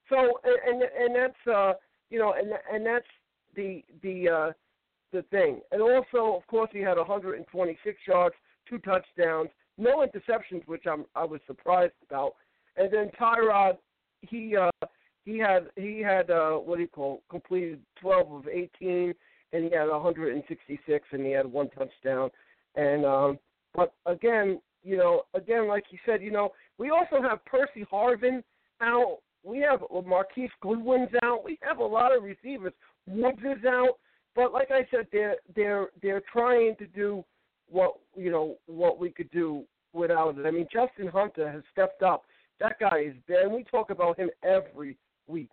So and and, and that's uh you know and and that's the the uh the thing. And also, of course, he had 126 yards, two touchdowns, no interceptions, which I'm I was surprised about. And then Tyrod, he uh, he had he had uh, what do you call completed 12 of 18, and he had 166, and he had one touchdown. And um, but again, you know, again, like you said, you know, we also have Percy Harvin out. We have Marquise Goodwin's out. We have a lot of receivers. Woods is out. But like I said, they're they're they're trying to do what you know what we could do without it. I mean, Justin Hunter has stepped up. That guy is there, and we talk about him every week.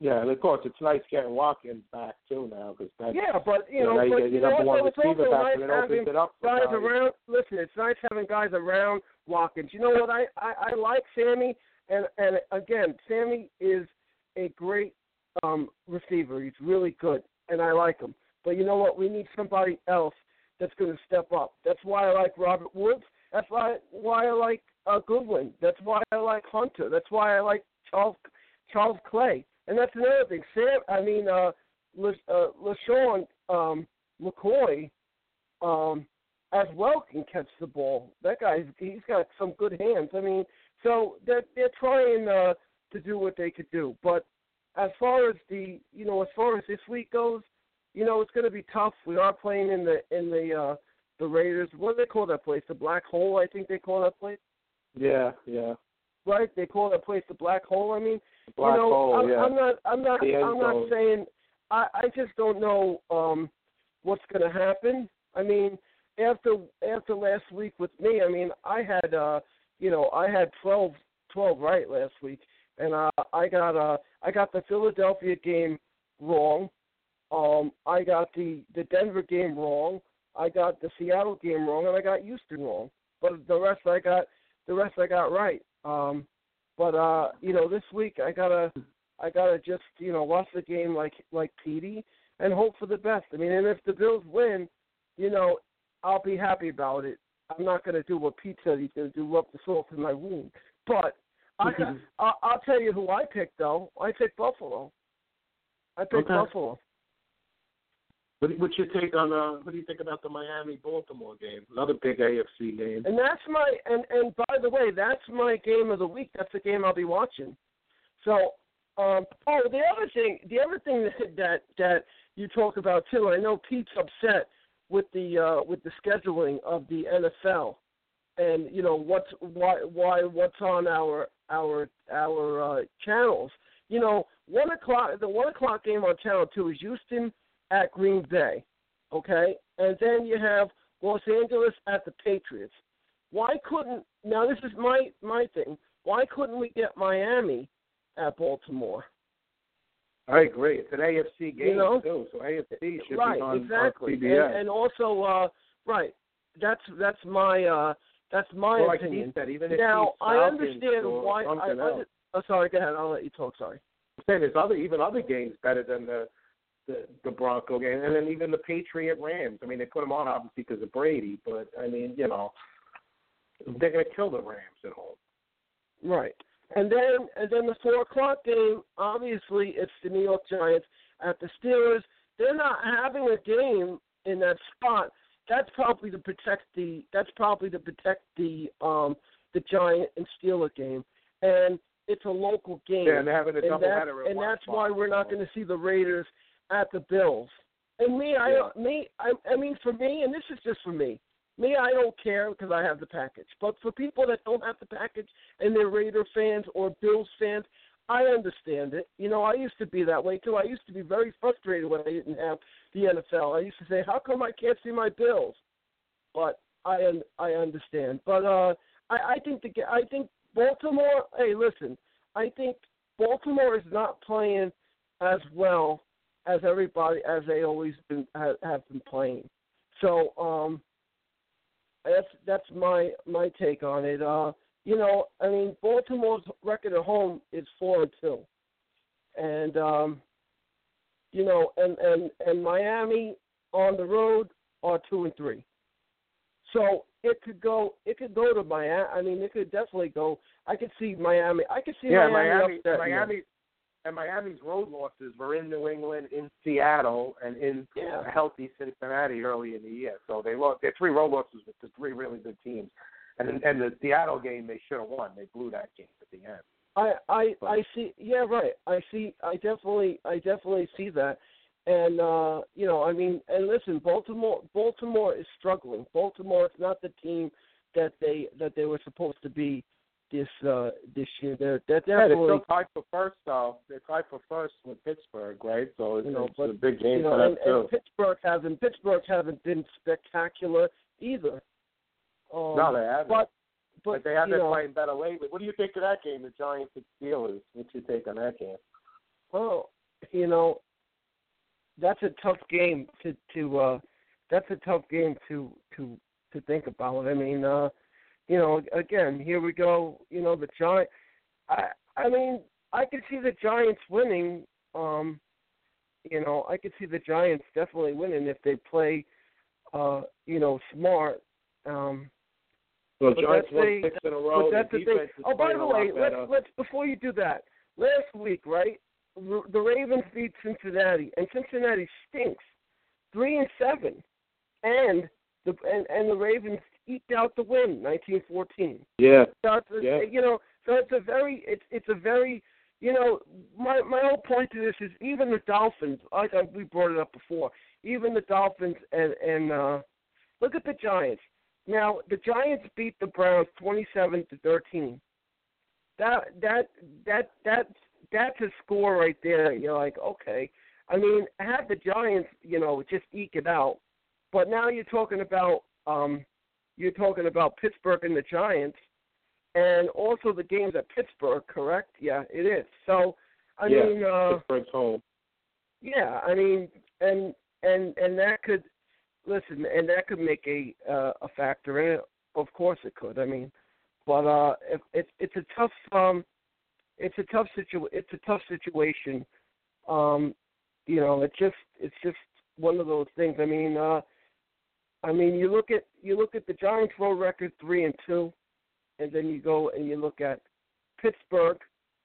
Yeah, and of course, it's nice getting Watkins back too now because Yeah, but you you know, know, you but get you your number one also, it's receiver back, nice and it opens it up for guys guys. around. Listen, it's nice having guys around Watkins. You know what? I I, I like Sammy, and and again, Sammy is a great um receiver. He's really good, and I like him. But you know what? We need somebody else that's going to step up. That's why I like Robert Woods. That's why why I like uh, Goodwin. That's why I like Hunter. That's why I like Charles Charles Clay. And that's another thing. Sam, I mean, uh, La, uh, LeSean um, McCoy, um, as well can catch the ball. That guy's he's got some good hands. I mean, so they're they're trying uh, to do what they could do. But as far as the you know, as far as this week goes, you know, it's going to be tough. We are playing in the in the uh, the Raiders. What do they call that place? The Black Hole, I think they call that place. Yeah, yeah. Right? They call that place the Black Hole. I mean, Black you know, hole, I'm, yeah. I'm not. I'm not. I'm not zone. saying. I I just don't know um what's going to happen. I mean, after after last week with me, I mean, I had uh you know I had 12 12 right last week, and uh I got uh I got the Philadelphia game wrong. Um, I got the the Denver game wrong. I got the Seattle game wrong, and I got Houston wrong. But the rest I got the rest I got right. Um, but uh, you know, this week I gotta I gotta just you know watch the game like like Petey and hope for the best. I mean, and if the Bills win, you know, I'll be happy about it. I'm not gonna do what Pete said he's gonna do, rub the salt in my wound. But I, I I'll tell you who I picked though. I picked Buffalo. I picked Okay. Buffalo. What, what's your take on uh? What do you think about the Miami Baltimore game? Another big AFC game. And that's my and and by the way, that's my game of the week. That's the game I'll be watching. So, um, oh, the other thing, the other thing <laughs> that that, that you talk about too. I know Pete's upset with the uh, with the scheduling of the NFL, and you know what's why why what's on our our our uh, channels. You know, one o'clock the one o'clock game on Channel Two is Houston at Green Bay, okay, and then you have Los Angeles at the Patriots. Why couldn't now? This is my my thing. Why couldn't we get Miami at Baltimore? I agree. It's an AFC game You know? too, so AFC should right, be on, exactly. on CBS. And, and also, uh, right. That's that's my uh, that's my Well, opinion. Steve said, even if now I understand why. I, I, oh, sorry. Go ahead. I'll let you talk. Sorry. I'm saying there's other even other games better than the the the Bronco game, and then even the Patriot Rams. I mean, they put them on obviously because of Brady, but I mean, you know, they're going to kill the Rams at home. Right. And then and then the four o'clock game, obviously it's the New York Giants at the Steelers. They're not having a game in that spot. That's probably to protect the that's probably to protect the um the Giant and Steeler game. And it's a local game. Yeah, and they're having a and that- doubleheader and that's spot, why we're not going to see the Raiders at the Bills. And me, I Yeah. me, I, I mean, for me, and this is just for me. Me, I don't care because I have the package. But for people that don't have the package and they're Raider fans or Bills fans, I understand it. You know, I used to be that way too. I used to be very frustrated when I didn't have the NFL. I used to say, "How come I can't see my Bills?" But I un- I understand. But uh, I I think the I think Baltimore. Hey, listen, I think Baltimore is not playing as well as everybody as they always been have, have been playing. So um, that's that's my my take on it. Uh, you know, I mean, Baltimore's record at home is four and two, and um, you know, and and and Miami on the road are two and three. So it could go. It could go to Miami. I mean, it could definitely go. I could see Miami. I could see yeah, Miami, Miami. Miami, and Miami's road losses were in New England, in Seattle, and in Yeah. healthy Cincinnati early in the year. So they lost. Their three road losses with the three really good teams, and and the Seattle game they should have won. They blew that game at the end. I I But- I see. Yeah, right. I see. I definitely I definitely see that. And uh, you know, I mean, and listen, Baltimore Baltimore is struggling. Baltimore is not the team that they that they were supposed to be this uh this year. They're they're Yeah, they're still tied for first though. They're tied for first with Pittsburgh, right? So it's, You know, it's but, a big game you know, for them and, too. and Pittsburgh hasn't Pittsburgh hasn't been spectacular either. Um, no, they haven't. But But, but they have been know, playing better lately. What do you think of that game, the Giants and Steelers? What's your take on that game? Well, you know, that's a tough game to to uh that's a tough game to to to think about. I mean, uh you know, again, here we go, you know, the Giant I I mean, I could see the Giants winning um you know, I could see the Giants definitely winning if they play uh, you know, smart. Um Well, But Giants won six in a row. but that's the the thing. Oh, by the way, let's let's before you do that, last week, right? The Ravens beat Cincinnati, and Cincinnati stinks, three and seven, and the and, and the Ravens eked out the win, nineteen fourteen. Yeah. So a, Yeah. you know, so it's a very it's it's a very you know my my whole point to this is even the Dolphins like I, we brought it up before even the Dolphins and and uh look at the Giants now the Giants beat the Browns twenty seven to thirteen that that that that that's a score right there you're like okay I mean have the Giants you know just eke it out but now you're talking about um you're talking about Pittsburgh and the Giants and also the games at Pittsburgh, correct? Yeah, it is. So, I yeah. mean, uh, Pittsburgh's home. yeah, I mean, and and and that could listen, and that could make a uh, a factor in it. Of course, it could. I mean, but uh, if it's it's a tough um, it's a tough situ it's a tough situation. Um, you know, it's just it's just one of those things. I mean, uh, I mean, you look at you look at the Giants' road record three and two and then you go and you look at Pittsburgh,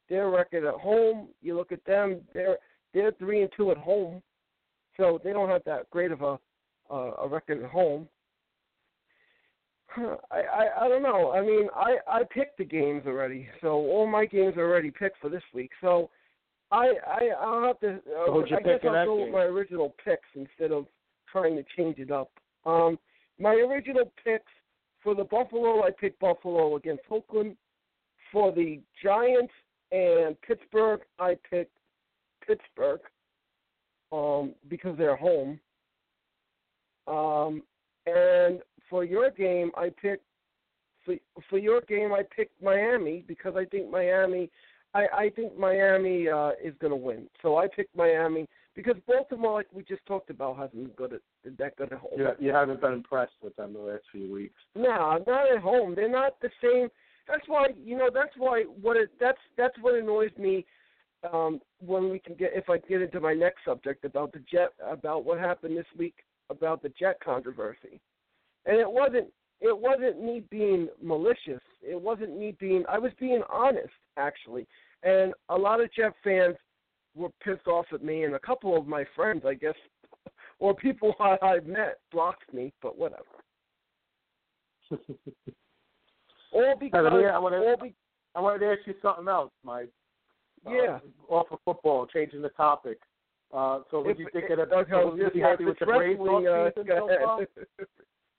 their record at home. You look at them; they're they're three and two at home, so they don't have that great of a uh, a record at home. I, I I don't know. I mean, I I picked the games already, so all my games are already picked for this week. So I I I'll have to. Uh, So I guess I'll go game? with my original picks instead of trying to change it up. Um, my original picks for the Buffalo, I picked Buffalo against Oakland. For the Giants and Pittsburgh, I picked Pittsburgh um, because they're home. Um, and for your game, I picked for for your game, I picked Miami because I think Miami, I I think Miami uh, is going to win. So I picked Miami because Baltimore, like we just talked about, hasn't got at that good at home. You, you haven't been impressed with them the last few weeks. No, not at home. They're not the same. That's why you know. That's why what it. That's that's what annoys me um, when we can get if I get into my next subject about the jet about what happened this week about the jet controversy, and it wasn't it wasn't me being malicious. It wasn't me being I was being honest actually, and a lot of Jet fans were pissed off at me, and a couple of my friends, I guess, <laughs> or people <laughs> I, I've met blocked me, but whatever. <laughs> All because Hey, I wanna- all be, I wanted to ask you something else, Mike. Uh, yeah. off of football, changing the topic. Uh, so, what If- do you think the? okay, so you if happy with the Braves off uh, season go so far?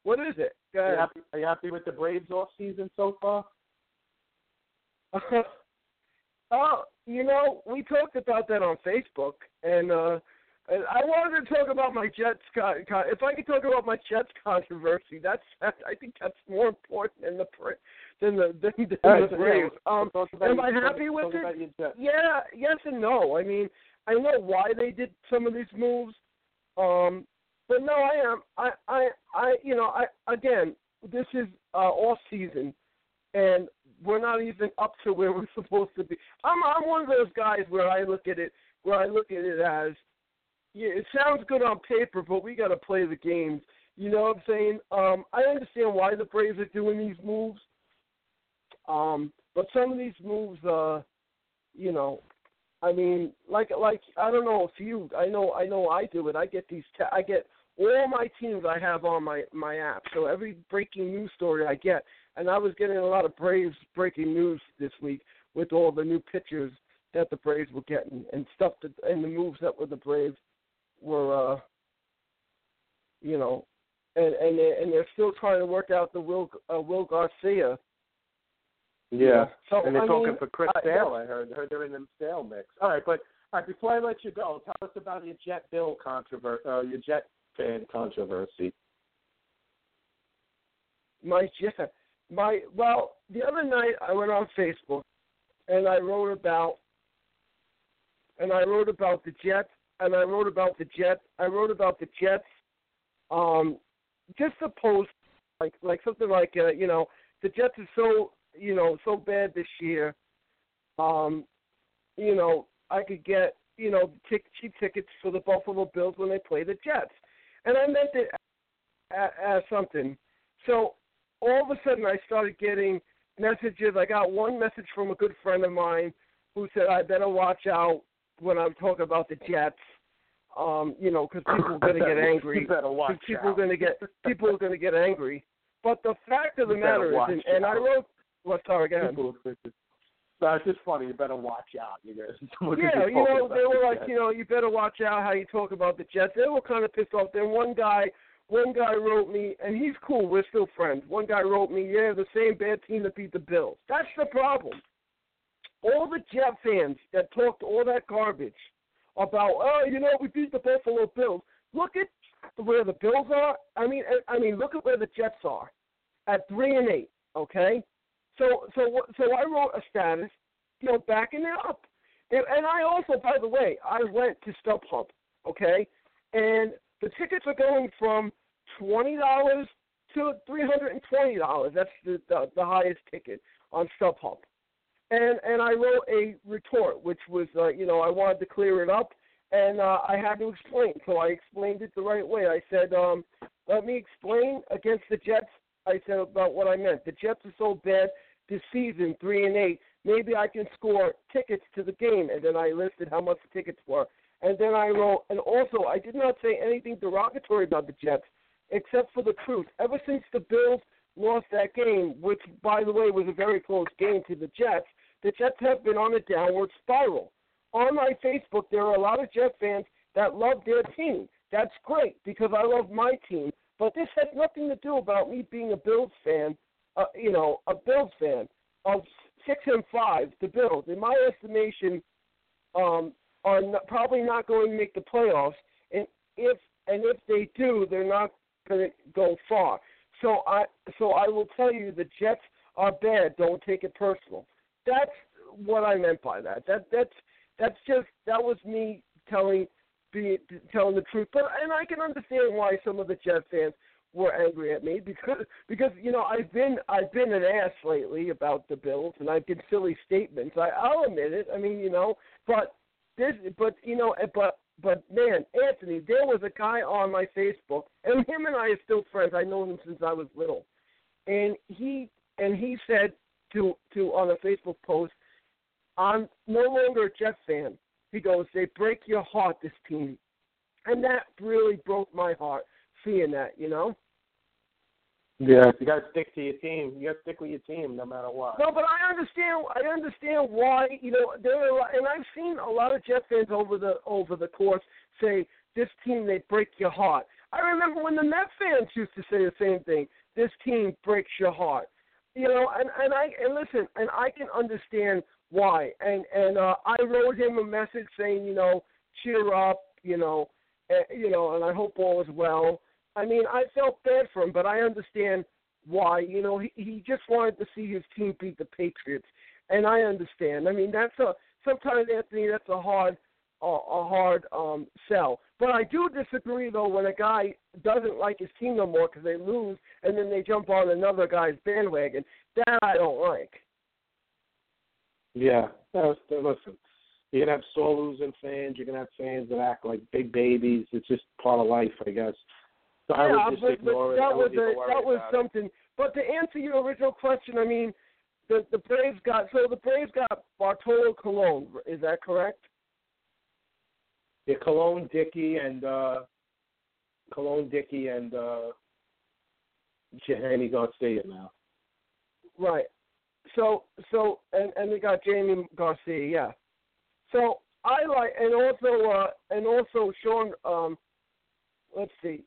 what is it? Go Are you, happy, are you happy with the Braves off season so far? Oh, you know, we talked about that on Facebook, and uh I wanted to talk about my Jets. Con- con- if I could talk about my Jets controversy, that's I think that's more important than the than the than, than right, the Braves. yeah, Um, am I happy with it? about your Jets. Yeah, yes and no. I mean, I know why they did some of these moves, um, but no, I am. I, I, I, you know, I again, this is uh, off season, and we're not even up to where we're supposed to be. I'm, I'm one of those guys where I look at it, where I look at it as, yeah, it sounds good on paper, but we got to play the games. You know what I'm saying? Um, I understand why the Braves are doing these moves, um, but some of these moves, uh, you know, I mean, like like I don't know if you, I know I know I do it. I get these, te- I get all my teams I have on my my app. So every breaking news story I get, and I was getting a lot of Braves breaking news this week with all the new pitchers that the Braves were getting and stuff that and the moves that were the Braves were, uh, you know, and and they, and they're still trying to work out the Will uh, Will Garcia. Yeah. So and they're I talking mean, for Chris I- Sale. I heard. I heard they're in the Sale mix. All right, but all right. Before I let you go, tell us about your Jet Bill controversy. Uh, your Jet fan controversy. my yeah, my well, the other night I went on Facebook and I wrote about and I wrote about the Jets and I wrote about the Jets. I wrote about the Jets. Um, just a post like like something like uh, you know the Jets are so you know so bad this year. Um, you know I could get you know tic- cheap tickets for the Buffalo Bills when they play the Jets, and I meant it as, as something. So all of a sudden I started getting messages. I got one message from a good friend of mine who said I better watch out when I'm talking about the Jets. Um, you know, because people are going <laughs> to get angry. You better watch people are going to get <laughs> people are going to get angry. But the fact of the matter is, and, and I out. wrote. Well, sorry, again. No, it's just funny. You better watch out. You guys. <laughs> Yeah, you know, they were like, you know, you better watch out how you talk about the Jets. They were kind of pissed off. Then one guy, one guy wrote me, and he's cool. We're still friends. One guy wrote me, yeah, the same bad team that beat the Bills. That's the problem. All the Jet fans that talked all that garbage about, oh, you know, we beat the Buffalo Bills. Look at where the Bills are. I mean, I mean, look at where the Jets are at three and eight. Okay, so so so I wrote a status, you know, backing it up. And, and I also, by the way, I went to StubHub, okay, and the tickets are going from twenty dollars to three hundred and twenty dollars. That's the, the the highest ticket on StubHub. And and I wrote a retort, which was, uh, you know, I wanted to clear it up, and uh, I had to explain. So I explained it the right way. I said, um, let me explain against the Jets. I said about what I meant. The Jets are so bad this season, three and eight. Maybe I can score tickets to the game, and then I listed how much the tickets were. And then I wrote, and also I did not say anything derogatory about the Jets, except for the truth. Ever since the Bills lost that game, which by the way was a very close game to the Jets, the Jets have been on a downward spiral. On my Facebook, there are a lot of Jet fans that love their team. That's great because I love my team. But this has nothing to do about me being a Bills fan. Uh, you know, a Bills fan of six and five. The Bills, in my estimation, um, are not, probably not going to make the playoffs. And if and if they do, they're not going to go far. So I so I will tell you the Jets are bad. Don't take it personal. That's what I meant by that. That that's that's just that was me telling be telling the truth. But and I can understand why some of the Jet fans were angry at me because because you know I've been I've been an ass lately about the Bills and I've given silly statements. I I'll admit it. I mean, you know, but this but you know eh, but but man, Anthony, there was a guy on my Facebook and him and I are still friends. I know him since I was little. And he and he said to to on a Facebook post, I'm no longer a Jet fan. He goes, They break your heart, this team. And that really broke my heart seeing that, you know? Yeah, you got to stick to your team. You got to stick with your team no matter what. No, but I understand. I understand why. You know, there are, a lot- and I've seen a lot of Jet fans over the over the course say this team they break your heart. I remember when the Met fans used to say the same thing. This team breaks your heart. You know, and and I and listen, and I can understand why. And and uh, I wrote him a message saying, you know, cheer up. You know, uh, you know, and I hope all is well. I mean, I felt bad for him, but I understand why. You know, he he just wanted to see his team beat the Patriots, and I understand. I mean, that's a sometimes Anthony, that's a hard a, a hard um sell. But I do disagree though when a guy doesn't like his team no more because they lose, and then they jump on another guy's bandwagon. That I don't like. Yeah, that's, listen. You're gonna have sore losing fans. You're gonna have fans that act like big babies. It's just part of life, I guess. So I yeah, would just but, ignore but it. That was a, that was about it. something. But to answer your original question, I mean, the the Braves got so the Braves got Bartolo Colón. Is that correct? Yeah, Colón Dickey and uh Colón Dickey and uh Jaime Garcia now. Right. So so and and they got Jaime Garcia. Yeah. So I like and also uh and also Sean. Um, let's see.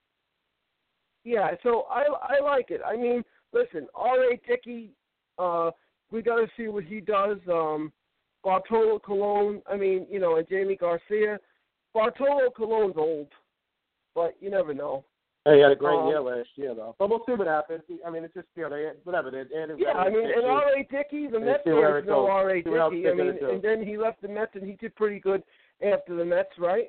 Yeah. So I I like it. I mean, listen, R. A. Dickey. Uh, we got to see what he does. Um, Bartolo Colón. I mean, you know, and Jaime Garcia. Bartolo Colón's old, but you never know. Hey, he had a great Um, year last year though. But we'll see what happens. I mean, it's just you know, they, whatever. They, they, Yeah, I mean, and R. A. Dickey, the Mets fans know. R. A. See what else Dickey. I mean, and then he left the Mets, and he did pretty good after the Mets, right?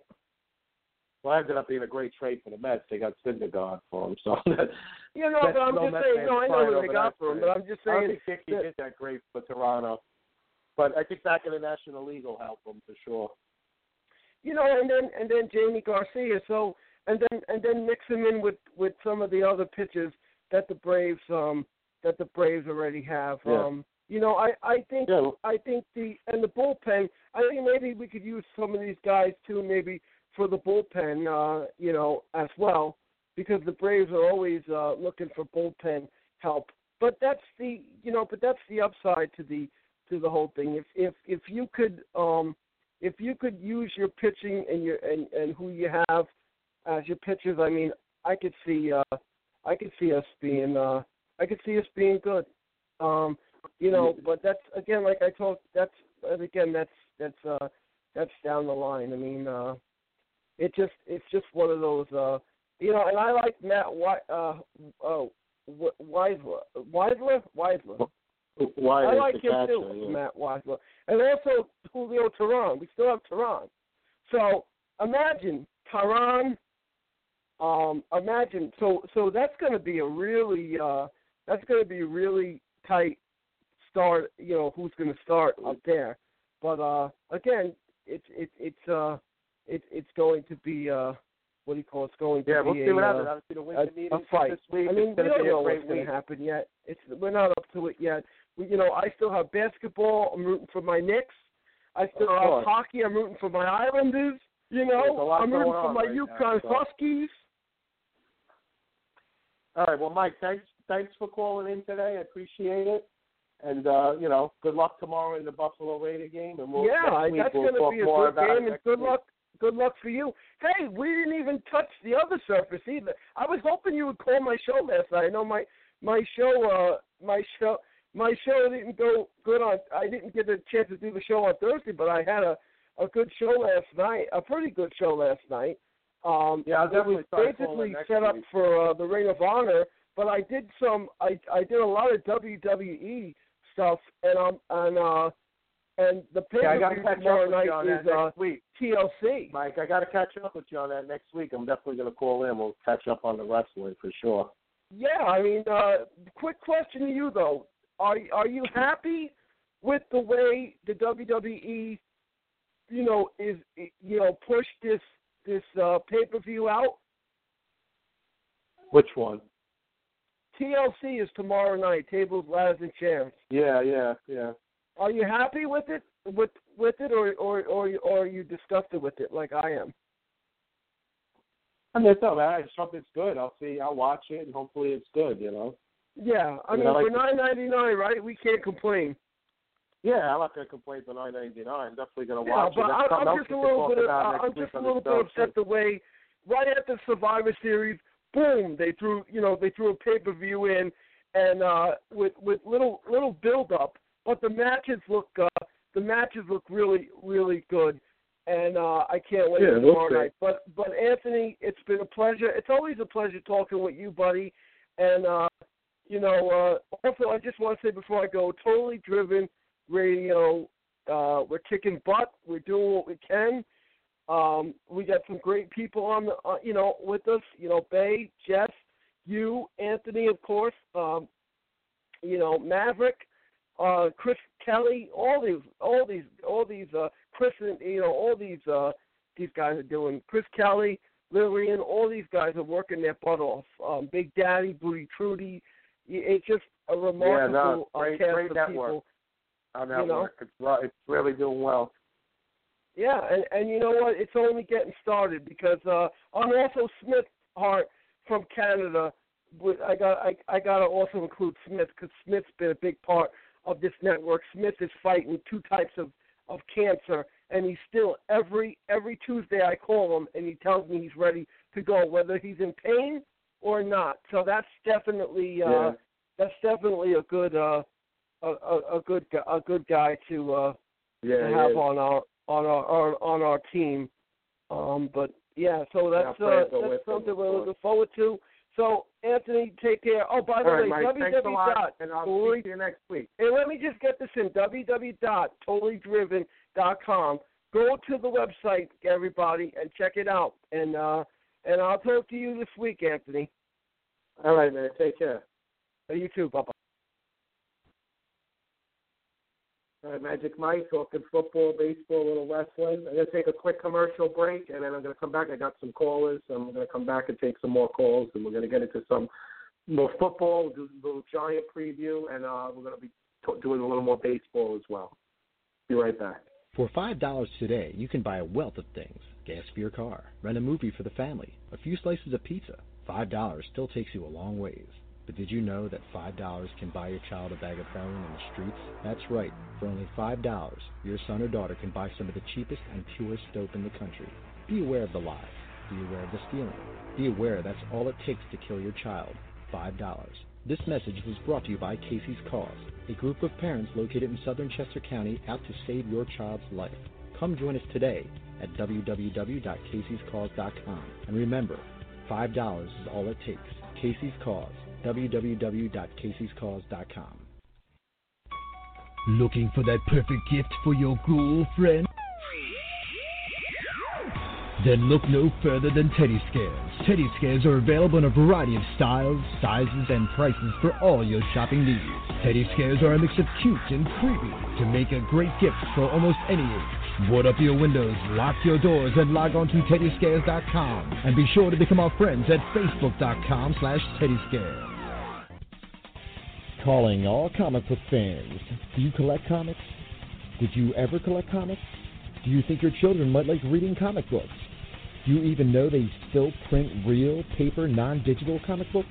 Well, ended up being a great trade for the Mets. They got Syndergaard for him, so <laughs> that, You know, but I'm just Mets saying. No, I know what they got for him, but I'm just saying. I don't think Dickey did that great for Toronto, but I think back in the National League will help them for sure. you know, and then and then Jaime Garcia. So and then and then mix him in with with some of the other pitchers that the Braves um that the Braves already have. Yeah. Um, you know, I I think Yeah. I think the and the bullpen. I think maybe we could use some of these guys too, maybe for the bullpen. Uh, you know, as well, because the Braves are always uh looking for bullpen help. But that's the you know, but that's the upside to the to the whole thing. If if if you could um if you could use your pitching and your and, and who you have as your pitchers, I mean, I could see uh I could see us being uh I could see us being good. Um, you know, but that's again like I told that's again that's that's uh that's down the line. I mean, uh it just it's just one of those uh you know, and I like Matt Wi- uh oh Wisler Wisler Wisler. I like him catcher, too, yeah. Matt Wisler, and also Julio Teherán. We still have Teherán. So imagine Teherán. Um, imagine so so that's going to be a really uh, that's going to be really tight start. You know who's going to start up there, but uh, again, it's it's it's uh, it's it's going to be uh, what do you call it? It's going to Yeah, be we'll see a, what uh, happens. Obviously, the winter a, fight. this week. I mean, it's we don't know what's going to happen yet. It's we're not up to it yet. We, you know, I still have basketball. I'm rooting for my Knicks. I still Of have course. hockey. I'm rooting for my Islanders. You know, I'm rooting for my right now, so. Huskies. All right, well, Mike, thanks thanks for calling in today. I appreciate it. And uh, you know, good luck tomorrow in the Buffalo Raider game. And we'll yeah, that's we'll going to be a good it game, and good week. luck. Good luck for you. Hey, we didn't even touch the other surface either. I was hoping you would call my show last night. I know my my show uh my show my show didn't go good on. I didn't get a chance to do the show on Thursday, but I had a a good show last night. A pretty good show last night. Um, Yeah, I'll it was try to call basically set up week. for uh, the Ring of Honor, but I did some. I I did a lot of WWE stuff, and um and uh and the pay Yeah, I got to catch tomorrow up with night you on is that uh, next week. TLC. Mike, I got to catch up with you on that next week. I'm definitely going to call in. We'll catch up on the wrestling for sure. yeah, I mean, uh, quick question to you though: Are are you happy with the way the WWE, you know, is you know pushed this this uh, pay per view out? Which one? TLC is tomorrow night. Tables, ladders, and chairs. Yeah, yeah, yeah. Are you happy with it? With with it, or or or or are you disgusted with it like I am? I mean, it's not bad. It's something that's good. I'll see. I'll watch it, and hopefully it's good. You know. Yeah, I Yeah, mean I for nine ninety nine, right? We can't complain. Yeah, I'm not gonna complain for nine ninety nine. Definitely gonna Yeah, watch but it. I, i'm else just a little bit. next I'm just a little bit upset the way right after Survivor Series, boom, they threw you know they threw a pay per view in, and uh, with with little little build up, but the matches look uh, the matches look really really good, and uh, I can't wait Yeah, for tomorrow night. But but Anthony, it's been a pleasure. It's always a pleasure talking with you, buddy, and uh, you know uh, also I just want to say before I go, totally driven radio. Uh, we're kicking butt. We're doing what we can. Um, we got some great people on the, uh, you know, with us. You know, Bay, Jess, you, Anthony, of course. Um, you know, Maverick, uh, Chris Kelly, all these, all these, all these, uh, Chris, and you know, all these, uh, these guys are doing. Chris Kelly, Lillian, all these guys are working their butt off. Um, Big Daddy, Booty Trudy. It's just a remarkable yeah, no, great, uh, cast great of network. people. Our you know? network. It's it's really doing well. Yeah, and and you know what? It's only getting started because uh, I'm also Smith Hart from Canada. But I got I I got to also include Smith because Smith's been a big part of this network. Smith is fighting two types of of cancer, and he's still every every Tuesday I call him and he tells me he's ready to go, whether he's in pain or not. So that's definitely uh, Yeah. that's definitely a good uh, a, a, a good a good guy to uh, Yeah, to have on our on our, on our team. Um, but yeah, so that's uh, that's something we're looking forward to. So Anthony, take care. Oh, by the All right, way, Mike. Thanks a lot, www. and I'll Totally- to you next week. and let me just get this in www.totallydriven.com. Go to the website, everybody, and check it out. And uh, and I'll talk to you this week, Anthony. All right, man. Take care. You too. Bye bye. Right, Magic Mike talking football, baseball, a little wrestling. I'm gonna take a quick commercial break, and then I'm gonna come back. I got some callers. I'm gonna come back and take some more calls, and we're gonna get into some more football, do a little giant preview, and uh, we're gonna be t- doing a little more baseball as well. Be right back. For $5 today, you can buy a wealth of things gas for your car, rent a movie for the family, a few slices of pizza. $5 still takes you a long ways. But did you know that $5 can buy your child a bag of heroin in the streets? That's right. For only $5, your son or daughter can buy some of the cheapest and purest dope in the country. Be aware of the lies. Be aware of the stealing. Be aware that's all it takes to kill your child. $5. This message was brought to you by Casey's Cause, a group of parents located in southern Chester County out to save your child's life. Come join us today at www.caseyscause.com. And remember, $5 is all it takes. Casey's Cause, www.caseyscause.com. Looking for that perfect gift for your girlfriend? Then look no further than Teddy Scares. Teddy Scares are available in a variety of styles, sizes, and prices for all your shopping needs. Teddy Scares are a mix of cute and creepy to make a great gift for almost any age. Board up your windows, lock your doors, and log on to TeddyScares.com. And be sure to become our friends at Facebook.com slash TeddyScares. Calling all comic book fans. Do you collect comics? Did you ever collect comics? Do you think your children might like reading comic books? Do you even know they still print real, paper, non digital comic books?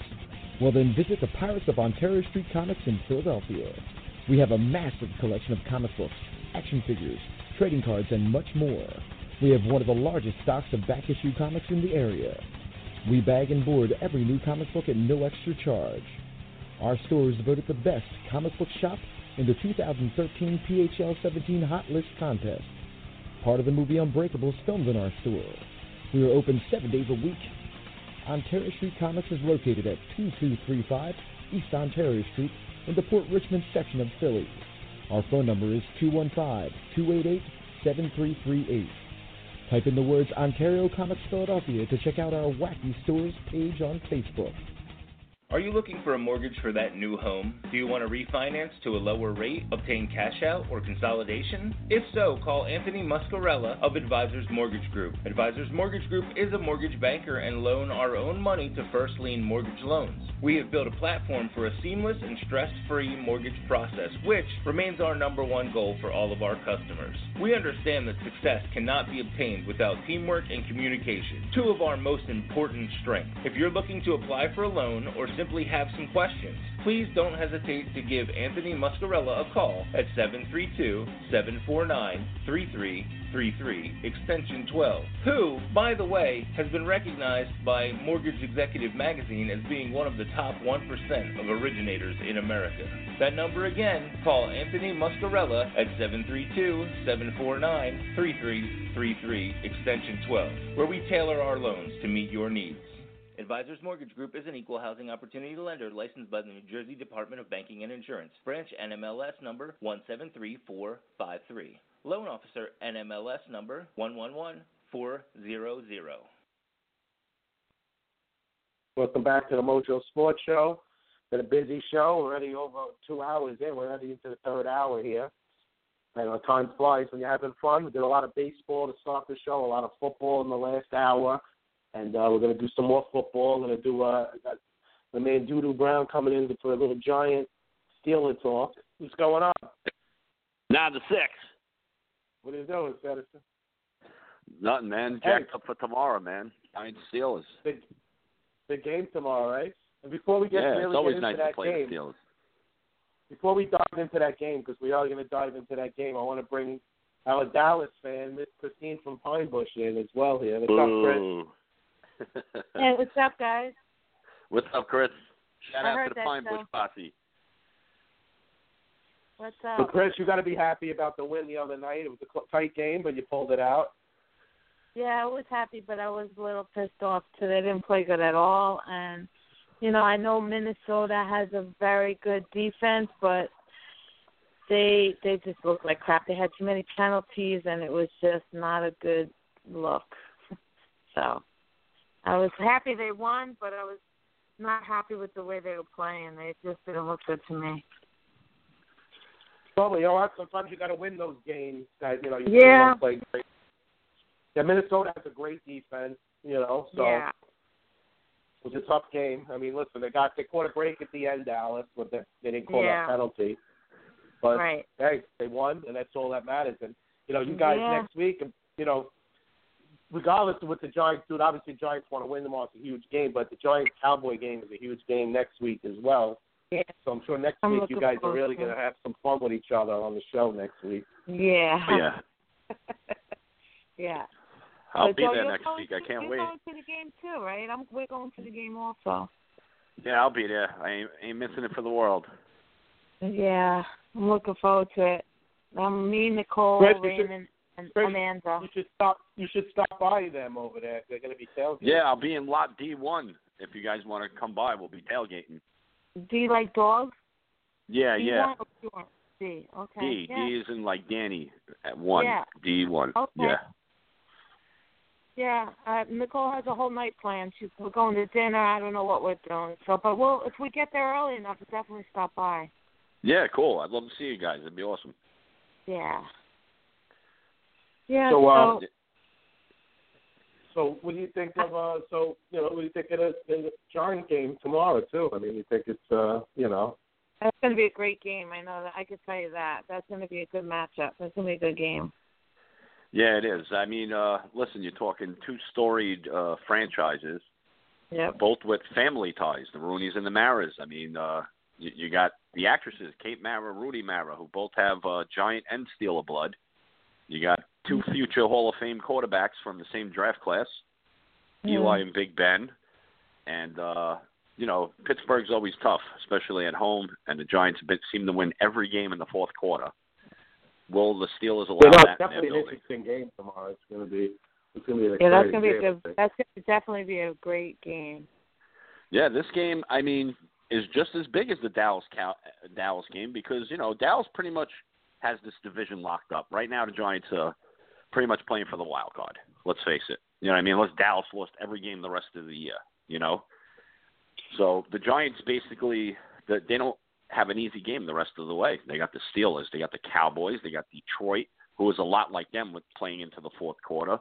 Well, then visit the Pirates of Ontario Street Comics in Philadelphia. We have a massive collection of comic books, action figures, trading cards, and much more. We have one of the largest stocks of back issue comics in the area. We bag and board every new comic book at no extra charge. Our store is voted the best comic book shop in the 2013 PHL 17 Hot List contest. Part of the movie Unbreakable is filmed in our store. We are open seven days a week. Ontario Street Comics is located at 2235 East Ontario Street in the Port Richmond section of Philly. Our phone number is 215-288-7338. Type in the words Ontario Comics Philadelphia to check out our Wacky Stores page on Facebook. Are you looking for a mortgage for that new home? Do you want to refinance to a lower rate, obtain cash out, or consolidation? If so, call Anthony Muscarella of Advisors Mortgage Group. Advisors Mortgage Group is a mortgage banker and loan our own money to first lien mortgage loans. We have built a platform for a seamless and stress free mortgage process, which remains our number one goal for all of our customers. We understand that success cannot be obtained without teamwork and communication, two of our most important strengths. If you're looking to apply for a loan or simply have some questions, please don't hesitate to give Anthony Muscarella a call at 732 749 3333, extension 12, who, by the way, has been recognized by Mortgage Executive Magazine as being one of the top 1% of originators in America. That number again, call Anthony Muscarella at 732 749 3333, extension 12, where we tailor our loans to meet your needs. Advisors Mortgage Group is an equal housing opportunity lender licensed by the New Jersey Department of Banking and Insurance. Branch NMLS number 173453. Loan officer NMLS number 111400. Welcome back to the Mojo Sports Show. Been a busy show. Already over two hours in. We're already into the third hour here. And our time flies when you're having fun. We did a lot of baseball to start the show, a lot of football in the last hour. And uh, we're going to do some more football. We're going to do uh, got the man Doodoo Brown coming in for a little giant Steeler talk. What's going on? Nine to six. What are you doing, Citizen? Nothing, man. Hey. Jacked up for tomorrow, man. Giants Steelers. Big, big game tomorrow, right? And before we get yeah, really it's always nice into to that play game, the Steelers. before we dive into that game, because we are going to dive into that game, I want to bring our Dallas fan, Miss Christine from Pine Bush, in as well here. What's up, Chris? Boo. <laughs> Hey, what's up, guys? What's up, Chris? Shout I out to the Pine show. Bush posse. What's So, up? Chris, you got to be happy about the win the other night. It was a tight game, but you pulled it out. Yeah, I was happy, but I was a little pissed off too. They didn't play good at all, and you know I know Minnesota has a very good defense, but they they just looked like crap. They had too many penalties, and it was just not a good look. <laughs> So I was happy they won, but I was not happy with the way they were playing. They just didn't look good to me. Well, you know what? Sometimes you got to win those games that you know you Yeah. don't play great. Yeah, Minnesota has a great defense. You know, so Yeah. it was a tough game. I mean, listen, they got they caught a break at the end, Dallas, but they, they didn't call Yeah. that penalty. But Right. hey, they won, and that's all that matters. And you know, you guys Yeah. next week, you know, regardless of what the Giants do, obviously the Giants want to win tomorrow. It's a huge game, but the Giants Cowboy game is a huge game next week as well. Yeah. So I'm sure next I'm week you guys are really going to have some fun with each other on the show next week. Yeah. Yeah. <laughs> yeah. I'll But be Joe, there next going week. I can't you're wait. going to the game too, right? I'm, we're going to the game also. Yeah, I'll be there. I ain't, ain't missing it for the world. Yeah, I'm looking forward to it. Um, me, Nicole, Chris, Raymond, and Chris, Amanda. You should stop. You should stop by them over there. They're going to be tailgating. Yeah, I'll be in lot D1 if you guys want to come by. We'll be tailgating. Do you like dogs? Yeah, Do you yeah. or do you want- D. Okay. D. yeah. D is in like Danny at one. Yeah. D1. Okay. Yeah. Yeah, uh, Nicole has a whole night planned. She's we're going to dinner. I don't know what we're doing. So, but we'll if we get there early enough, we'll definitely stop by. Yeah, cool. I'd love to see you guys. It'd be awesome. Yeah. Yeah. So, uh, so So, what do you think of? Uh, so, you know, what do you think of the, the Giant game tomorrow too? I mean, you think it's, uh, you know, that's going to be a great game. I know that. I can tell you that. That's going to be a good matchup. That's going to be a good game. Yeah, it is. I mean, uh, listen, you're talking two storied uh, franchises, Yep. both with family ties, the Rooneys and the Maras. I mean, uh, you, you got the actresses, Kate Mara, Rooney Mara, who both have uh, Giant and Steeler blood. You got two future Hall of Fame quarterbacks from the same draft class, Eli and Big Ben. And, uh, you know, Pittsburgh's always tough, especially at home, and the Giants bit- seem to win every game in the fourth quarter. Will the Steelers allow yeah, no, it's that in their definitely an interesting game tomorrow. It's going to be, it's going to be an Yeah, that's going to be a game, I good. That's going to definitely be a great game. Yeah, this game, I mean, is just as big as the Dallas Cow- Dallas game because you know Dallas pretty much has this division locked up right now. The Giants are pretty much playing for the wild card. Let's face it. You know what I mean? Unless Dallas lost every game the rest of the year, you know. So the Giants basically the, they don't have an easy game the rest of the way. They got the Steelers, they got the Cowboys, they got Detroit, who is a lot like them with playing into the fourth quarter.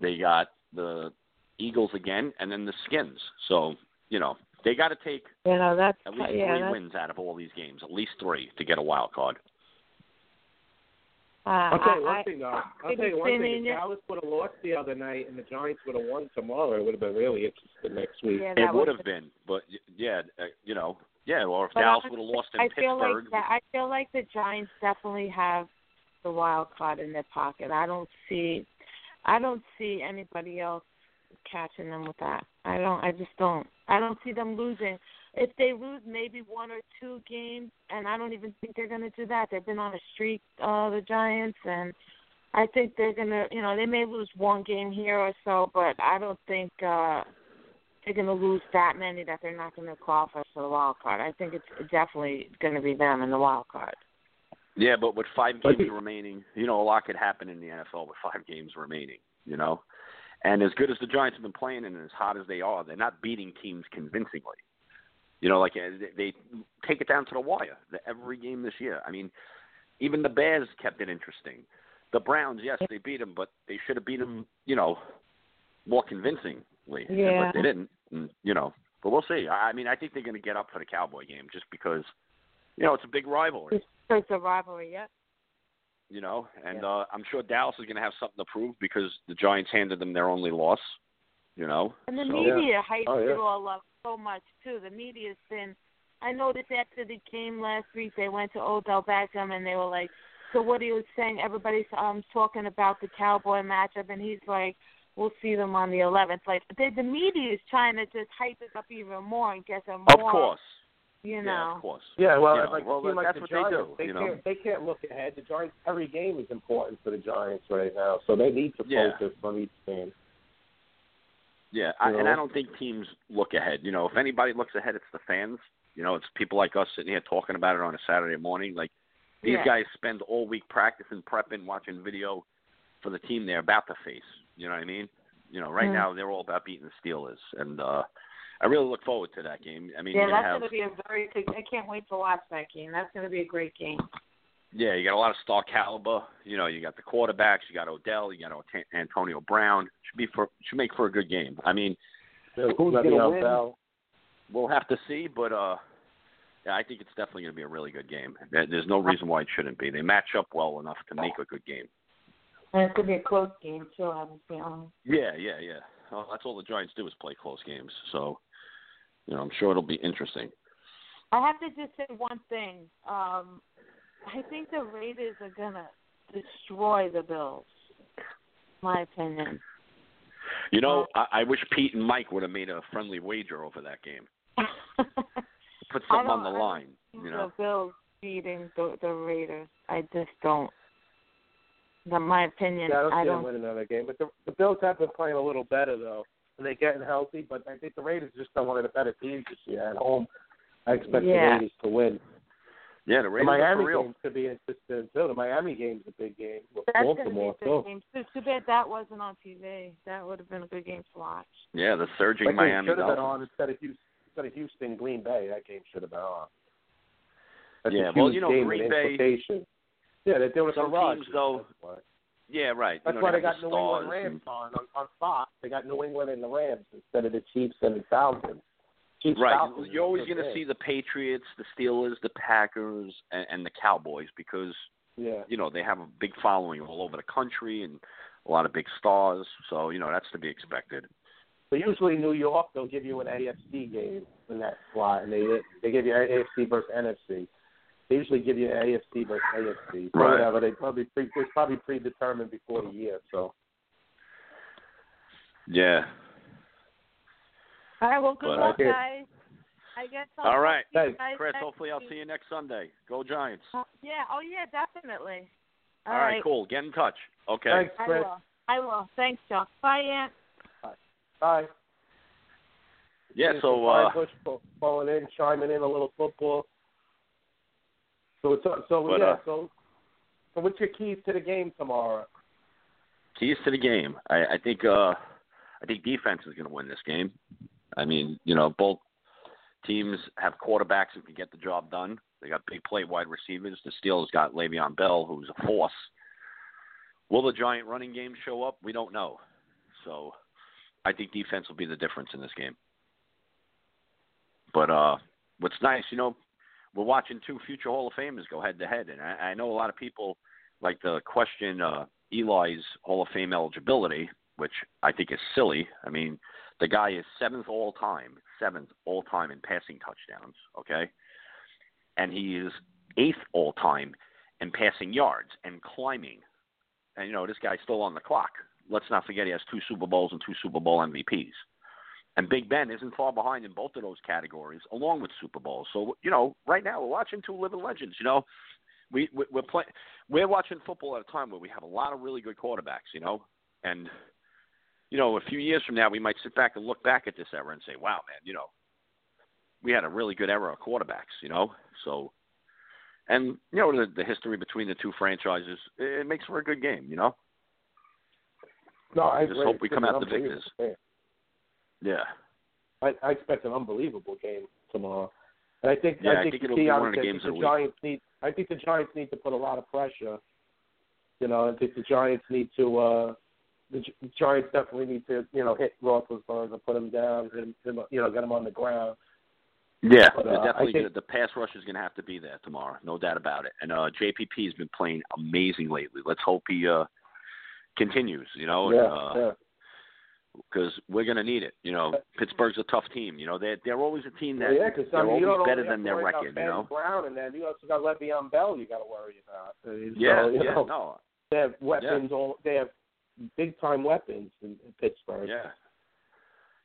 They got the Eagles again, and then the Skins. So you know they got to take You know that's at least yeah, three wins out of all these games, at least three to get a wild card. Uh, I'll tell you I, one thing though. I'll I, tell you one thing. If Dallas would have lost the other night and the Giants would have won tomorrow, it would have been really interesting next week. Yeah, It would have been, but yeah, uh, you know, yeah. Or if But Dallas would have lost in I feel Pittsburgh, like that, I feel like the Giants definitely have the wild card in their pocket. I don't see, I don't see anybody else catching them with that. I don't. I just don't. I don't see them losing. If they lose maybe one or two games, and I don't even think they're going to do that. They've been on a streak, uh, the Giants, and I think they're going to. You know, they may lose one game here or so, but I don't think. uh they're going to lose that many that they're not going to qualify for the wild card. I think it's definitely going to be them in the wild card. Yeah, but with five games remaining, you know, a lot could happen in the NFL with five games remaining, you know. And as good as the Giants have been playing and as hot as they are, they're not beating teams convincingly. You know, like uh, they they take it down to the wire the- every game this year. I mean, even the Bears kept it interesting. The Browns, yes, they beat them, but they should have beat them, you know, more convincingly. Yeah. But they didn't, and, you know. But we'll see. I I mean, I think they're going to get up for the Cowboy game just because, you know, it's a big rivalry it's a rivalry, yeah. you know, and uh, I'm sure Dallas is going to have something to prove because the Giants handed them their only loss, you know. And the so, media hypes Oh, yeah. it all up so much too. The media's been. I noticed after the game last week, they went to Odell Beckham and they were like, "So what he was saying? Everybody's um talking about the Cowboy matchup, and he's like." We'll see them on the 11th. Like the, the media is trying to just hype it up even more and get them more. of course, You know. yeah, of course. Yeah, well, You know, like, well, like that's the what Giants, they do. They you know, can't. They can't look ahead. The Giants. Every game is important for the Giants right now, so they need to Yeah. focus on each game. Yeah, I, and? I don't think teams look ahead. You know, if anybody looks ahead, it's the fans. You know, it's people like us sitting here talking about it on a Saturday morning. Like these Yeah. guys spend all week practicing, prepping, watching video for the team they're about to face. You know what I mean? You know, right Mm. now they're all about beating the Steelers, and uh I really look forward to that game. I mean, yeah, that's have going to be a very good. I can't wait to watch that game. That's going to be a great game. Yeah, you got a lot of star caliber. You know, you got the quarterbacks, you got Odell, you got Antonio Brown. Should be for should make for a good game. I mean, who's going to win? Bell. We'll have to see, but uh, yeah, I think it's definitely going to be a really good game. There's no reason why it shouldn't be. They match up well enough to make a good game. And it's going to be a close game too. I would be honest. Yeah, yeah, yeah. Well, that's all the Giants do is play close games. So, you know, I'm sure it'll be interesting. I have to just say one thing. Um, I think the Raiders are gonna destroy the Bills. My opinion. You know, I, I wish Pete and Mike would have made a friendly wager over that game. <laughs> Put something on the line. think You know. The Bills beating the the Raiders. I just don't. In my opinion, Yeah, I don't I see them don't. winning another game. But the, the Bills have been playing a little better though, and they're getting healthy. But I think the Raiders just are one of the better teams this year at home. I expect Yeah. the Raiders to win. Yeah, the The Raiders are Miami for game could be interesting too. The Miami game's a big game with That's going to be a too. good game. Too, too bad that wasn't on TV. That would have been a good game to watch. Yeah, the surging That game Miami should have been Dolphins. on instead of Houston, instead of Houston Green Bay. That game should have been on. That's Yeah, a well, you know, game Green Bay- Yeah, they're doing it Some for Rodgers. teams, though- Yeah, right. That's you know, why they have got the New England Rams and- on, on on Fox. They got New England and the Rams instead of the Chiefs and the Falcons. Right. Falcons You're always going to see the Patriots, the Steelers, the Packers, and, and the Cowboys because Yeah. you know they have a big following all over the country and a lot of big stars. So you know that's to be expected. But usually New York, they'll give you an AFC game in that slot, and they they give you AFC versus NFC. They usually give you AFC versus AFC. So Right. whatever. They probably pre, it's probably predetermined before the year. So Yeah. All right. Well, good But, luck, uh, guys. I guess. I'll All right, talk to you guys Chris. next Hopefully I'll see you next Sunday. Go Giants. Uh, Yeah. Oh, yeah. Definitely. All right, cool. Get in touch. Okay. Thanks, I Chris. will. I will. Thanks, Chuck. Bye, Aunt. bye. Bye. Yeah. Here's So some uh, Brian Bush call- calling in, chiming in a little football. So it's so But, yeah. uh, so so what's your keys to the game tomorrow? keys to the game. I, I think uh I think defense is going to win this game. I mean, you know, both Teams have quarterbacks who can get the job done. They got big play wide receivers. The Steelers got Le'Veon Bell, who's a force. Will the giant running game show up? We don't know. So I think defense will be the difference in this game. But uh what's nice, you know, we're watching two future Hall of Famers go head to head, and I, I know a lot of people like to question uh, Eli's Hall of Fame eligibility, which I think is silly. I mean, the guy is seventh all time, seventh all time in passing touchdowns. Okay, and he is eighth all time in passing yards and climbing. And you know, this guy's still on the clock. Let's not forget he has two Super Bowls and two Super Bowl MVPs. And Big Ben isn't far behind in both of those categories, along with Super Bowls. So you know, right now we're watching two living legends. You know, we we- we're playing, we're watching football at a time where we have a lot of really good quarterbacks. You know, and you know, a few years from now we might sit back and look back at this era and say, "Wow, man, you know, we had a really good era of quarterbacks." You know, so and you know the, the history between the two franchises, it makes for a good game. You know, No, I just agree. hope we come out the victors. game. Yeah. I, I expect an unbelievable game tomorrow. And I think Yeah, I I think, think the key on the the the. Giants need I think the Giants need to put a lot of pressure. You know, I think the Giants need to uh the, the Giants definitely need to, you know, hit Roethlisberger, put him down, and you know, get him on the ground. Yeah, But, uh, definitely think- the pass rush is going to have to be there tomorrow, no doubt about it. And uh JPP has been playing amazing lately. Let's hope he uh continues. You know, yeah, and, uh, yeah. because we're going to need it. You know, Pittsburgh's a tough team. You know, they're they're always a team that yeah, because they're I mean, always better than their record. Ben You know. Brown, and then you also got Le'Veon Bell. You got to worry about. Uh, Yeah, so, you yeah, know, no, They have weapons. All they have big time weapons in, in Pittsburgh. yeah,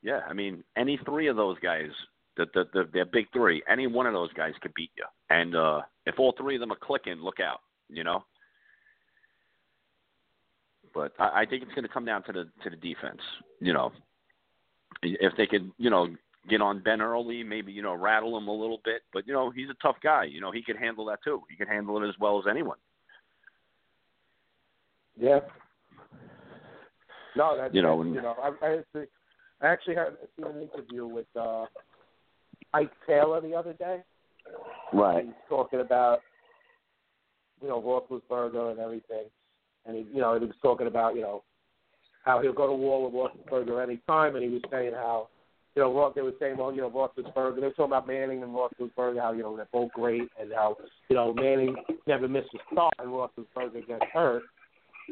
yeah. I mean, any three of those guys, the the, the they're big three. Any one of those guys could beat you. And uh if all three of them are clicking, look out. You know. But I, I think it's going to come down to the to the defense. You know, if they could, you know, get on Ben early, maybe you know rattle him a little bit. But you know, he's a tough guy. You know, he could handle that too. He could handle it as well as anyone. Yeah. No, that's You know, and- you know, I, I, actually, I actually had seen an interview with uh, Ike Taylor the other day. Right. He's talking about you know Roethlisberger and everything, and he you know he was talking about you know how he'll go to war with Roethlisberger any time, and he was saying how you know Roth, they were saying well you know Roethlisberger they were talking about Manning and Roethlisberger how you know they're both great and how you know Manning never missed a start and Roethlisberger gets hurt.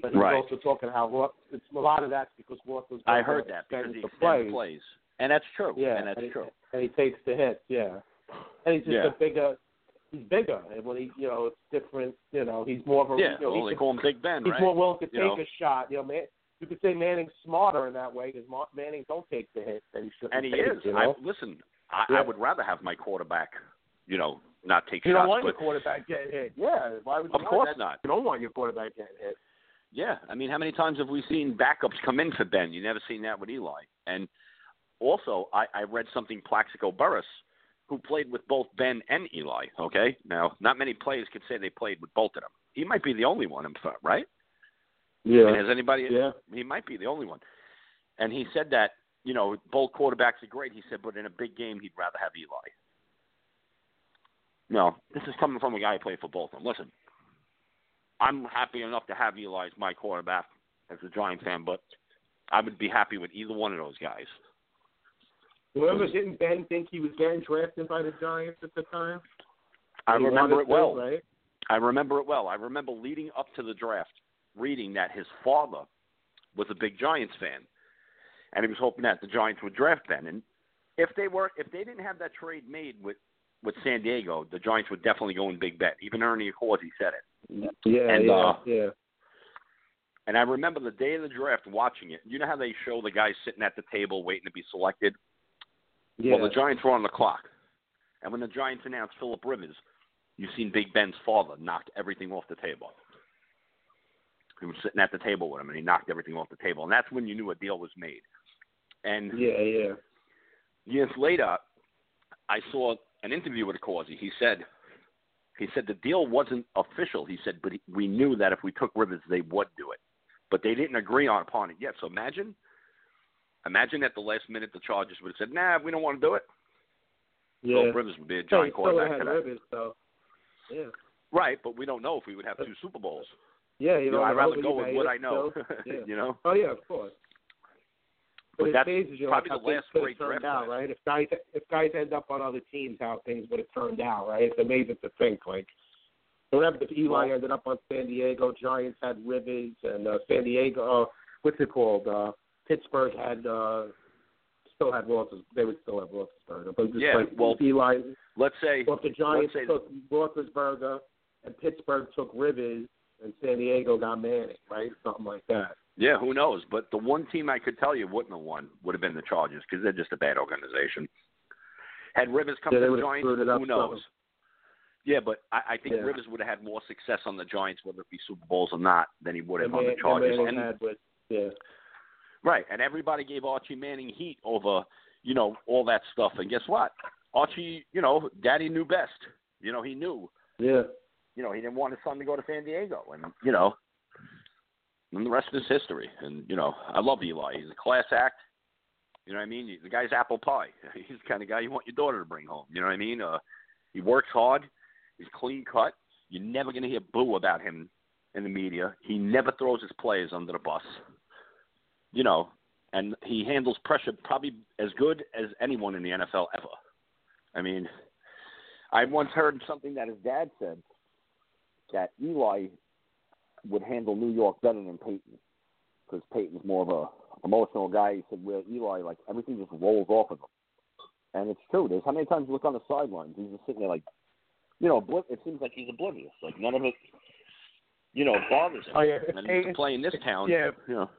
But he's Right. also talking how Roth, it's a lot of that's because Roethlisberger I heard that because he the plays. plays, and that's true. Yeah, and that's and he, true. And he takes the hits, yeah. And he's just Yeah. a bigger. He's bigger, and when he, you know, it's different. You know, he's more of a. Yeah, you know, well, they call him Big Ben, He's right? more willing to You take know? a shot. You know, man. You could say Manning's smarter in that way because Manning don't take the hits that he should. and he take, is. You I, listen, I, Yeah. I would rather have my quarterback, you know, not take You shots. don't want but your quarterback getting hit. Yeah, why would you Of course that? not. You don't want your quarterback getting hit. Yeah, I mean, how many times have we seen backups come in for Ben? You never seen that with Eli. And also, I, I read something Plaxico Burress, who played with both Ben and Eli. Okay, now not many players could say they played with both of them. He might be the only one, in fact, right? Yeah. Mean, has anybody? Yeah. He might be the only one. And he said that you know both quarterbacks are great. He said, but in a big game, he'd rather have Eli. No, this is coming from a guy who played for both of them. Listen, I'm happy enough to have Eli as my quarterback as a Giant fan, but I would be happy with either one of those guys. Remember, didn't Ben think he was getting drafted by the Giants at the time? I He remember it well. to, right? I remember it well. I remember leading up to the draft, reading that his father was a big Giants fan, and he was hoping that the Giants would draft Ben. And if they were, if they didn't have that trade made with with San Diego, the Giants would definitely go in big bet. Even Ernie Accorsi said it. Yeah, And, yeah, uh, yeah. And I remember the day of the draft watching it. You know how they show the guys sitting at the table waiting to be selected? Yeah. Well, the Giants were on the clock. And when the Giants announced Philip Rivers, you've seen Big Ben's father knock everything off the table. He was sitting at the table with him, and he knocked everything off the table. And that's when you knew a deal was made. And Yeah, yeah. years later, I saw an interview with Accorsi. He said, he said the deal wasn't official. He said, but we knew that if we took Rivers, they would do it, but they didn't agree on upon it yet. So imagine, imagine at the last minute the Chargers would have said, nah, we don't want to do it. Yeah. Philip Rivers would be a So giant quarterback had. Rivers, so yeah. Right, but we don't know if we would have two Super Bowls. Yeah, you You know, know, I'd rather go with what I know. still. <laughs> Yeah. you know. Oh yeah, of course. But it's that's amazing, you probably how the last great turned draft out, right? If guys if guys end up on other teams, how things would have turned out, right? It's amazing to think. Like, remember if Eli ended up on San Diego, Giants had Rivers, and uh, San Diego, uh, what's it called? Uh, Pittsburgh had uh, still had Roethlis. They would still have Roethlisberger, but just Yeah, like well, Eli. Let's say Well, if the Giants say took Roethlisberger and Pittsburgh took Rivers and San Diego got Manning, right? Something like that. Yeah, who knows? But the one team I could tell you wouldn't have won would have been the Chargers because they're just a bad organization. Had Rivers come Yeah, to the Giants, screwed it up who knows? Yeah, but I, I think Yeah. Rivers would have had more success on the Giants, whether it be Super Bowls or not, than he would have And on the Chargers. And had with yeah. right, and everybody gave Archie Manning heat over, you know, all that stuff. And guess what? Archie, you know, Daddy knew best. You know, he knew. Yeah. You know, he didn't want his son to go to San Diego, and you know, and the rest is history. And you know, I love Eli. He's a class act. You know what I mean? The guy's apple pie. <laughs> He's the kind of guy you want your daughter to bring home. You know what I mean? Uh, he works hard. He's clean cut. You're never going to hear boo about him in the media. He never throws his players under the bus. You know, and he handles pressure probably as good as anyone in the NFL ever. I mean, I once heard something that his dad said that Eli would handle New York better than Peyton because Peyton's more of a emotional guy. He said where Eli like everything just rolls off of him, and it's true. There's how many times you look on the sidelines, he's just sitting there like, you know, it seems like he's oblivious. Like none of it, you know, bothers him. Oh, yeah. And Peyton- to play in this town, yeah. you know,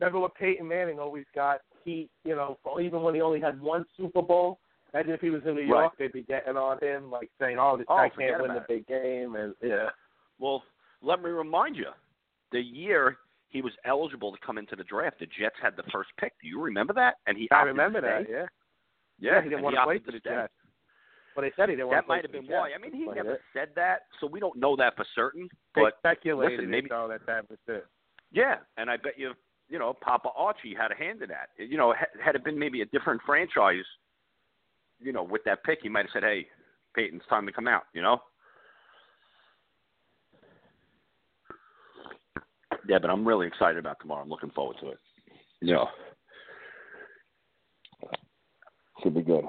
Remember what Peyton Manning always got He, you know, even when he only had one Super Bowl. Imagine if he was in New York, they'd be getting on him, like saying, "Oh, this Oh, guy can't win the big game," and yeah. Well, let me remind you, the year he was eligible to come into the draft, the Jets had the first pick. Do you remember that? And he I remember that. stay. Yeah. Yeah, he didn't want to play for the stay. Jets. But they said he didn't want That to play might have been why. I mean, he But never said that, so we don't know that for certain. They But speculated listen, maybe though that that was it. yeah, and I bet you, you know, Papa Archie had a hand in that. You know, had, had it been maybe a different franchise, you know, with that pick, he might have said, "Hey, Peyton, it's time to come out." You know. Yeah, but I'm really excited about tomorrow. I'm looking forward to it. Yeah. should be good.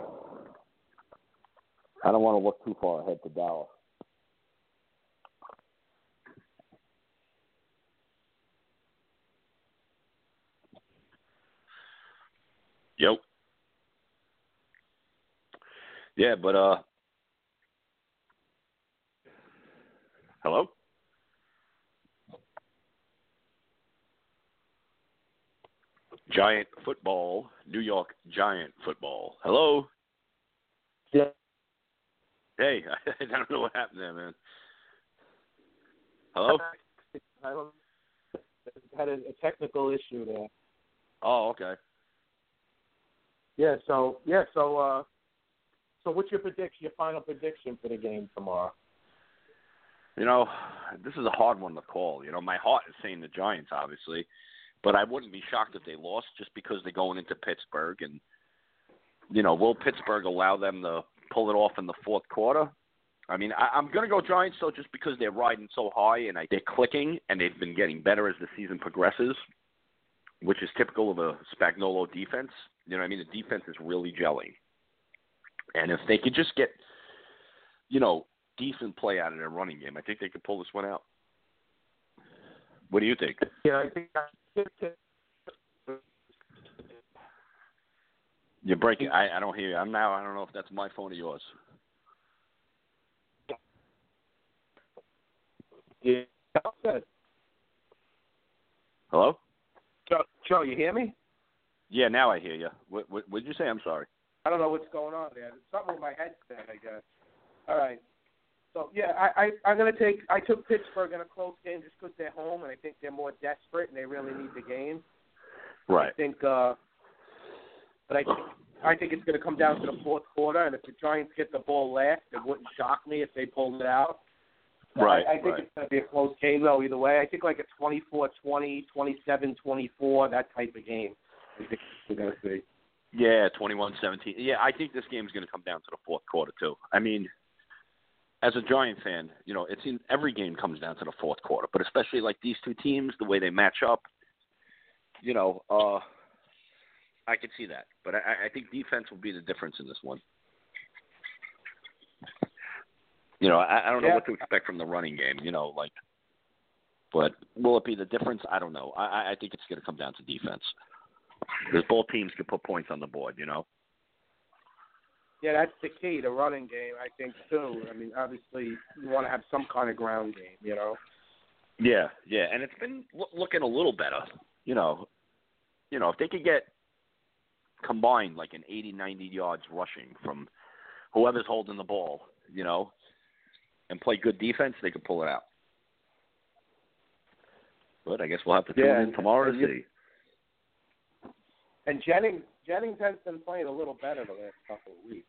I don't want to look too far ahead to Dallas. Yep. Yeah, but uh Hello? Giant football, New York Giant football. Hello? Yeah. Hey, <laughs> I don't know what happened there, man. Hello? <laughs> I don't. Had a, a technical issue there. Oh, okay. Yeah. So yeah. So uh, so what's your prediction? Your final prediction for the game tomorrow? You know, this is a hard one to call. You know, my heart is saying the Giants, obviously, but I wouldn't be shocked if they lost just because they're going into Pittsburgh. And, you know, will Pittsburgh allow them to pull it off in the fourth quarter? I mean, I, I'm going to go Giants, though, just because they're riding so high and I, they're clicking and they've been getting better as the season progresses, which is typical of a Spagnuolo defense. You know what I mean? The defense is really gelling. And if they could just get, you know, decent play out of their running game, I think they could pull this one out. What do you think? Yeah, I think. You're breaking. I, I don't hear you. I'm now. I don't know if that's my phone or yours. Yeah. Hello? Joe, Joe, you hear me? Yeah, now I hear you. What, what, did you say? I'm sorry. I don't know what's going on there. Something with my headset, I guess. All right. So yeah, I, I I'm gonna take. I took Pittsburgh in a close game just because they're home, and I think they're more desperate and they really need the game. Right. I think. uh But I think I think it's gonna come down to the fourth quarter, and if the Giants get the ball last, it wouldn't shock me if they pulled it out. Right, I, I think right. it's going to be a close game, though, either way. I think like a 24-20, 27-24, that type of game. I think we're going to see. Yeah, 21-17. Yeah, I think this game's going to come down to the fourth quarter too. I mean, as a Giant fan, you know, it's in every game comes down to the fourth quarter, but especially like these two teams, the way they match up, you know, uh I could see that. But I, I think defense will be the difference in this one. You know, I, I don't know Yeah. what to expect from the running game. You know, like, but will it be the difference? I don't know. I, I- I think it's going to come down to defense because both teams can put points on the board. You know. Yeah, that's the key, the running game, I think, too. I mean, obviously, you want to have some kind of ground game, you know? Yeah, yeah, and it's been loo- looking a little better. You know, you know, if they could get combined like an 80, 90 yards rushing from whoever's holding the ball, you know, and play good defense, they could pull it out. But I guess we'll have to tune Yeah, in tomorrow to and you- see. And Jennings, Jennings has been playing a little better the last couple of weeks.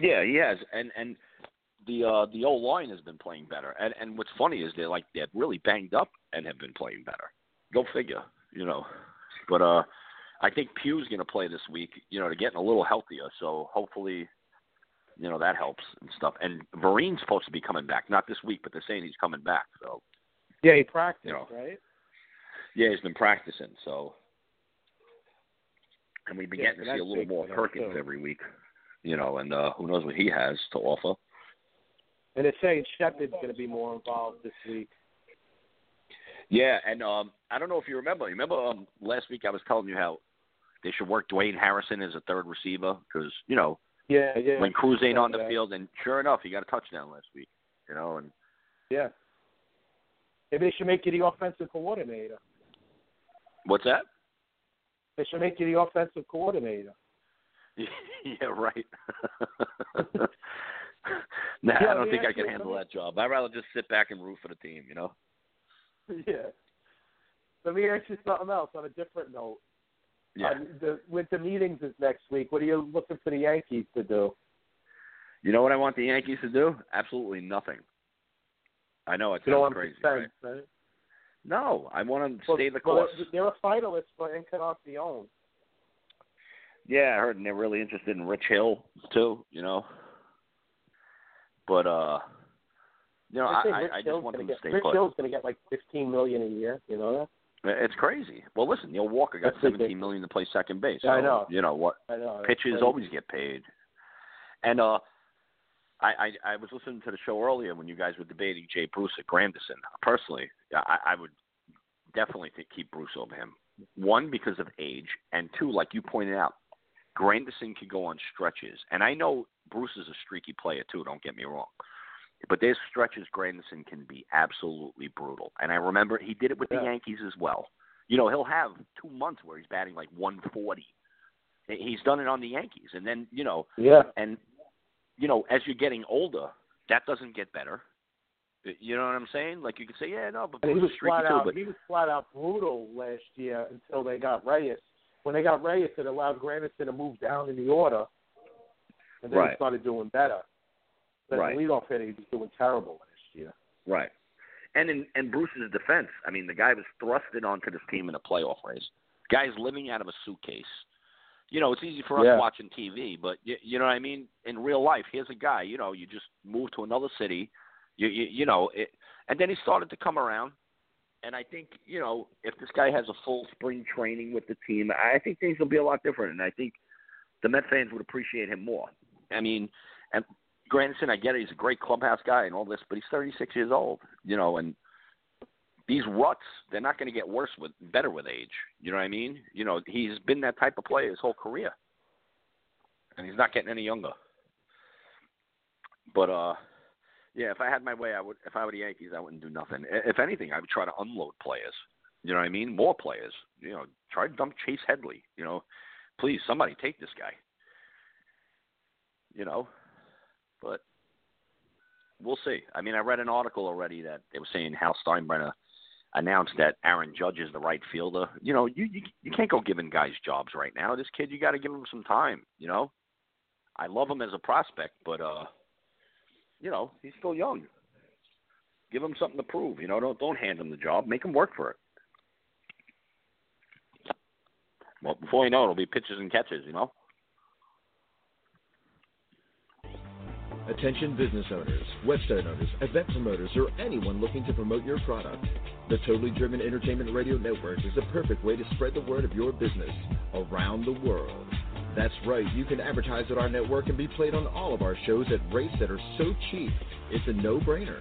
Yeah, he has, and and the uh the O line has been playing better. And and what's funny is they're like they're really banged up and have been playing better. Go figure, you know. But uh I think Pugh's going to play this week. You know, they're getting a little healthier, so hopefully, you know, that helps and stuff. And Vereen's supposed to be coming back, not this week, but they're saying he's coming back. So Yeah, he practiced, You know. right? yeah, he's been practicing. So and we've been Yeah, getting to see a little more Perkins every week. You know, and uh who knows what he has to offer. And they're saying Shepard's going to be more involved this week. Yeah, and um, I don't know if you remember. You remember um, last week I was telling you how they should work Dwayne Harrison as a third receiver because you know Yeah, yeah. when Cruz ain't on the field, and sure enough, he got a touchdown last week. You know, and Yeah. Maybe they should make you the offensive coordinator. what's that? They should make you the offensive coordinator. <laughs> yeah, right. <laughs> nah, Yeah, I don't think I can handle that job. I'd rather just sit back and root for the team. You know. <laughs> yeah. Let me ask you something else on a different note. Yeah. Um, the, with the meetings is next week, what are you looking for the Yankees to do? You know what I want the Yankees to do? Absolutely nothing. I know it You don't sounds want crazy. to Right? right? No, I want to Well, stay the well, course. they're a finalist for Encarnacion. Yeah, I heard and they're really interested in Rich Hill too. You know, but uh, you know, I, I, I just want them to get, stay Rich put. Hill's going to get like fifteen million a year. You know that. It's crazy. Well, listen, Neil Walker got That's seventeen to play second base. Yeah, I so, know. You know what? I know. that's Pitchers crazy. always get paid. And uh, I, I I was listening to the show earlier when you guys were debating Jay Bruce at Granderson. Personally, I, I would definitely think keep Bruce over him. One because of age, and two, like you pointed out, Granderson can go on stretches. And I know Bruce is a streaky player too. Don't get me wrong. But there's stretches Granderson can be absolutely brutal. And I remember he did it with the Yankees as well. You know, he'll have two months where he's batting like 140. He's done it on the Yankees, and then you know, Yeah. and you know, as you're getting older, that doesn't get better. You know what I'm saying? Like you could say, yeah, no, but he was streaky flat too. out. But He was flat out brutal last year until they got Reyes. When they got Reyes, it allowed Granderson to move down in the order, and then Right. he started doing better. But Right. the leadoff hitter, he was doing terrible last year. Right. And in and Bruce's defense, I mean, the guy was thrusted onto this team in a playoff race. Guy's living out of a suitcase. You know, it's easy for us Yeah. watching TV, but you, you know what I mean. In real life, here's a guy. You know, you just move to another city. You you, you know, it, and then he started to come around. And I think you know, if this guy has a full spring training with the team, I think things will be a lot different. And I think the Met fans would appreciate him more. I mean, and Granderson, I get it; he's a great clubhouse guy and all this, but he's 36 years old, you know, and these ruts they're not going to get worse with better with age. You know what I mean? You know, he's been that type of player his whole career, and he's not getting any younger. But uh, yeah, if I had my way, I would. If I were the Yankees, I wouldn't do nothing. If anything, I would try to unload players. You know what I mean? More players. You know, try to dump Chase Headley. You know, please somebody take this guy. You know, but we'll see. I mean, I read an article already that they were saying Hal Steinbrenner announced that Aaron Judge is the right fielder. You know, you you, you can't go giving guys jobs right now. This kid, you got to give him some time. You know, I love him as a prospect, but uh, you know, he's still young. Give him something to prove. You know, don't don't hand him the job. Make him work for it. Well, before you know it, it'll be pitches and catches. You know. Attention business owners, website owners, event promoters, or anyone looking to promote your product. The Totally Driven Entertainment Radio Network is the perfect way to spread the word of your business around the world. That's right, you can advertise at our network and be played on all of our shows at rates that are so cheap, it's a no brainer.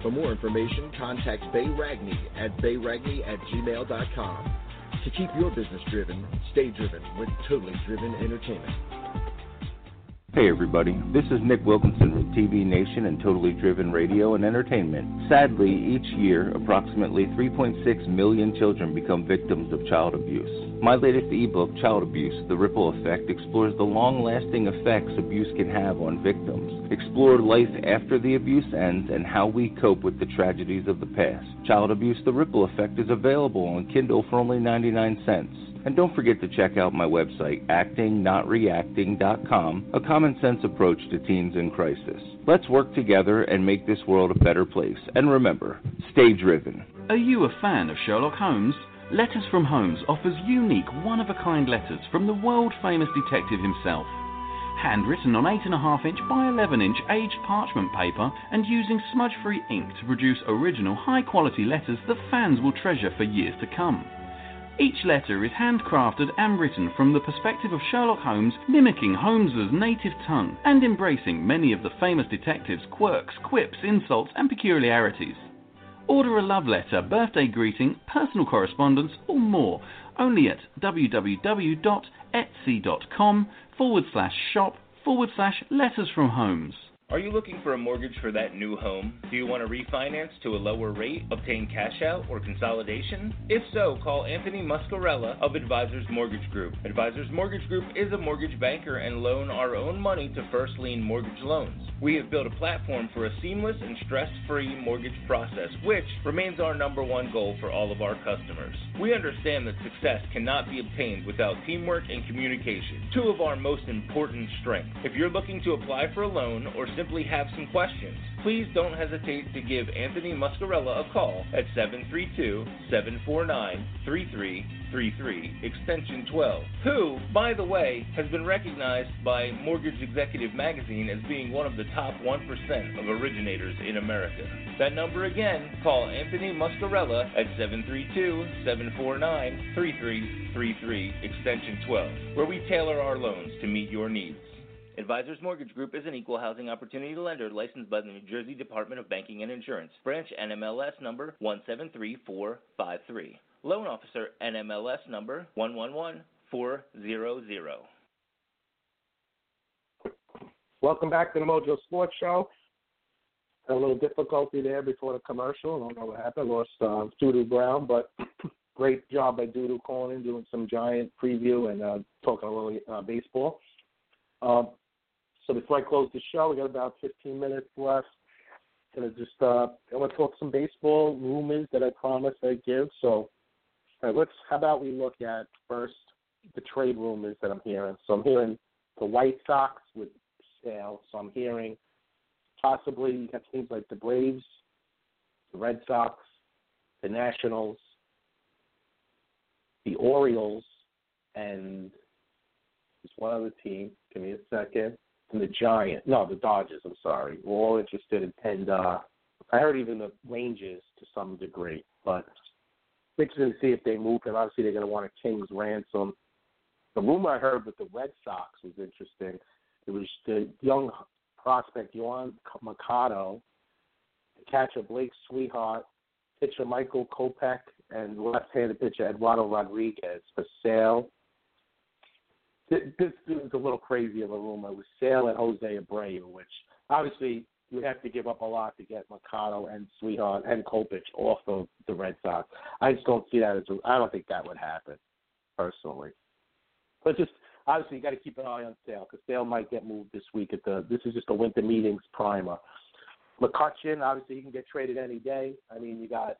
For more information, contact Bay Ragney at bayragney at gmail.com. To keep your business driven, stay driven with Totally Driven Entertainment. Hey everybody, this is Nick Wilkinson with TV Nation and Totally Driven Radio and Entertainment. Sadly, each year, approximately 3.6 million children become victims of child abuse. My latest ebook, Child Abuse The Ripple Effect, explores the long lasting effects abuse can have on victims. Explore life after the abuse ends and how we cope with the tragedies of the past. Child Abuse The Ripple Effect is available on Kindle for only 99 cents. And don't forget to check out my website, actingnotreacting.com, a common sense approach to teens in crisis. Let's work together and make this world a better place. And remember, stay driven. Are you a fan of Sherlock Holmes? Letters from Holmes offers unique, one of a kind letters from the world famous detective himself. Handwritten on 8.5 inch by 11 inch aged parchment paper and using smudge free ink to produce original, high quality letters that fans will treasure for years to come. Each letter is handcrafted and written from the perspective of Sherlock Holmes, mimicking Holmes's native tongue and embracing many of the famous detective's quirks, quips, insults, and peculiarities. Order a love letter, birthday greeting, personal correspondence, or more only at www.etsy.com forward slash shop forward slash letters from Holmes. Are you looking for a mortgage for that new home? Do you want to refinance to a lower rate, obtain cash out, or consolidation? If so, call Anthony Muscarella of Advisors Mortgage Group. Advisors Mortgage Group is a mortgage banker and loan our own money to first lien mortgage loans. We have built a platform for a seamless and stress free mortgage process, which remains our number one goal for all of our customers. We understand that success cannot be obtained without teamwork and communication, two of our most important strengths. If you're looking to apply for a loan or simply have some questions, please don't hesitate to give Anthony Muscarella a call at 732 749 3333, extension 12, who, by the way, has been recognized by Mortgage Executive Magazine as being one of the top 1% of originators in America. That number again, call Anthony Muscarella at 732 749 3333, extension 12, where we tailor our loans to meet your needs. Advisors Mortgage Group is an equal housing opportunity lender licensed by the New Jersey Department of Banking and Insurance. Branch NMLS number 173453. Loan officer NMLS number 111400. Welcome back to the Mojo Sports Show. Had a little difficulty there before the commercial. I don't know what happened. Lost uh, Doodoo Brown, but <clears throat> great job by Doodoo calling in, doing some giant preview and uh, talking a little uh, baseball. Um, so before I close the show, we got about 15 minutes left. Gonna just uh, I want to talk some baseball rumors that I promised I'd give. So, right, let's. How about we look at first the trade rumors that I'm hearing. So I'm hearing the White Sox with Sale. So I'm hearing possibly you got teams like the Braves, the Red Sox, the Nationals, the Orioles, and there's one other team. Give me a second. And the Giants. No, the Dodgers. I'm sorry. We're all interested in, and uh, I heard even the Rangers to some degree. But interested to see if they move him. Obviously, they're going to want a king's ransom. The rumor I heard with the Red Sox was interesting. It was the young prospect Yoan Moncada, the catcher Blake Swihart, pitcher Michael Kopech, and left-handed pitcher Eduardo Rodriguez for Sale. This, is a little crazy of a rumor. It was Sale and Jose Abreu, which obviously you have to give up a lot to get Moncada and Swihart and Kopech off of the Red Sox. I just don't see that as I don't think that would happen personally. But just obviously you got to keep an eye on Sale because Sale might get moved this week at the. This is just a winter meetings primer. McCutchen, obviously he can get traded any day. I mean, you got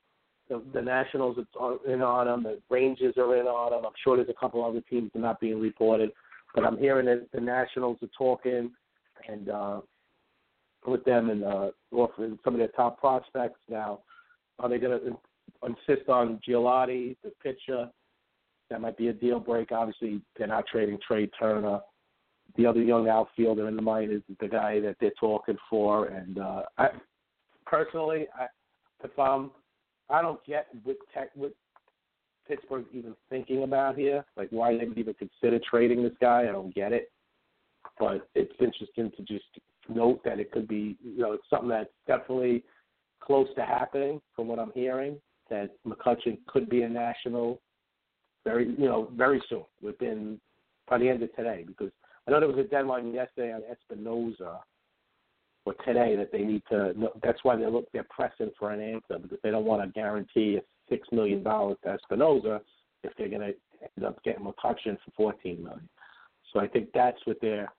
the, the Nationals are in on him. The Rangers are in on him. I'm sure there's a couple other teams that are not being reported, but I'm hearing that the Nationals are talking and uh, with them and uh, offering some of their top prospects. Now, are they going to insist on Giolito, the pitcher? That might be a deal break. Obviously, they're not trading Trea Turner. The other young outfielder in the minors is the guy that they're talking for. And uh, I personally, I, if I'm, I don't get what tech, what Pittsburgh even thinking about here. Like why they would even consider trading this guy. I don't get it. But it's interesting to just note that it could be, you know, it's something that's definitely close to happening from what I'm hearing. That McCutchen could be a national very, you know, very soon, within by the end of today. Because I know there was a deadline yesterday on Espinosa or today that they need to. That's why they look they're pressing for an answer because they don't want to guarantee a six million dollars to Espinosa if they're going to end up getting McCutchen for fourteen million. So I think that's what they're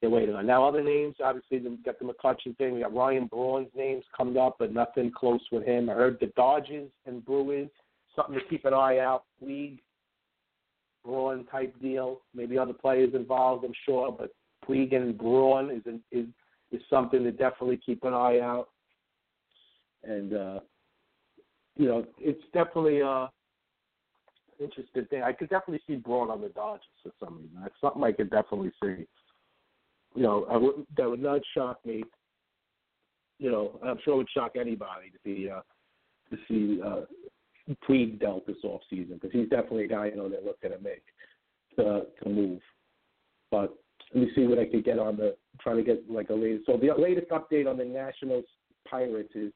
they're waiting on. Now other names, obviously we got the McCutchen thing. We got Ryan Braun's names coming up, but nothing close with him. I heard the Dodgers and Brewers something to keep an eye out. League Braun type deal. Maybe other players involved, I'm sure, but Puig and Braun is is is something to definitely keep an eye out. And uh you know, it's definitely uh interesting thing. I could definitely see Braun on the Dodgers for some reason. That's something I could definitely see. You know, I would that would not shock me. You know, I'm sure it would shock anybody to see uh to see uh Puig dealt this off season because he's definitely a guy you know they're looking to make to to move. But let me see what I could get on the trying to get like a latest. So the latest update on the Nationals Pirates is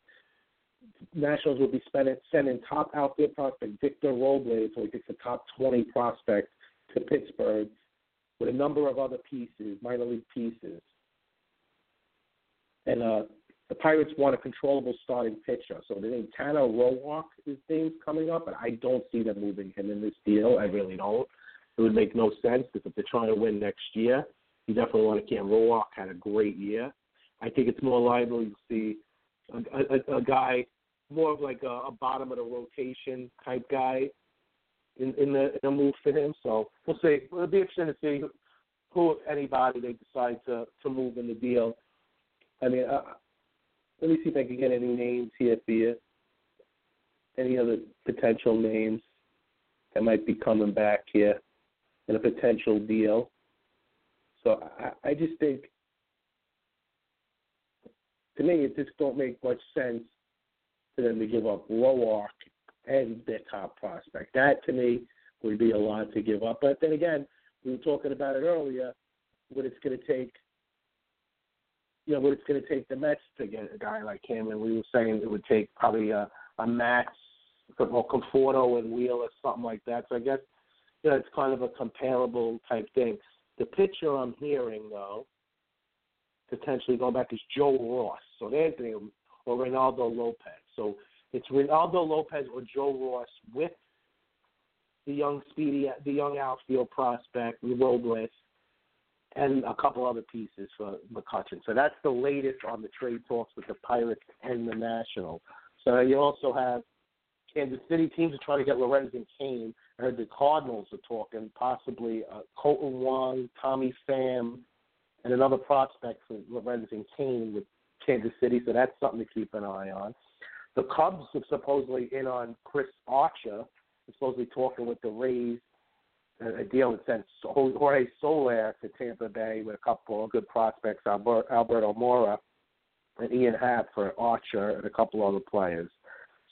Nationals will be spending, sending top outfield prospect Victor Robles, so he gets the top 20 prospect to Pittsburgh with a number of other pieces, minor league pieces. And uh, the Pirates want a controllable starting pitcher. So the name Tanner Roark is name's coming up, but I don't see them moving him in this deal. I really don't. It would make no sense because if they're trying to win next year, you definitely want to keep Roark had a great year. I think it's more likely you'll see a, a, a guy more of like a, a bottom of the rotation type guy in, in the in a move for him. So we'll see. It'll be interesting to see who, if anybody, they decide to to move in the deal. I mean, uh, let me see if I can get any names here for you. Any other potential names that might be coming back here in a potential deal. So I, I just think, to me, it just don't make much sense for them to give up Roark and their top prospect. That to me would be a lot to give up. But then again, we were talking about it earlier. What it's going to take, you know, what it's going to take the Mets to get a guy like him, and we were saying it would take probably a, a Matz or Conforto and Wheel or something like that. So I guess you know it's kind of a comparable type thing. The pitcher I'm hearing though, potentially going back is Joe Ross. So the or Reynaldo Lopez. So it's Reynaldo Lopez or Joe Ross with the young speedy, the young outfield prospect Robles, and a couple other pieces for McCutchen. So that's the latest on the trade talks with the Pirates and the Nationals. So you also have Kansas City teams are trying to get Lorenzo Cain. I heard the Cardinals are talking possibly uh, Kolten Wong, Tommy Pham, and another prospect for Lorenzo Cain with Kansas City. So that's something to keep an eye on. The Cubs are supposedly in on Chris Archer. Supposedly talking with the Rays. A deal that sent Jorge Soler to Tampa Bay with a couple of good prospects, Albert, Alberto Mora and Ian Happ for Archer and a couple other players.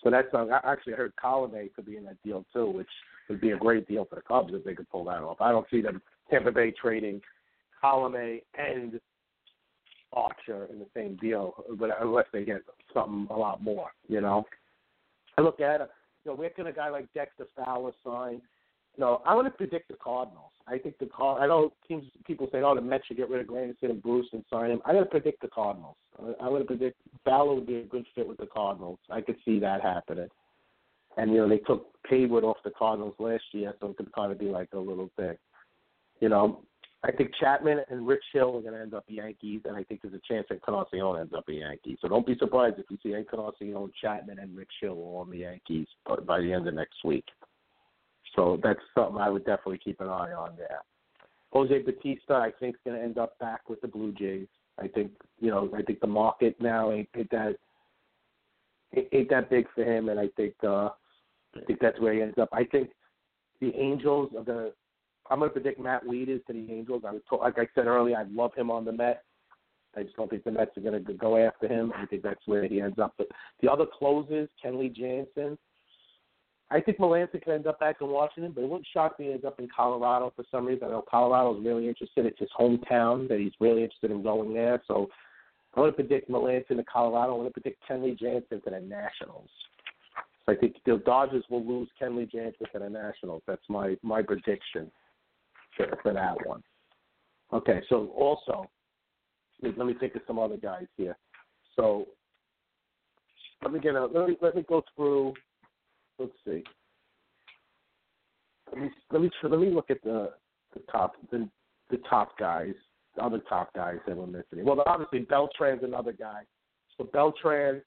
So that's uh, I actually heard Colomé could be in that deal too, which would be a great deal for the Cubs if they could pull that off. I don't see them Tampa Bay trading Colomé and Archer in the same deal, but unless they get something a lot more, you know. I look at it, you know, where can a guy like Dexter Fowler sign? You know, I want to predict the Cardinals. I think the Card. I know teams people say, "Oh, the Mets should get rid of Granderson and Bruce and sign him." I'm going to predict the Cardinals. I'm going to predict Fowler would be a good fit with the Cardinals. I could see that happening. And you know, they took Heyward off the Cardinals last year, so it could kind of be like a little thing. You know, I think Chapman and Rich Hill are going to end up Yankees, and I think there's a chance Encarnacion ends up a Yankee. So don't be surprised if you see Encarnacion, Chapman, and Rich Hill all on the Yankees by the end of next week. So that's something I would definitely keep an eye on there. Jose Bautista, I think, is going to end up back with the Blue Jays. I think you know, I think the market now ain't, ain't that ain't that big for him, and I think uh, I think that's where he ends up. I think the Angels are gonna. I'm gonna predict Matt Wieters to the Angels. I was told, like I said earlier, I love him on the Mets. I just don't think the Mets are gonna go after him. I think that's where he ends up. But the other closers, Kenley Jansen. I think Melancon could end up back in Washington, but it wouldn't shock me he ends up in Colorado for some reason. I know Colorado's really interested. It's his hometown that he's really interested in going there. So I'm going to predict Melancon to Colorado. I'm going to predict Kenley Jansen to the Nationals. So I think the Dodgers will lose Kenley Jansen to the Nationals. That's my my prediction for, for that one. Okay, so also let me think of some other guys here. So let me get a let me let me go through. Let's see. Let me let me let me look at the the top the the top guys, the other top guys that we're missing. Well, obviously Beltran's another guy. So Beltran,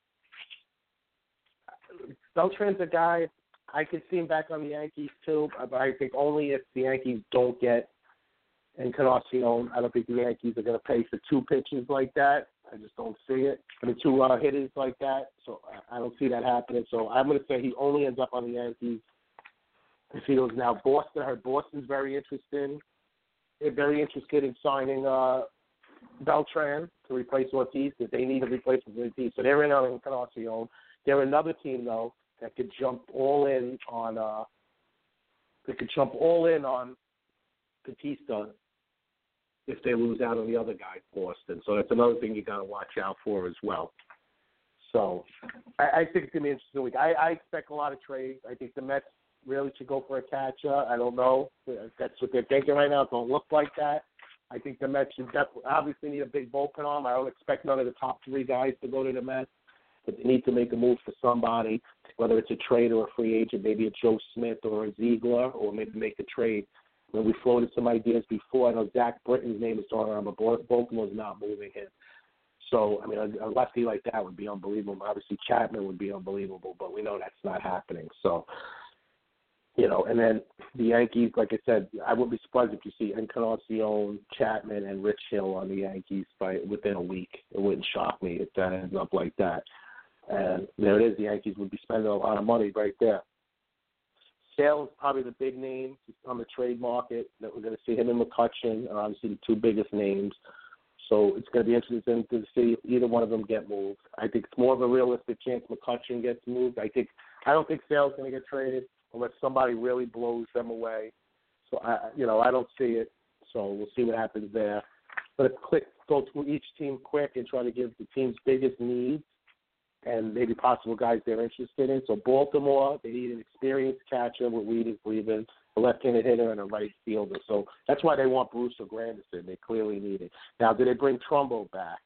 Beltran's a guy I could see him back on the Yankees too, but I think only if the Yankees don't get and Encarnacion. I don't think the Yankees are going to pay for two pitches like that. I just don't see it. I mean, two uh, hitters like that. So I I don't see that happening. So I'm going to say he only ends up on the Yankees if he goes now. Boston, I heard Boston's very interested. They're very interested in signing uh, Beltran to replace Ortiz because they need a replacement for Ortiz. So they're in on Encarnacion. They're another team though that could jump all in on. uh They could jump all in on Bautista if they lose out on the other guy, Boston. So that's another thing you got to watch out for as well. So I, I think it's gonna be an interesting week. I, I expect a lot of trades. I think the Mets really should go for a catcher. I don't know. That's what they're thinking right now. It don't look like that. I think the Mets should definitely obviously need a big bullpen arm. I don't expect none of the top three guys to go to the Mets, but they need to make a move for somebody, whether it's a trade or a free agent, maybe a Joe Smith or a Ziegler, or maybe make a trade. When we floated some ideas before, I know Zach Britton's name is thrown around, but Baltimore's not moving him. So, I mean, a, a lefty like that would be unbelievable. Obviously, Chapman would be unbelievable, but we know that's not happening. So, you know, and then the Yankees, like I said, I wouldn't be surprised if you see Encarnacion, Chapman, and Rich Hill on the Yankees by within a week. It wouldn't shock me if that ends up like that. And there it is. The Yankees would be spending a lot of money right there. Sale is probably the big name on the trade market that we're going to see him and McCutchen are obviously the two biggest names. So it's going to be interesting to see if either one of them get moved. I think it's more of a realistic chance McCutchen gets moved. I think I don't think Sale's going to get traded unless somebody really blows them away. So I, you know, I don't see it. So we'll see what happens there. But quick, go through each team quick and try to give the team's biggest needs and maybe possible guys they're interested in. So Baltimore, they need an experienced catcher with Wieters leaving, a left-handed hitter, and a right fielder. So that's why they want Bruce or Granderson. They clearly need it. Now, do they bring Trumbo back?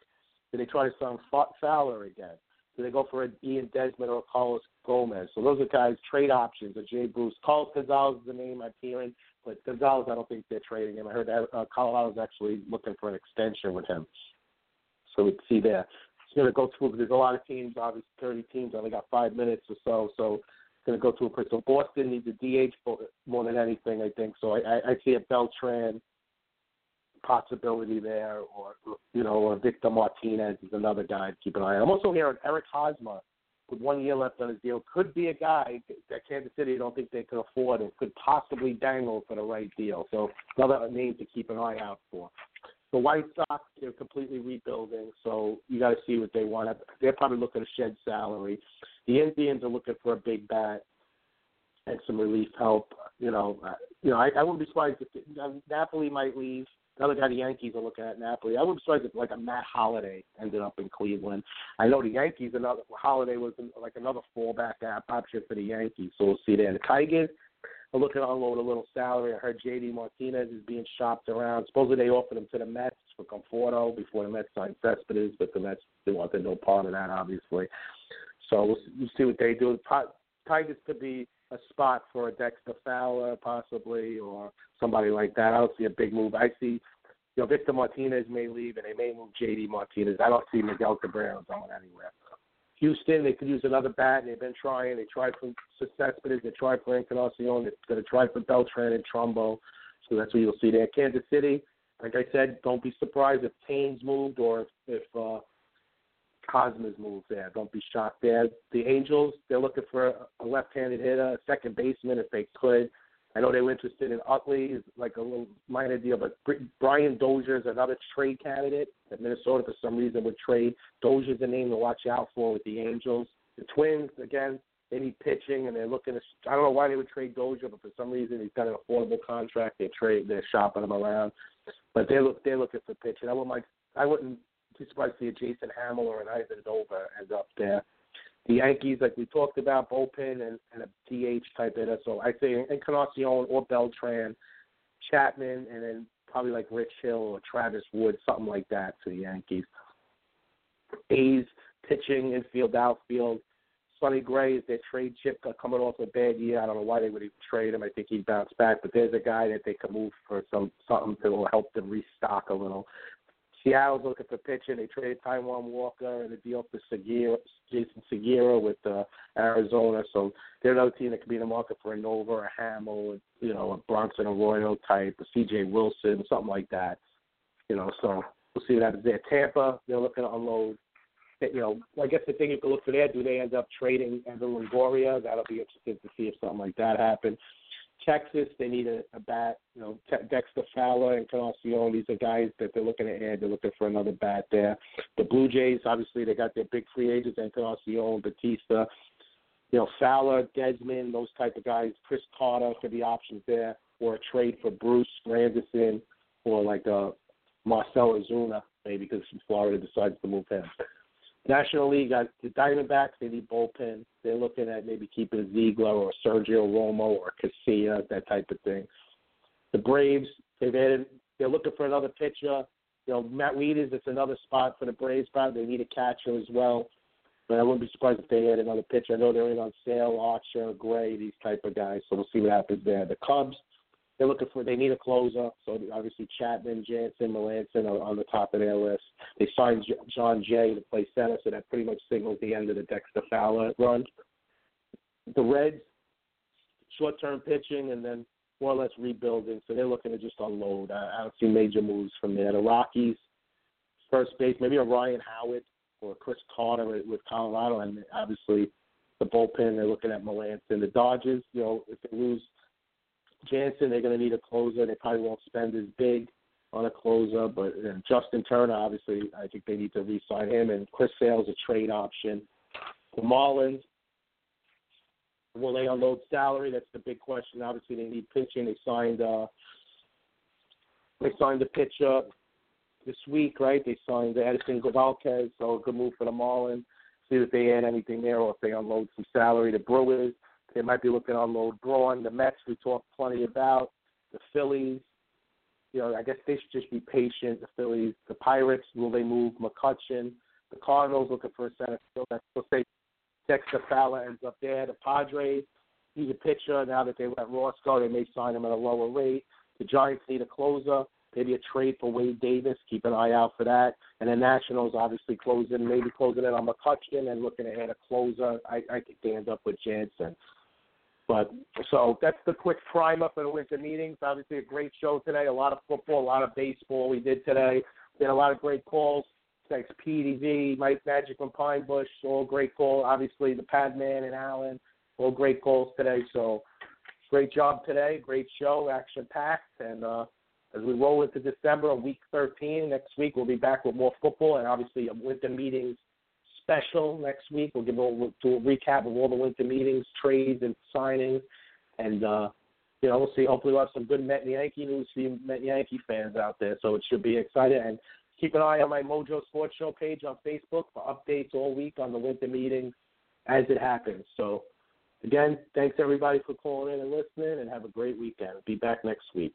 Do they try to sign Fowler again? Do they go for an Ian Desmond or Carlos Gomez? So those are guys trade options. Or Jay Bruce, Carlos Gonzalez is the name I'm hearing, but Gonzalez I don't think they're trading him. I heard that uh, Colorado's actually looking for an extension with him. So we can see there. Going to go through. There's a lot of teams, obviously 30 teams. Only got five minutes or so, so going to go through a quick. So Boston needs a DH more than anything, I think. So I, I, I see a Beltran possibility there, or you know, or Victor Martinez is another guy to keep an eye on. I'm also hearing Eric Hosmer with one year left on his deal could be a guy that Kansas City don't think they could afford and could possibly dangle for the right deal. So another name to keep an eye out for. The White Sox, they're completely rebuilding, so you got to see what they want. They're probably looking to shed salary. The Indians are looking for a big bat and some relief help. You know, you know, I, I wouldn't be surprised if uh, Napoli might leave. The other guy, the Yankees are looking at Napoli. I wouldn't be surprised if like a Matt Holliday ended up in Cleveland. I know the Yankees. Another Holliday was like another fallback option for the Yankees. So we'll see there. The Tigers are looking to unload a little salary. I heard J.D. Martinez is being shopped around. Supposedly they offered him to the Mets for Conforto before the Mets signed Cespedes, but the Mets they wanted no part of that, obviously. So we'll, we'll see what they do. Ti- Tigers could be a spot for a Dexter Fowler, possibly, or somebody like that. I don't see a big move. I see, you know, Victor Martinez may leave, and they may move J.D. Martinez. I don't see Miguel Cabrera going anywhere. Houston, they could use another bat, and they've been trying. They tried for success, Cespedes, they tried for Encarnacion, they're going to try for Beltran and Trumbo. So that's what you'll see there. Kansas City, like I said, don't be surprised if Taines moved or if, if uh, Cosmas moved there. Don't be shocked there. The Angels, they're looking for a left-handed hitter, a second baseman if they could. I know they were interested in Utley, like a little minor deal, but Brian Dozier is another trade candidate that Minnesota for some reason would trade. Dozier's a name to watch out for with the Angels. The Twins, again, they need pitching, and they're looking to. I don't know why they would trade Dozier, but for some reason he's got an affordable contract. They trade, they're shopping him around, but they look they're looking for pitching. I wouldn't like, I wouldn't be surprised to see a Jason Hammel or an Ivan Dover end up there. The Yankees, like we talked about, bullpen and, and a DH type hitter. So I say Encarnacion or Beltran, Chapman, and then probably like Rich Hill or Travis Wood, something like that to the Yankees. A's pitching, infield, outfield. Sonny Gray is their trade chip uh, coming off a bad year. I don't know why they would even trade him. I think he'd bounce back, but there's a guy that they could move for some something that will help them restock a little. Seattle's looking for pitching. They traded Taijuan Walker and a deal for Segura, Jason Segura with uh, Arizona. So they're another team that could be in the market for a Nova, a Hammel, you know, a Bronson Arroyo type, a C.J. Wilson, something like that. You know, so we'll see what happens there. Tampa, they're looking to unload. You know, I guess the thing you can look for there, do they end up trading Evan Longoria? That'll be interesting to see if something like that happens. Texas, they need a, a bat. You know, Te- Dexter Fowler and Encarnacion, these are guys that they're looking to add. They're looking for another bat there. The Blue Jays, obviously, they got their big free agents, Encarnacion, Bautista. You know, Fowler, Desmond, those type of guys. Chris Carter could be options there, or a trade for Bruce Granderson, or like uh, Marcell Ozuna, maybe because Florida decides to move him. National League, got the Diamondbacks, they need bullpen. They're looking at maybe keeping Ziegler or Sergio Romo or Casilla, that type of thing. The Braves, they've added, they're looking for another pitcher. You know, Matt Wieters, it's another spot for the Braves, spot. They need a catcher as well. But I wouldn't be surprised if they add another pitcher. I know they're in on Sale, Archer, Gray, these type of guys. So we'll see what happens there. The Cubs, they're looking for they need a closer. So obviously Chapman, Jansen, Melancon are on the top of their list. They signed Jon Jay to play center, so that pretty much signals the end of the Dexter Fowler run. The Reds, short term pitching and then more or less rebuilding. So they're looking to just unload. I, I don't see major moves from there. The Rockies, first base, maybe a Ryan Howard or Chris Carter with Colorado, and obviously the bullpen. They're looking at Melancon. The Dodgers, you know, if they lose Jansen, they're going to need a closer. They probably won't spend as big on a closer, but and Justin Turner, obviously, I think they need to re-sign him. And Chris Sale's a trade option. The Marlins, will they unload salary? That's the big question. Obviously, they need pitching. They signed uh, they signed the pitcher this week, right? They signed Edison Gavalquez, so a good move for the Marlins. See if they add anything there or if they unload some salary. The Brewers, they might be looking to unload Braun. The Mets, we talked plenty about. The Phillies, you know, I guess they should just be patient. The Phillies, the Pirates, will they move McCutchen? The Cardinals looking for a center field. Let's say Dexter Fowler ends up there. The Padres need a pitcher. Now that they let Ross go, they may sign him at a lower rate. The Giants need a closer. Maybe a trade for Wade Davis. Keep an eye out for that. And the Nationals obviously closing, maybe closing in on McCutcheon and looking add a closer. I, I think they end up with Jansen. But so that's the quick primer for the winter meetings. Obviously, a great show today. A lot of football, a lot of baseball we did today. We had a lot of great calls. Thanks PDV, Mike Magic from Pine Bush, all great calls. Obviously, the Padman and Allen, all great calls today. So great job today. Great show, action packed. And uh, as we roll into December, week 13, next week we'll be back with more football and obviously a winter meetings special next week. We'll give a, do a recap of all the winter meetings, trades, and signings, and uh, you know we'll see. Hopefully, we'll have some good Met and Yankee news for you Met and Yankee fans out there. So it should be exciting. And keep an eye on my Mojo Sports Show page on Facebook for updates all week on the winter meetings as it happens. So again, thanks everybody for calling in and listening, and have a great weekend. Be back next week.